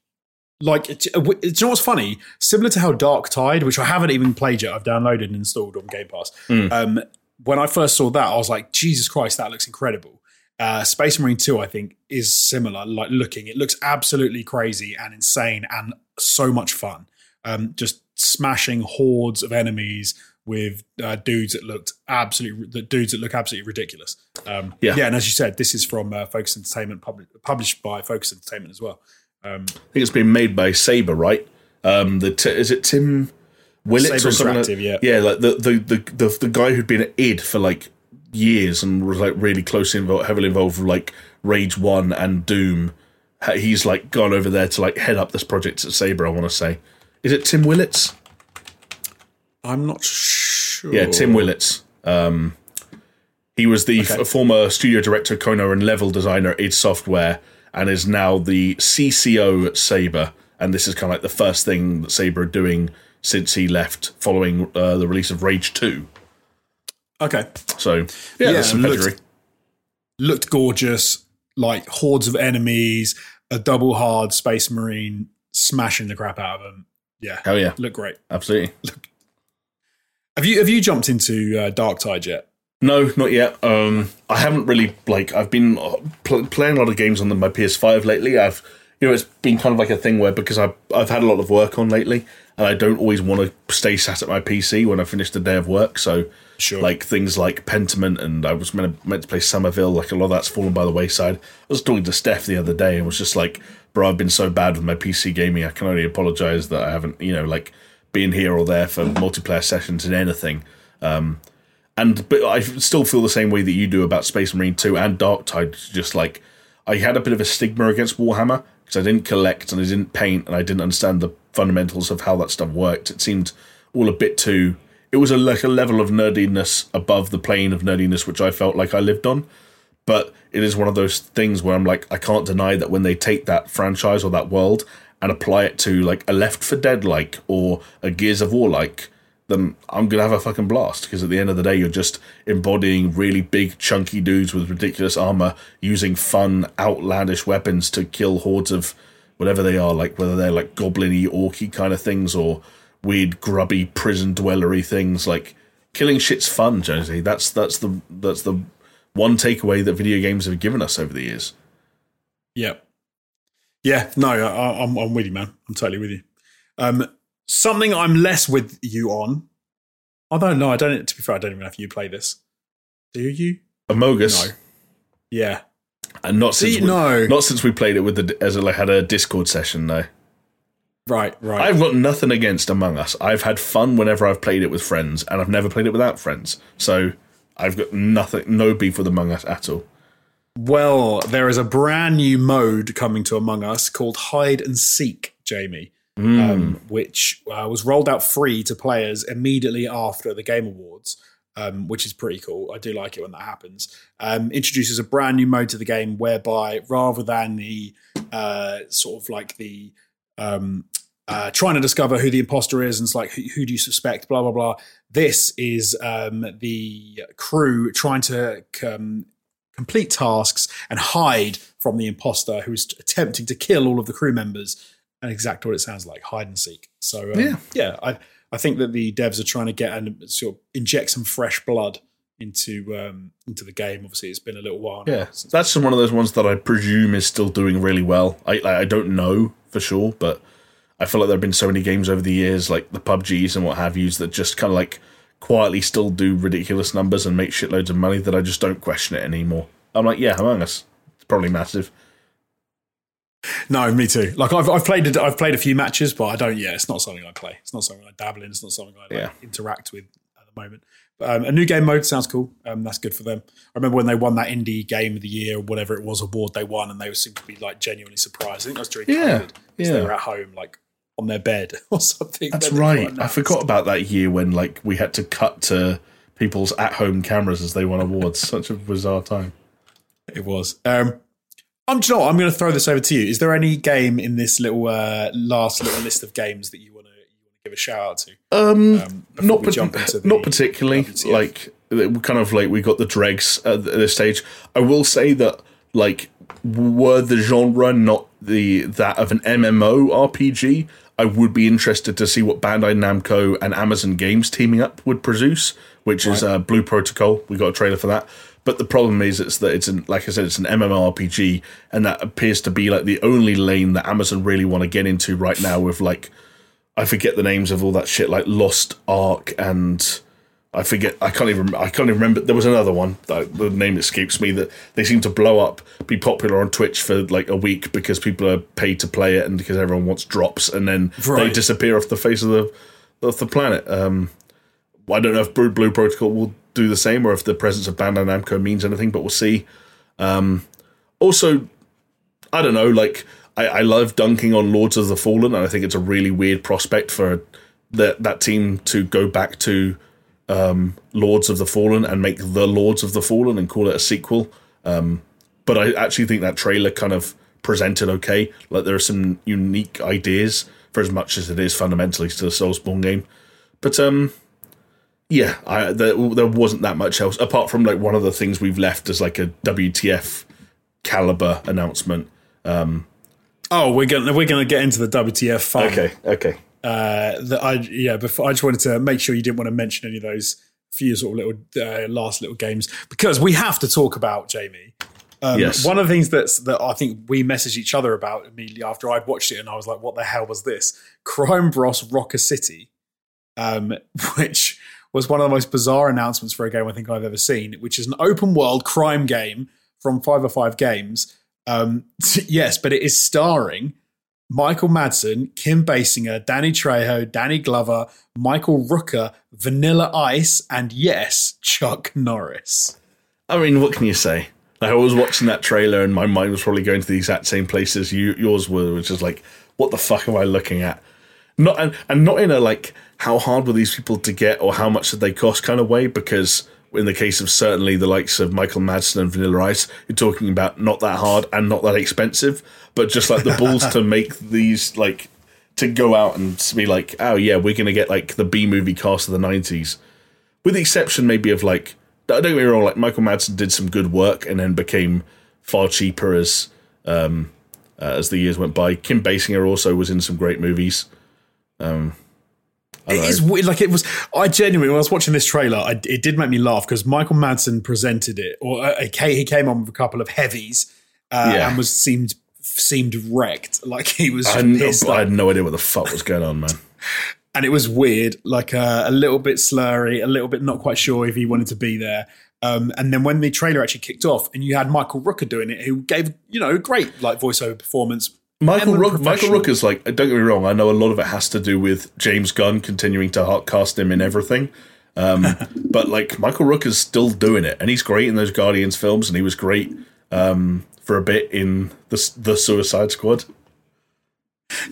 like, it, w- do you know what's funny? Similar to how Dark Tide, which I haven't even played yet, I've downloaded and installed on Game Pass. Um, when I first saw that, I was like, Jesus Christ, that looks incredible. Uh, Space Marine 2, I think, is similar, like looking. It looks absolutely crazy and insane and so much fun. Um, just smashing hordes of enemies with uh, dudes that looked absolutely, the dudes that look absolutely ridiculous. Um, Yeah. yeah, and as you said, this is from uh, Focus Entertainment, pub- published by Focus Entertainment as well. Um, I think it's been made by Saber, right? Um, the t- is it Tim Willits or something? Interactive, yeah. yeah, like the the, the the the guy who'd been at id for like years and was like really close involved, heavily involved with like Rage One and Doom. He's like gone over there to like head up this project at Saber. I want to say, is it Tim Willits? I'm not sure. Yeah, Tim Willits. Um, he was the f- former studio director, Kono, and level designer at id Software, and is now the CCO at Saber. And this is kind of like the first thing that Saber are doing since he left, following uh, the release of Rage Two. Okay. So yeah, Yeah, there's some looked- pedigree. Looked gorgeous, like hordes of enemies, a double hard Space Marine smashing the crap out of them. Yeah, Hell yeah, look great. absolutely. Look. Have you have you jumped into uh, Dark Tide yet? No, not yet. Um, I haven't really like. I've been uh, pl- playing a lot of games on the, my PS5 lately. I've, you know, it's been kind of like a thing where because I've I've had a lot of work on lately, and I don't always want to stay sat at my PC when I finish the day of work. So, Sure. like things like Pentiment, and I was meant to, meant to play Somerville. Like a lot of that's fallen by the wayside. I was talking to Steph the other day and was just like, "Bro, I've been so bad with my PC gaming. I can only apologize that I haven't, you know, like been here or there for multiplayer sessions and anything." Um, and but I still feel the same way that you do about Space Marine 2 and Dark Tide. Just like I had a bit of a stigma against Warhammer because I didn't collect and I didn't paint and I didn't understand the fundamentals of how that stuff worked. It seemed all a bit too. It was a like a level of nerdiness above the plane of nerdiness which I felt like I lived on. But it is one of those things where I'm like, I can't deny that when they take that franchise or that world and apply it to like a Left for Dead like or a Gears of War like, then I'm gonna have a fucking blast because at the end of the day, you're just embodying really big, chunky dudes with ridiculous armor using fun, outlandish weapons to kill hordes of whatever they are, like whether they're like goblin-y, orky kind of things or weird, grubby, prison dwellery things. Like killing shit's fun, Jonesy. That's that's the that's the one takeaway that video games have given us over the years. Yeah. Yeah, no, I, I'm, I'm with you, man. I'm totally with you. Um, something I'm less with you on. I don't know. I don't. To be fair, I don't even know if you play this. Do you? Amogus, No. Yeah. And not since See, we, no. not since we played it with the as a, like had a Discord session though. Right. Right. I've got nothing against Among Us. I've had fun whenever I've played it with friends, and I've never played it without friends. So I've got nothing, no beef with Among Us at all. Well, there is a brand new mode coming to Among Us called Hide and Seek, Jamie, um, which uh, was rolled out free to players immediately after the Game Awards. Um, which is pretty cool. I do like it when that happens. Um, introduces a brand new mode to the game whereby rather than the uh, sort of like the um, uh, trying to discover who the imposter is and it's like who, who do you suspect, blah blah blah. This is um, the crew trying to um, complete tasks and hide from the imposter who is attempting to kill all of the crew members. And exactly what it sounds like, hide and seek. So um, Yeah. yeah, I I think that the devs are trying to get and sort of inject some fresh blood into um, into the game. Obviously, it's been a little while. Yeah, that's one of those ones that I presume is still doing really well. I like, I don't know for sure, but I feel like there have been so many games over the years, like the PUBGs and what have yous, that just kind of like quietly still do ridiculous numbers and make shitloads of money. That I just don't question it anymore. I'm like, yeah, Among Us, it's probably massive. No, me too. Like I've I've played a, I've played a few matches, but I don't. Yeah, it's not something I play. It's not something I dabble in. It's not something I like, Yeah. interact with at the moment. But, um, a new game mode sounds cool. Um, that's good for them. I remember when they won that indie game of the year or whatever it was award they won, and they seemed to be like genuinely surprised. I think that was during Yeah, COVID. 'cause They yeah. were at home, like on their bed or something. That's Then they got right. I forgot about that year when like we had to cut to people's at-home cameras as they won awards. Such a bizarre time. It was. Um, I'm, you know what? I'm going to throw this over to you. Is there any game in this little uh, last little list of games that you want to give a shout out to? Um, Um, not we pat- jump into the not particularly. WTF. Like we kind of like we got the dregs at this stage. I will say that like were the genre not the that of an MMO RPG, I would be interested to see what Bandai Namco and Amazon Games teaming up would produce, which is uh, Blue Protocol. We got a trailer for that. But the problem is, it's that it's an like I said, it's an MMORPG, and that appears to be like the only lane that Amazon really want to get into right now. With like, I forget the names of all that shit, like Lost Ark and I forget. I can't even. I can't even remember. There was another one. That, the name escapes me. That they seem to blow up, be popular on Twitch for like a week because people are paid to play it and because everyone wants drops, and then they disappear off the face of the of the planet. Um, I don't know if Blue, Blue Protocol will do the same or if the presence of Bandai Namco means anything, but we'll see. Um, also, I don't know. Like I, I love dunking on Lords of the Fallen, and I think it's a really weird prospect for that that team to go back to um, Lords of the Fallen and make the Lords of the Fallen and call it a sequel. Um, but I actually think that trailer kind of presented okay. Like there are some unique ideas for as much as it is fundamentally still a Soulsborne game. But um, yeah, I, there, there wasn't that much else apart from like one of the things we've left as like a WTF caliber announcement. Oh, we're gonna we're gonna get into the WTF fun. Okay, okay. Uh, that I yeah. Before I just wanted to make sure you didn't want to mention any of those few sort of little uh, last little games because we have to talk about Jamie. Um, Yes. One of the things that's that I think we messaged each other about immediately after I'd watched it, and I was like, "What the hell was this?" Crime Boss Rockay City, um, which was one of the most bizarre announcements for a game I think I've ever seen. Which is an open world crime game from Five or Five Games. Um, yes, but it is starring Michael Madsen, Kim Basinger, Danny Trejo, Danny Glover, Michael Rooker, Vanilla Ice, and yes, Chuck Norris. I mean, what can you say? Like, I was watching that trailer and my mind was probably going to the exact same places you, yours were, which is like, what the fuck am I looking at? Not and, and not in a like how hard were these people to get or how much did they cost kind of way, because in the case of certainly the likes of Michael Madsen and Vanilla Ice, you're talking about not that hard and not that expensive, but just like the balls to make these like to go out and be like, oh yeah, we're gonna get like the B movie cast of the '90s, with the exception maybe of like, don't get me wrong, like Michael Madsen did some good work and then became far cheaper as um, uh, as the years went by. Kim Basinger also was in some great movies. Um, It is weird. Like it was. I genuinely, when I was watching this trailer, I, it did make me laugh because Michael Madsen presented it, or uh, he came- on with a couple of heavies, uh, Yeah. and was seemed seemed wrecked. Like he was I, no- pissed. I had no idea what the fuck was going on, man. and it was weird, like uh, a little bit slurry, a little bit not quite sure if he wanted to be there. Um, and then when the trailer actually kicked off, and you had Michael Rooker doing it, who gave you know a great like voiceover performance. Michael Rook, Michael professional. Rooker's like, don't get me wrong, I know a lot of it has to do with James Gunn continuing to cast him in everything. Um, but like Michael Rooker's still doing it, and he's great in those Guardians films, and he was great um, for a bit in the the Suicide Squad.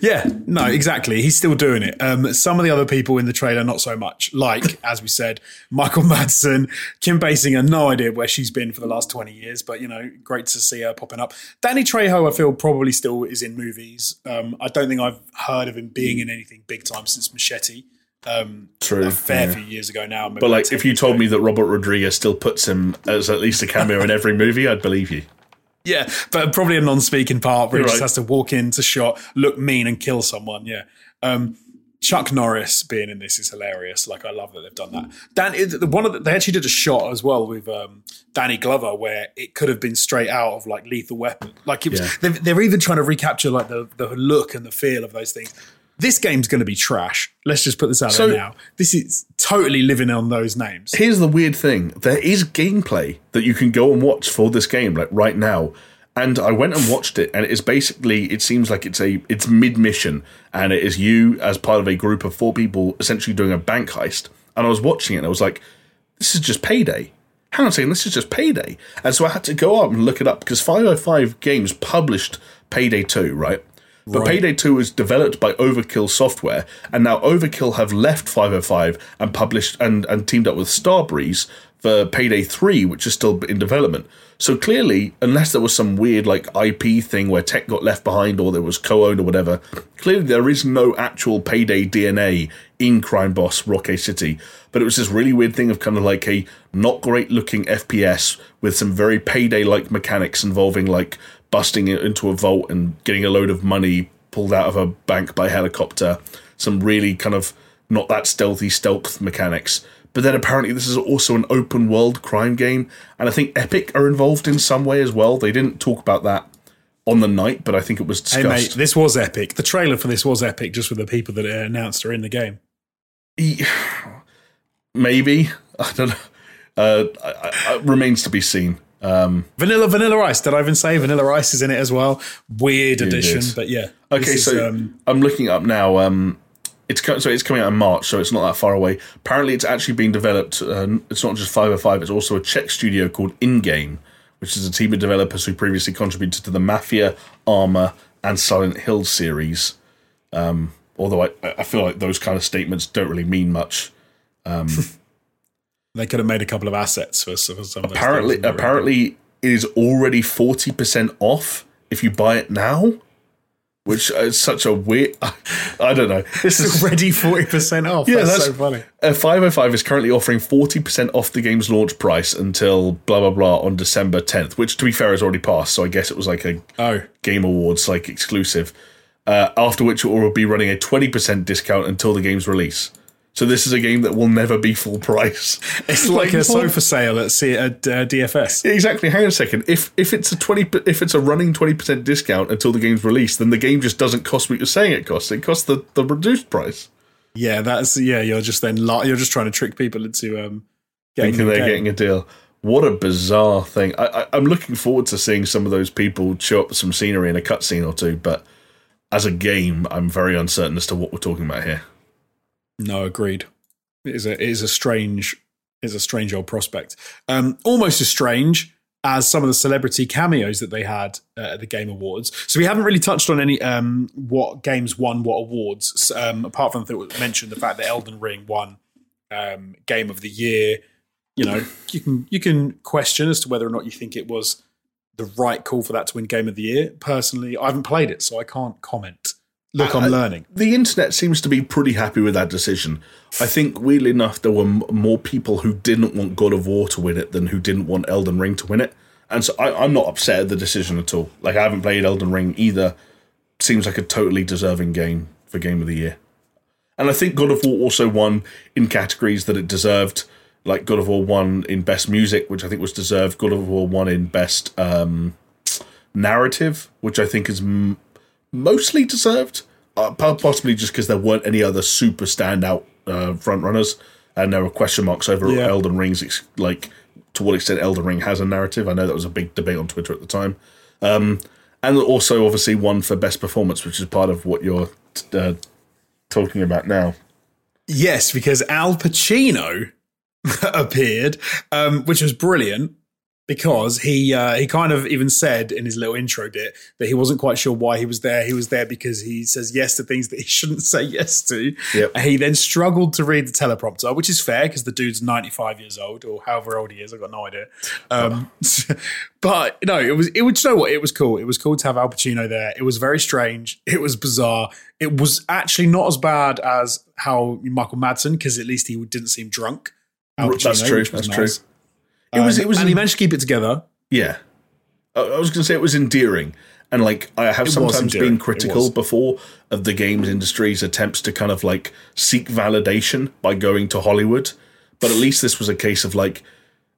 Yeah, no, exactly. He's still doing it. Um, some of the other people in the trailer, not so much. Like, as we said, Michael Madsen, Kim Basinger, no idea where she's been for the last 20 years, but, you know, great to see her popping up. Danny Trejo, I feel, probably still is in movies. Um, I don't think I've heard of him being in anything big time since Machete. Um, True, a fair yeah. few years ago now. maybe But like, if you told ago. me that Robert Rodriguez still puts him as at least a cameo in every movie, I'd believe you. Yeah, but probably a non-speaking part where he You're just right. has to walk into shot, look mean, and kill someone. Yeah. Um, Chuck Norris being in this is hilarious. Like I love that they've done that. Dan, one of the, they actually did a shot as well with um, Danny Glover where it could have been straight out of like Lethal Weapon. Like it was, Yeah. they're, they're even trying to recapture like the the look and the feel of those things. This game's going to be trash. Let's just put this out So- there now. This is totally living on those names. Here's the weird thing: there is gameplay that you can go and watch for this game, like right now. And I went and watched it, and it is basically. It seems like it's a it's mid mission, and it is you as part of a group of four people, essentially doing a bank heist. And I was watching it, and I was like, "This is just payday." Hang on a second, this is just payday. And so I had to go up and look it up because 505 Games published Payday 2, right? But Right. Payday 2 was developed by Overkill Software, and now Overkill have left 505 and published and, and teamed up with Starbreeze for Payday 3, which is still in development. So clearly, unless there was some weird like IP thing where tech got left behind or there was co-owned or whatever, clearly there is no actual Payday DNA in Crime Boss Rockay City. But it was this really weird thing of kind of like a not great looking FPS with some very Payday like mechanics involving like busting it into a vault and getting a load of money pulled out of a bank by helicopter. Some really kind of not that stealthy stealth mechanics. But then apparently this is also an open world crime game, and I think Epic are involved in some way as well. They didn't talk about that on the night, but I think it was Hey mate, this was epic. The trailer for this was epic, just with the people that it announced are in the game. Maybe I don't know. Uh, I, I, it remains to be seen. Um, Vanilla Vanilla Ice. Did I even say Vanilla Ice is in it as well? Weird addition, did. but yeah. Okay, is, so um, I'm looking up now. Um, it's co- so it's coming out in March, so it's not that far away. Apparently, it's actually being developed. Uh, it's not just 505; it's also a Czech studio called InGame, which is a team of developers who previously contributed to the Mafia, Arma, and Silent Hill series. Um, although I, I feel like those kind of statements don't really mean much. they could have made a couple of assets for, for some Apparently, apparently, it is already forty percent off if you buy it now. Which is such a weird. I don't know. This is already forty percent off. Yeah, that's, that's- so funny. Uh, 505 is currently offering 40% off the game's launch price until blah blah blah on December 10th, which to be fair has already passed. So I guess it was like a Oh, Game Awards like exclusive. Uh, after which it will be running a 20% discount until the game's release. So this is a game that will never be full price. it's like, a what? sofa sale at, C- at uh, DFS. Exactly. Hang on a second. If if it's a 20 if it's a running 20% discount until the game's released, then the game just doesn't cost what you're saying it costs. It costs the, the reduced price. Yeah, that's yeah. You're just then li- you're just trying to trick people into um getting thinking they're game. getting a deal. What a bizarre thing! I, I, I'm looking forward to seeing some of those people show up some scenery in a cutscene or two. But as a game, I'm very uncertain as to what we're talking about here. No, agreed. It is a it is a strange is a strange old prospect. Um, almost as strange as some of the celebrity cameos that they had uh, at the Game Awards. So we haven't really touched on any um, what games won what awards, um, apart from the mentioned the fact that Elden Ring won um, Game of the Year. You know, you can you can question as to whether or not you think it was the right call for that to win Game of the Year. Personally, I haven't played it, so I can't comment. Look, I'm I- learning. The internet seems to be pretty happy with that decision. I think, weirdly enough, there were m- more people who didn't want God of War to win it than who didn't want Elden Ring to win it. And so I, I'm not upset at the decision at all. Like, I haven't played Elden Ring either. Seems like a totally deserving game for Game of the Year. And I think God of War also won in categories that it deserved. Like God of War won in Best Music, which I think was deserved. God of War won in Best um, Narrative, which I think is m- mostly deserved. Uh, possibly just because there weren't any other super standout uh, front runners, and there were question marks over Yeah. Elden Ring's ex- like to what extent Elden Ring has a narrative. I know that was a big debate on Twitter at the time, um, and also obviously one for best performance, which is part of what you're uh, talking about now. Yes, because Al Pacino appeared, um, which was brilliant. Because he uh, he kind of even said in his little intro bit that he wasn't quite sure why he was there. He was there because he says yes to things that he shouldn't say yes to. Yep. He then struggled to read the teleprompter, which is fair because the dude's ninety five years old or however old he is. I've got no idea. Um, but no, it was it would you know what it was cool. It was cool to have Al Pacino there. It was very strange. It was bizarre. It was actually not as bad as how Michael Madsen because at least he didn't seem drunk. Al That's true. That's true. It was. Um, It was. and he managed to keep it together. Yeah. I I was going to say it was endearing. And like, I have was sometimes been critical before of the games industry's attempts to kind of like seek validation by going to Hollywood. But at least this was a case of like,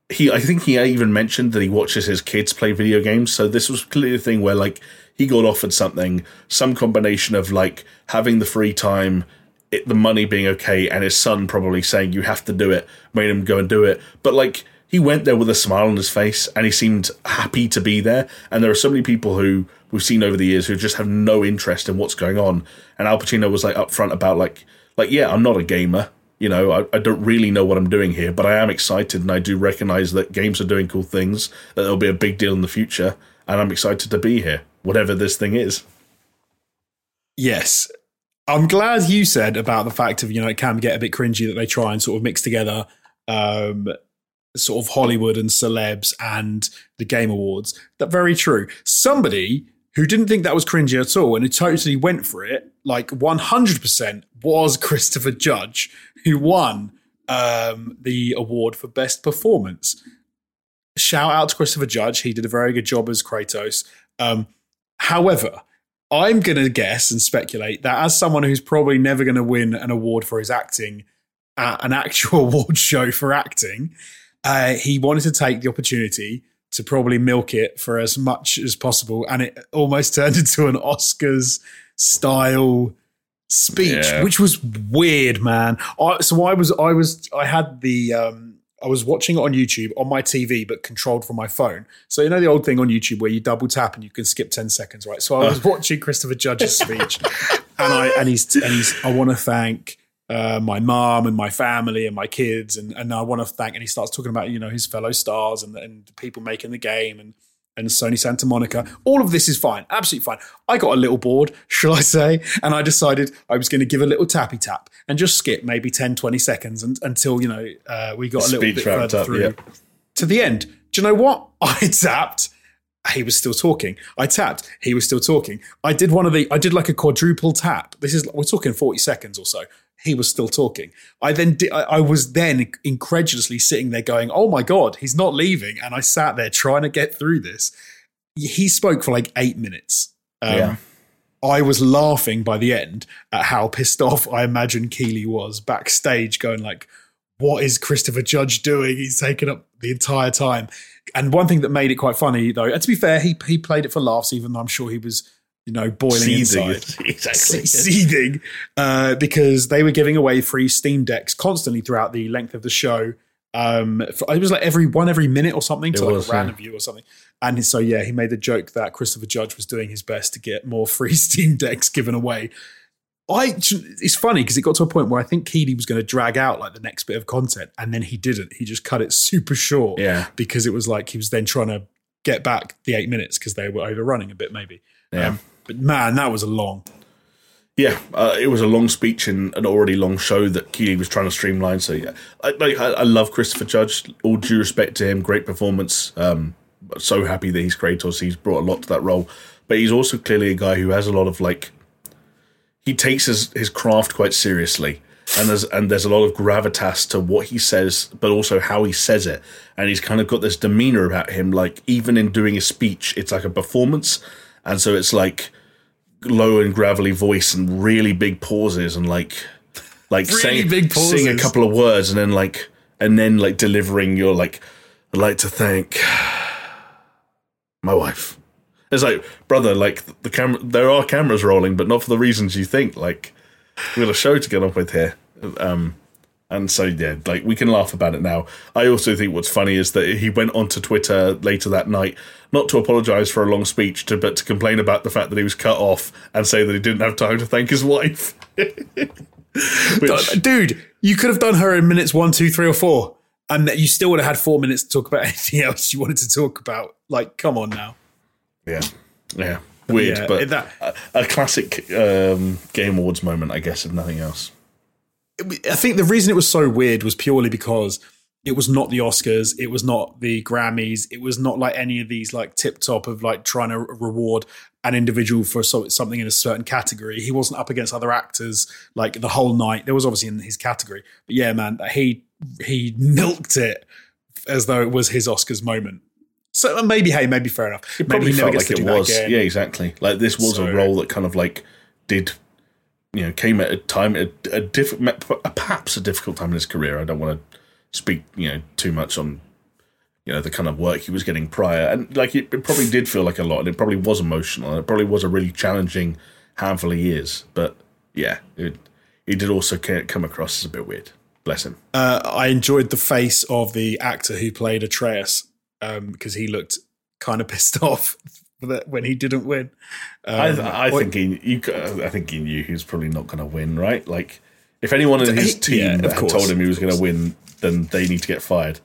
he, I think he even mentioned that he watches his kids play video games. So this was clearly a thing where like he got offered something, some combination of like having the free time, it, the money being okay, and his son probably saying you have to do it, made him go and do it. But like he went there with a smile on his face, and he seemed happy to be there. And there are so many people who we've seen over the years who just have no interest in what's going on. And Al Pacino was like upfront about like like yeah, I'm not a gamer. You know, I, I don't really know what I'm doing here, but I am excited and I do recognize that games are doing cool things, that there'll be a big deal in the future, and I'm excited to be here, whatever this thing is. Yes. I'm glad you said about the fact of, you know, it can get a bit cringy that they try and sort of mix together um, sort of Hollywood and celebs and the Game Awards. That very true. Somebody who didn't think that was cringy at all and who totally went for it, like 100%, was Christopher Judge, who won um, the award for Best Performance. Shout out to Christopher Judge. He did a very good job as Kratos. Um, however, I'm going to guess and speculate that as someone who's probably never going to win an award for his acting at an actual award show for acting, uh, he wanted to take the opportunity to probably milk it for as much as possible. And it almost turned into an Oscars style speech, Yeah. which was weird, man. I, so I was, I was, I had the, um, I was watching it on YouTube on my TV, but controlled from my phone. So you know the old thing on YouTube where you double tap and you can skip ten seconds, right? So I was watching Christopher Judge's speech, and I and he's and he's. I want to thank uh, my mom and my family and my kids, and and I want to thank. And he starts talking about you know his fellow stars and and people making the game and and Sony Santa Monica. All of this is fine, absolutely fine. I got a little bored, shall I say, and I decided I was going to give a little tappy tap and just skip maybe 10, 20 seconds and, until, you know, uh, we got a little bit further up, through yeah. to the end. Do you know what? I tapped. He was still talking. I tapped. He was still talking. I did one of the. I did like a quadruple tap. This is we're talking forty seconds or so. He was still talking. I then did, I, I was then incredulously sitting there going, "Oh my god, he's not leaving!" And I sat there trying to get through this. He spoke for like eight minutes. Um, Yeah. I was laughing by the end at how pissed off I imagine Keighley was backstage, going like, "What is Christopher Judge doing? He's taken up the entire time." And one thing that made it quite funny, though, and to be fair, he he played it for laughs, even though I'm sure he was, you know, boiling Seething. inside exactly. se- seething uh, because they were giving away free Steam decks constantly throughout the length of the show. Um, for, it was like every one every minute or something to It like was, a random view or something. And so yeah, he made the joke that Christopher Judge was doing his best to get more free Steam decks given away. I it's funny because it got to a point where I think Keighley was going to drag out like the next bit of content, and then he didn't. He just cut it super short Yeah. because it was like he was then trying to get back the eight minutes because they were overrunning a bit maybe. Yeah. Um, but man, that was a long. Yeah, uh, it was a long speech and an already long show that Keighley was trying to streamline. So yeah, I, like, I, I love Christopher Judge. All due respect to him, great performance. Um, so happy that he's Kratos. He's brought a lot to that role, but he's also clearly a guy who has a lot of like. He takes his his craft quite seriously, and there's and there's a lot of gravitas to what he says, but also how he says it. And he's kind of got this demeanor about him, like even in doing a speech, it's like a performance, and so it's like low and gravelly voice and really big pauses and like like Really saying a couple of words and then like and then like delivering your like I'd like to thank my wife. It's like brother, like the camera. There are cameras rolling, but not for the reasons you think. Like we got a show to get on with here. Um, and so yeah, like we can laugh about it now. I also think what's funny is that he went onto Twitter later that night, not to apologise for a long speech, to but to complain about the fact that he was cut off and say that he didn't have time to thank his wife. Which, Dude, you could have done her in minutes one, two, three, or four, and that you still would have had four minutes to talk about anything else you wanted to talk about. Like, come on now. Yeah, yeah, weird, Yeah, but that- a, a classic um, Game Awards moment, I guess, if nothing else. I think the reason it was so weird was purely because it was not the Oscars, it was not the Grammys, it was not like any of these like tip top of like trying to reward an individual for so, something in a certain category. He wasn't up against other actors like the whole night. There was obviously in his category, but yeah, man, he he milked it as though it was his Oscars moment. So uh, maybe, hey, maybe fair enough. It maybe probably never felt gets like to it do that was. again. Yeah, exactly. Like this was So- a role that kind of like did, you know, came at a time a, a different, perhaps a difficult time in his career. I don't want to speak, you know, too much on, you know, the kind of work he was getting prior, and like it, it probably did feel like a lot, and it probably was emotional, and it probably was a really challenging handful of years. But yeah, it, he did also come across as a bit weird. Bless him. Uh, I enjoyed the face of the actor who played Atreus because he looked kind of pissed off that when he didn't win. I, Um, I or- think he, you, I think he knew he was probably not going to win, right? Like, if anyone in his team yeah, of had course, told him he was going to win, then they need to get fired.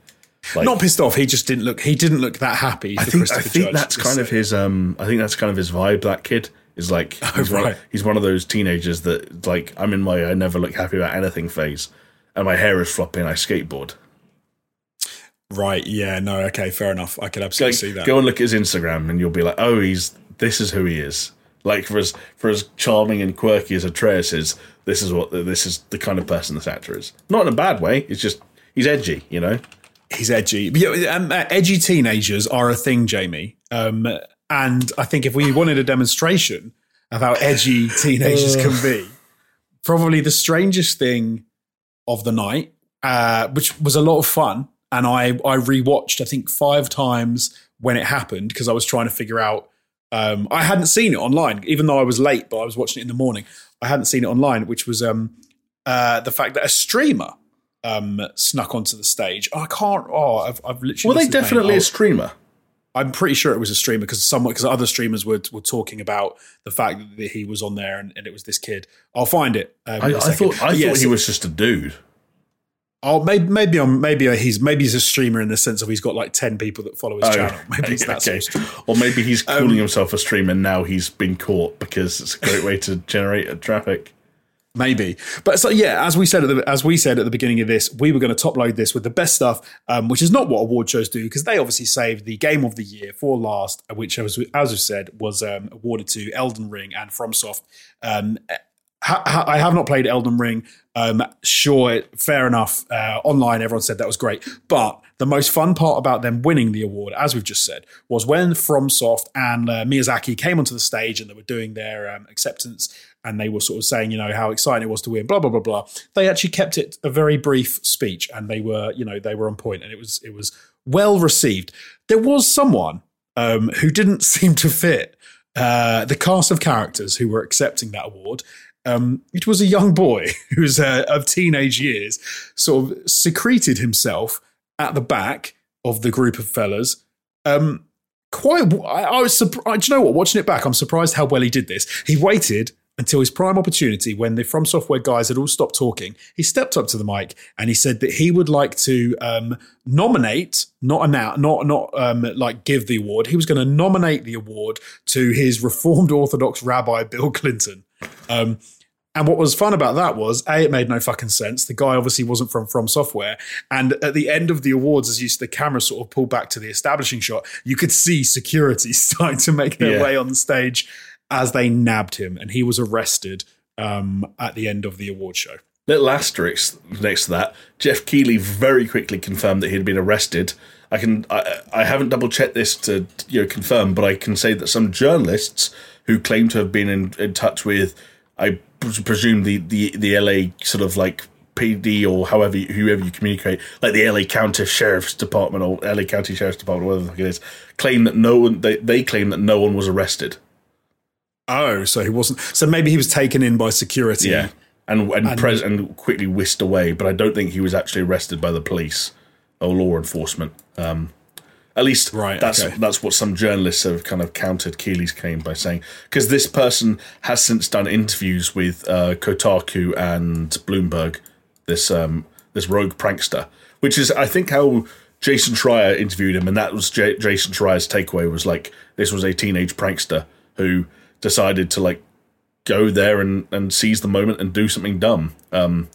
Like, not pissed off. He just didn't look. He didn't look that happy. I think, I think that's kind of his. Um, I think that's kind of his vibe. That kid is like he's, one, Oh, right. he's one of those teenagers that like I'm in my I never look happy about anything phase, and my hair is floppy and I skateboard. Right. Yeah. No. Okay. Fair enough. I could absolutely see that. go and look at his Instagram, and you'll be like, oh, he's this is who he is. Like for as for as charming and quirky as Atreus is, this is what this is the kind of person this actor is. Not in a bad way. It's just he's edgy, you know. He's edgy. Yeah, um, uh, edgy teenagers are a thing, Jamie. Um, and I think if we wanted a demonstration of how edgy teenagers can be, probably the strangest thing of the night, uh, which was a lot of fun, and I I rewatched I think five times when it happened because I was trying to figure out. Um, I hadn't seen it online, even though I was late, but I was watching it in the morning. I hadn't seen it online, which was um, uh, the fact that a streamer um, snuck onto the stage. I can't. Oh, I've, I've literally. Well, they lost his name. definitely I'll- a streamer. I'm pretty sure it was a streamer because someone because other streamers were were talking about the fact that he was on there and, and it was this kid. I'll find it. Um, I, I thought I But yeah, thought he so- was just a dude. Oh, maybe maybe I'm, maybe he's maybe he's a streamer in the sense of he's got like ten people that follow his channel. Maybe it's that sort Oh, of. Or maybe he's Um, calling himself a streamer now he's been caught because it's a great way to generate traffic. Maybe, but so yeah, as we said at the as we said at the beginning of this, we were going to top load this with the best stuff, um, which is not what award shows do because they obviously saved the game of the year for last, which as we, as we said was um, awarded to Elden Ring and FromSoft. Um, ha- I have not played Elden Ring. Um, sure, fair enough. Uh, online, everyone said that was great, but the most fun part about them winning the award, as we've just said, was when FromSoft and uh, Miyazaki came onto the stage and they were doing their um, acceptance and they were sort of saying, you know, how exciting it was to win, blah blah blah blah. They actually kept it a very brief speech, and they were, you know, they were on point, and it was it was well received. There was someone um, who didn't seem to fit uh, the cast of characters who were accepting that award. Um, it was a young boy who was uh, of teenage years, sort of secreted himself at the back of the group of fellas. Um, quite, I, I was surprised. Do you know what? Watching it back, I'm surprised how well he did this. He waited until his prime opportunity when the From Software guys had all stopped talking. He stepped up to the mic and he said that he would like to um, nominate, not announce, not not um, like give the award. He was going to nominate the award to his Reformed Orthodox Rabbi Bill Clinton. Um, and what was fun about that was a it made no fucking sense. The guy obviously wasn't from From Software, and at the end of the awards, as you see the camera sort of pulled back to the establishing shot, you could see security starting to make their Yeah. way on the stage as they nabbed him, and he was arrested um, at the end of the award show. Little asterisk next to that. Geoff Keighley very quickly confirmed that he had been arrested. I can I, I haven't double checked this to you know confirm, but I can say that some journalists who claim to have been in, in touch with I presume the, the the LA sort of like PD or however you- whoever you communicate, like the LA County Sheriff's Department or LA County Sheriff's Department, whatever the fuck it is, claim that no one they, they claim that no one was arrested. Oh, so he wasn't. So maybe he was taken in by security. Yeah, and and, And- pres- and quickly whisked away. But I don't think he was actually arrested by the police or law enforcement. Um, at least Right, that's okay. that's what some journalists have kind of countered Keighley's claim by saying because this person has since done interviews with uh, Kotaku and Bloomberg, this um, this rogue prankster, which is I think how Jason Schreier interviewed him, and that was J- Jason Schreier's takeaway was like this was a teenage prankster who decided to like go there and and seize the moment and do something dumb. Um,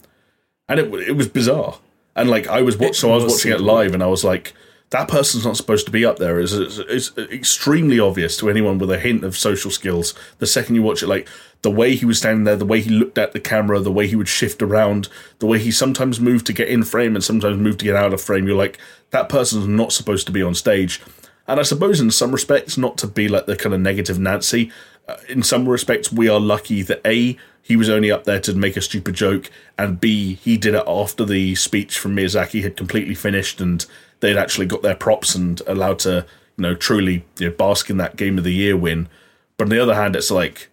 and it it was bizarre. And like I was watching, so I was watching it live, and I was like, that person's not supposed to be up there. It's, it's, extremely obvious to anyone with a hint of social skills. The second you watch it, like the way he was standing there, the way he looked at the camera, the way he would shift around, the way he sometimes moved to get in frame and sometimes moved to get out of frame, you're like, that person's not supposed to be on stage. And I suppose in some respects, not to be like the kind of negative Nancy, uh, in some respects, we are lucky that A, he was only up there to make a stupid joke, and B, he did it after the speech from Miyazaki had completely finished and they'd actually got their props and allowed to, you know, truly you know, bask in that game of the year win. But on the other hand, it's like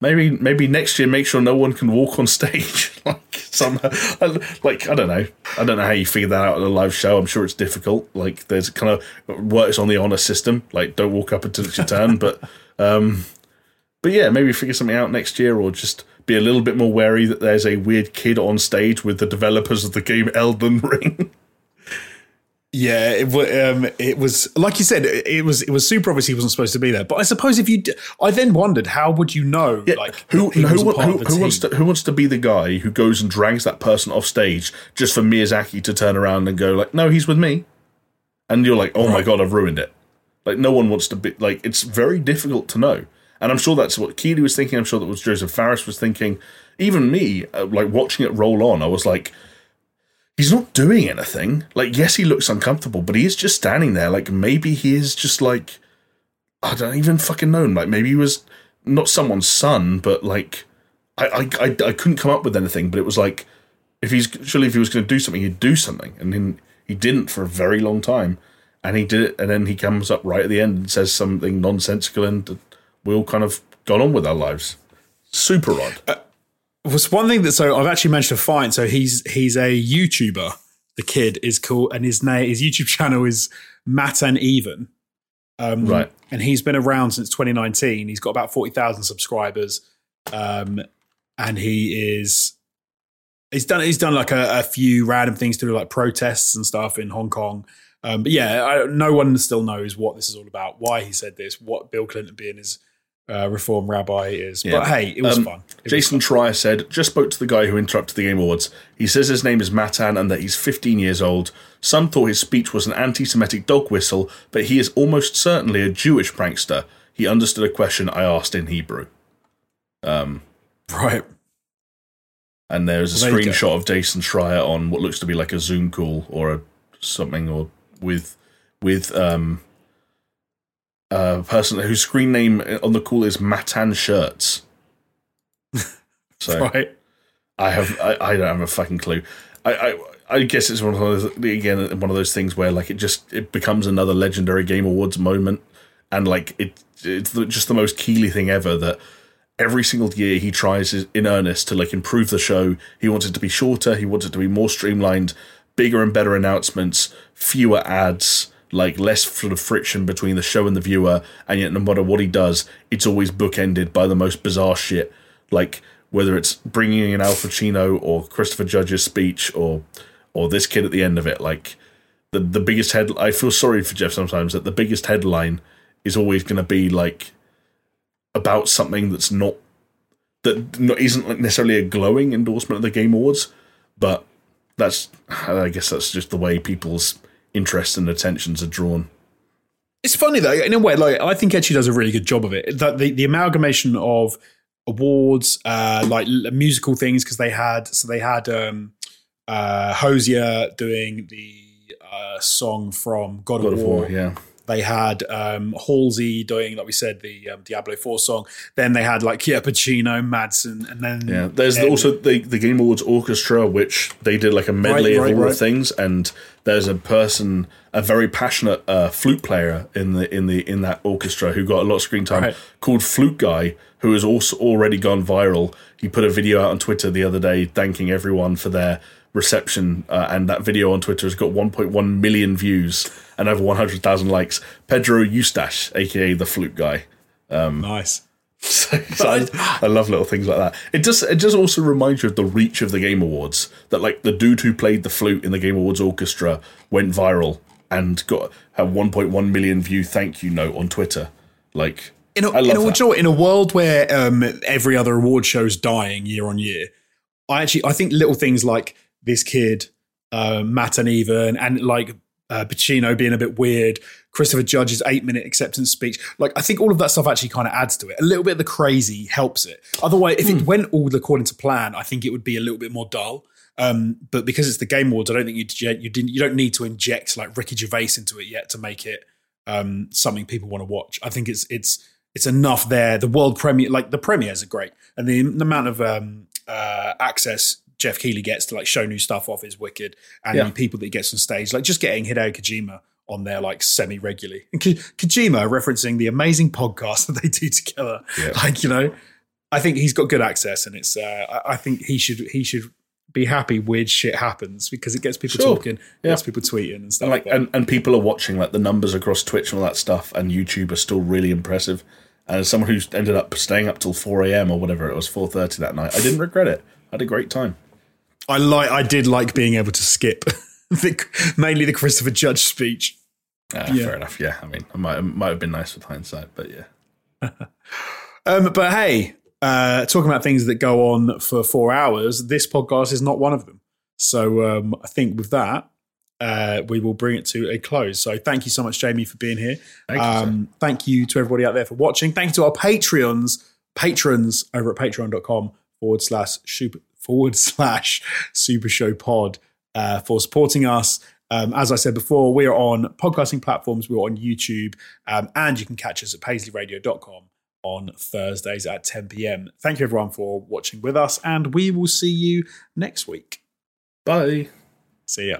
maybe maybe next year make sure no one can walk on stage like somehow like i don't know. I don't know how you figure that out at a live show. I'm sure it's difficult. Like there's kind of works on the honor system. Like don't walk up until it's your turn. But um but yeah maybe figure something out next year or just be a little bit more wary that there's a weird kid on stage with the developers of the game elden ring Yeah, it, um, it was like you said. It was it was super obvious he wasn't supposed to be there. But I suppose if you, d- I then wondered how would you know? Yeah, like who who, who, who wants to who wants to be the guy who goes and drags that person off stage just for Miyazaki to turn around and go like, no, he's with me, and you're like, oh right. my god, I've ruined it. Like no one wants to be like. It's very difficult to know, and I'm sure that's what Keighley was thinking. I'm sure that was Joseph Fares was thinking. Even me, uh, like watching it roll on, I was like he's not doing anything. Like, yes, he looks uncomfortable, but he is just standing there. Like, maybe he is just like, I don't even fucking know. Like, maybe he was not someone's son, but like, I, I, I, I couldn't come up with anything. But it was like, if he's surely if he was going to do something, he'd do something, and then he didn't for a very long time, and he did it, and then he comes up right at the end and says something nonsensical, and we all kind of got on with our lives. Super odd. Uh, was one thing that so I've actually managed to find. So he's he's a YouTuber. The kid is cool, and his name his YouTube channel is Matan Even. Um, right, and he's been around since 2019. He's got about forty thousand subscribers, um, and he is he's done he's done like a, a, few random things to do like protests and stuff in Hong Kong. Um, but yeah, I, no one still knows what this is all about, why he said this, what Bill Clinton being his uh, reform rabbi is. Yeah. But hey, it was um, fun. It Jason was fun. Schreier said, just spoke to the guy who interrupted the Game Awards. He says his name is Matan and that he's 15 years old. Some thought his speech was an anti Semitic dog whistle, but he is almost certainly a Jewish prankster. He understood a question I asked in Hebrew. Um, right. And there's a screenshot of Jason Schreier on what looks to be like a Zoom call or a something or with with um uh, person whose screen name on the call is Matan Shirts. So right. I have I, I don't have a fucking clue. I, I I guess it's one of those again one of those things where like it just it becomes another legendary game awards moment, and like it it's just the most Keighley thing ever that every single year he tries in earnest to like improve the show. He wants it to be shorter. He wants it to be more streamlined, bigger and better announcements, fewer ads like less sort of friction between the show and the viewer, and yet no matter what he does, it's always bookended by the most bizarre shit. Like whether it's bringing in Al Pacino or Christopher Judge's speech or or this kid at the end of it. Like the the biggest head, I feel sorry for Geoff sometimes that the biggest headline is always going to be like about something that's not that not, isn't necessarily a glowing endorsement of the Game Awards, but that's I guess that's just the way people's interest and attentions are drawn. It's funny though, in a way. Like I think Etchy does a really good job of it. That the, the amalgamation of awards, uh, like musical things, because they had so they had um, uh, Hozier doing the uh, song from God, God of, War, War, yeah. They had um, Halsey doing, like we said, the um, Diablo Four song. Then they had like yeah, Pacino, Madsen, and then yeah. There's also the the Game Awards Orchestra, which they did like a medley right, right, of all right. the things, and there's a person, a very passionate uh, flute player in the in the in that orchestra who got a lot of screen time called Flute Guy, who has also already gone viral. He put a video out on Twitter the other day thanking everyone for their reception, uh, and that video on Twitter has got 1.1 million views and over 100,000 likes. Pedro Eustache, aka the flute guy. Um, nice. So, so I, I, love little things like that. It does. It does also remind you of the reach of the Game Awards. That like the dude who played the flute in the Game Awards orchestra went viral and got a 1.1 million view thank you note on Twitter. Like in a, in a, in a world where um, every other award show's dying year on year, I actually I think little things like this kid, uh, Matan Even, and like uh, Pacino being a bit weird, Christopher Judge's eight minute acceptance speech. Like, I think all of that stuff actually kind of adds to it. A little bit of the crazy helps it. Otherwise, if it hmm. went all according to plan, I think it would be a little bit more dull. Um, but because it's the Game Awards, I don't think you you didn't you don't need to inject like Ricky Gervais into it yet to make it um, something people want to watch. I think it's it's it's enough there. The world premiere, like the premieres, are great, and the, the amount of um, uh, access Geoff Keighley gets to like show new stuff off is wicked, and yeah. people that he gets on stage, like just getting Hideo Kojima on there like semi regularly, and Ko- Kojima referencing the amazing podcast that they do together, yeah. like you know, I think he's got good access, and it's uh, I think he should he should be happy weird shit happens because it gets people sure. talking, yeah. gets people tweeting and stuff. And like, like and, and people are watching. Like the numbers across Twitch and all that stuff, and YouTube are still really impressive. And as someone who's ended up staying up till four a.m. or whatever it was, four thirty that night, I didn't regret it. I had a great time. I like. I did like being able to skip, the, mainly the Christopher Judge speech. Uh, yeah. Fair enough. Yeah, I mean, it might, it might have been nice with hindsight, but yeah. um, but hey, uh, talking about things that go on for four hours, this podcast is not one of them. So um, I think with that, uh, we will bring it to a close. So thank you so much, Jamie, for being here. Thank, um, you, thank you to everybody out there for watching. Thank you to our Patreons, patrons over at patreon.com forward slash super, forward slash super show pod uh, for supporting us. Um, as I said before, we are on podcasting platforms, we're on YouTube, um, and you can catch us at paisleyradio.com on Thursdays at 10 p.m. Thank you, everyone, for watching with us, and we will see you next week. Bye. See ya.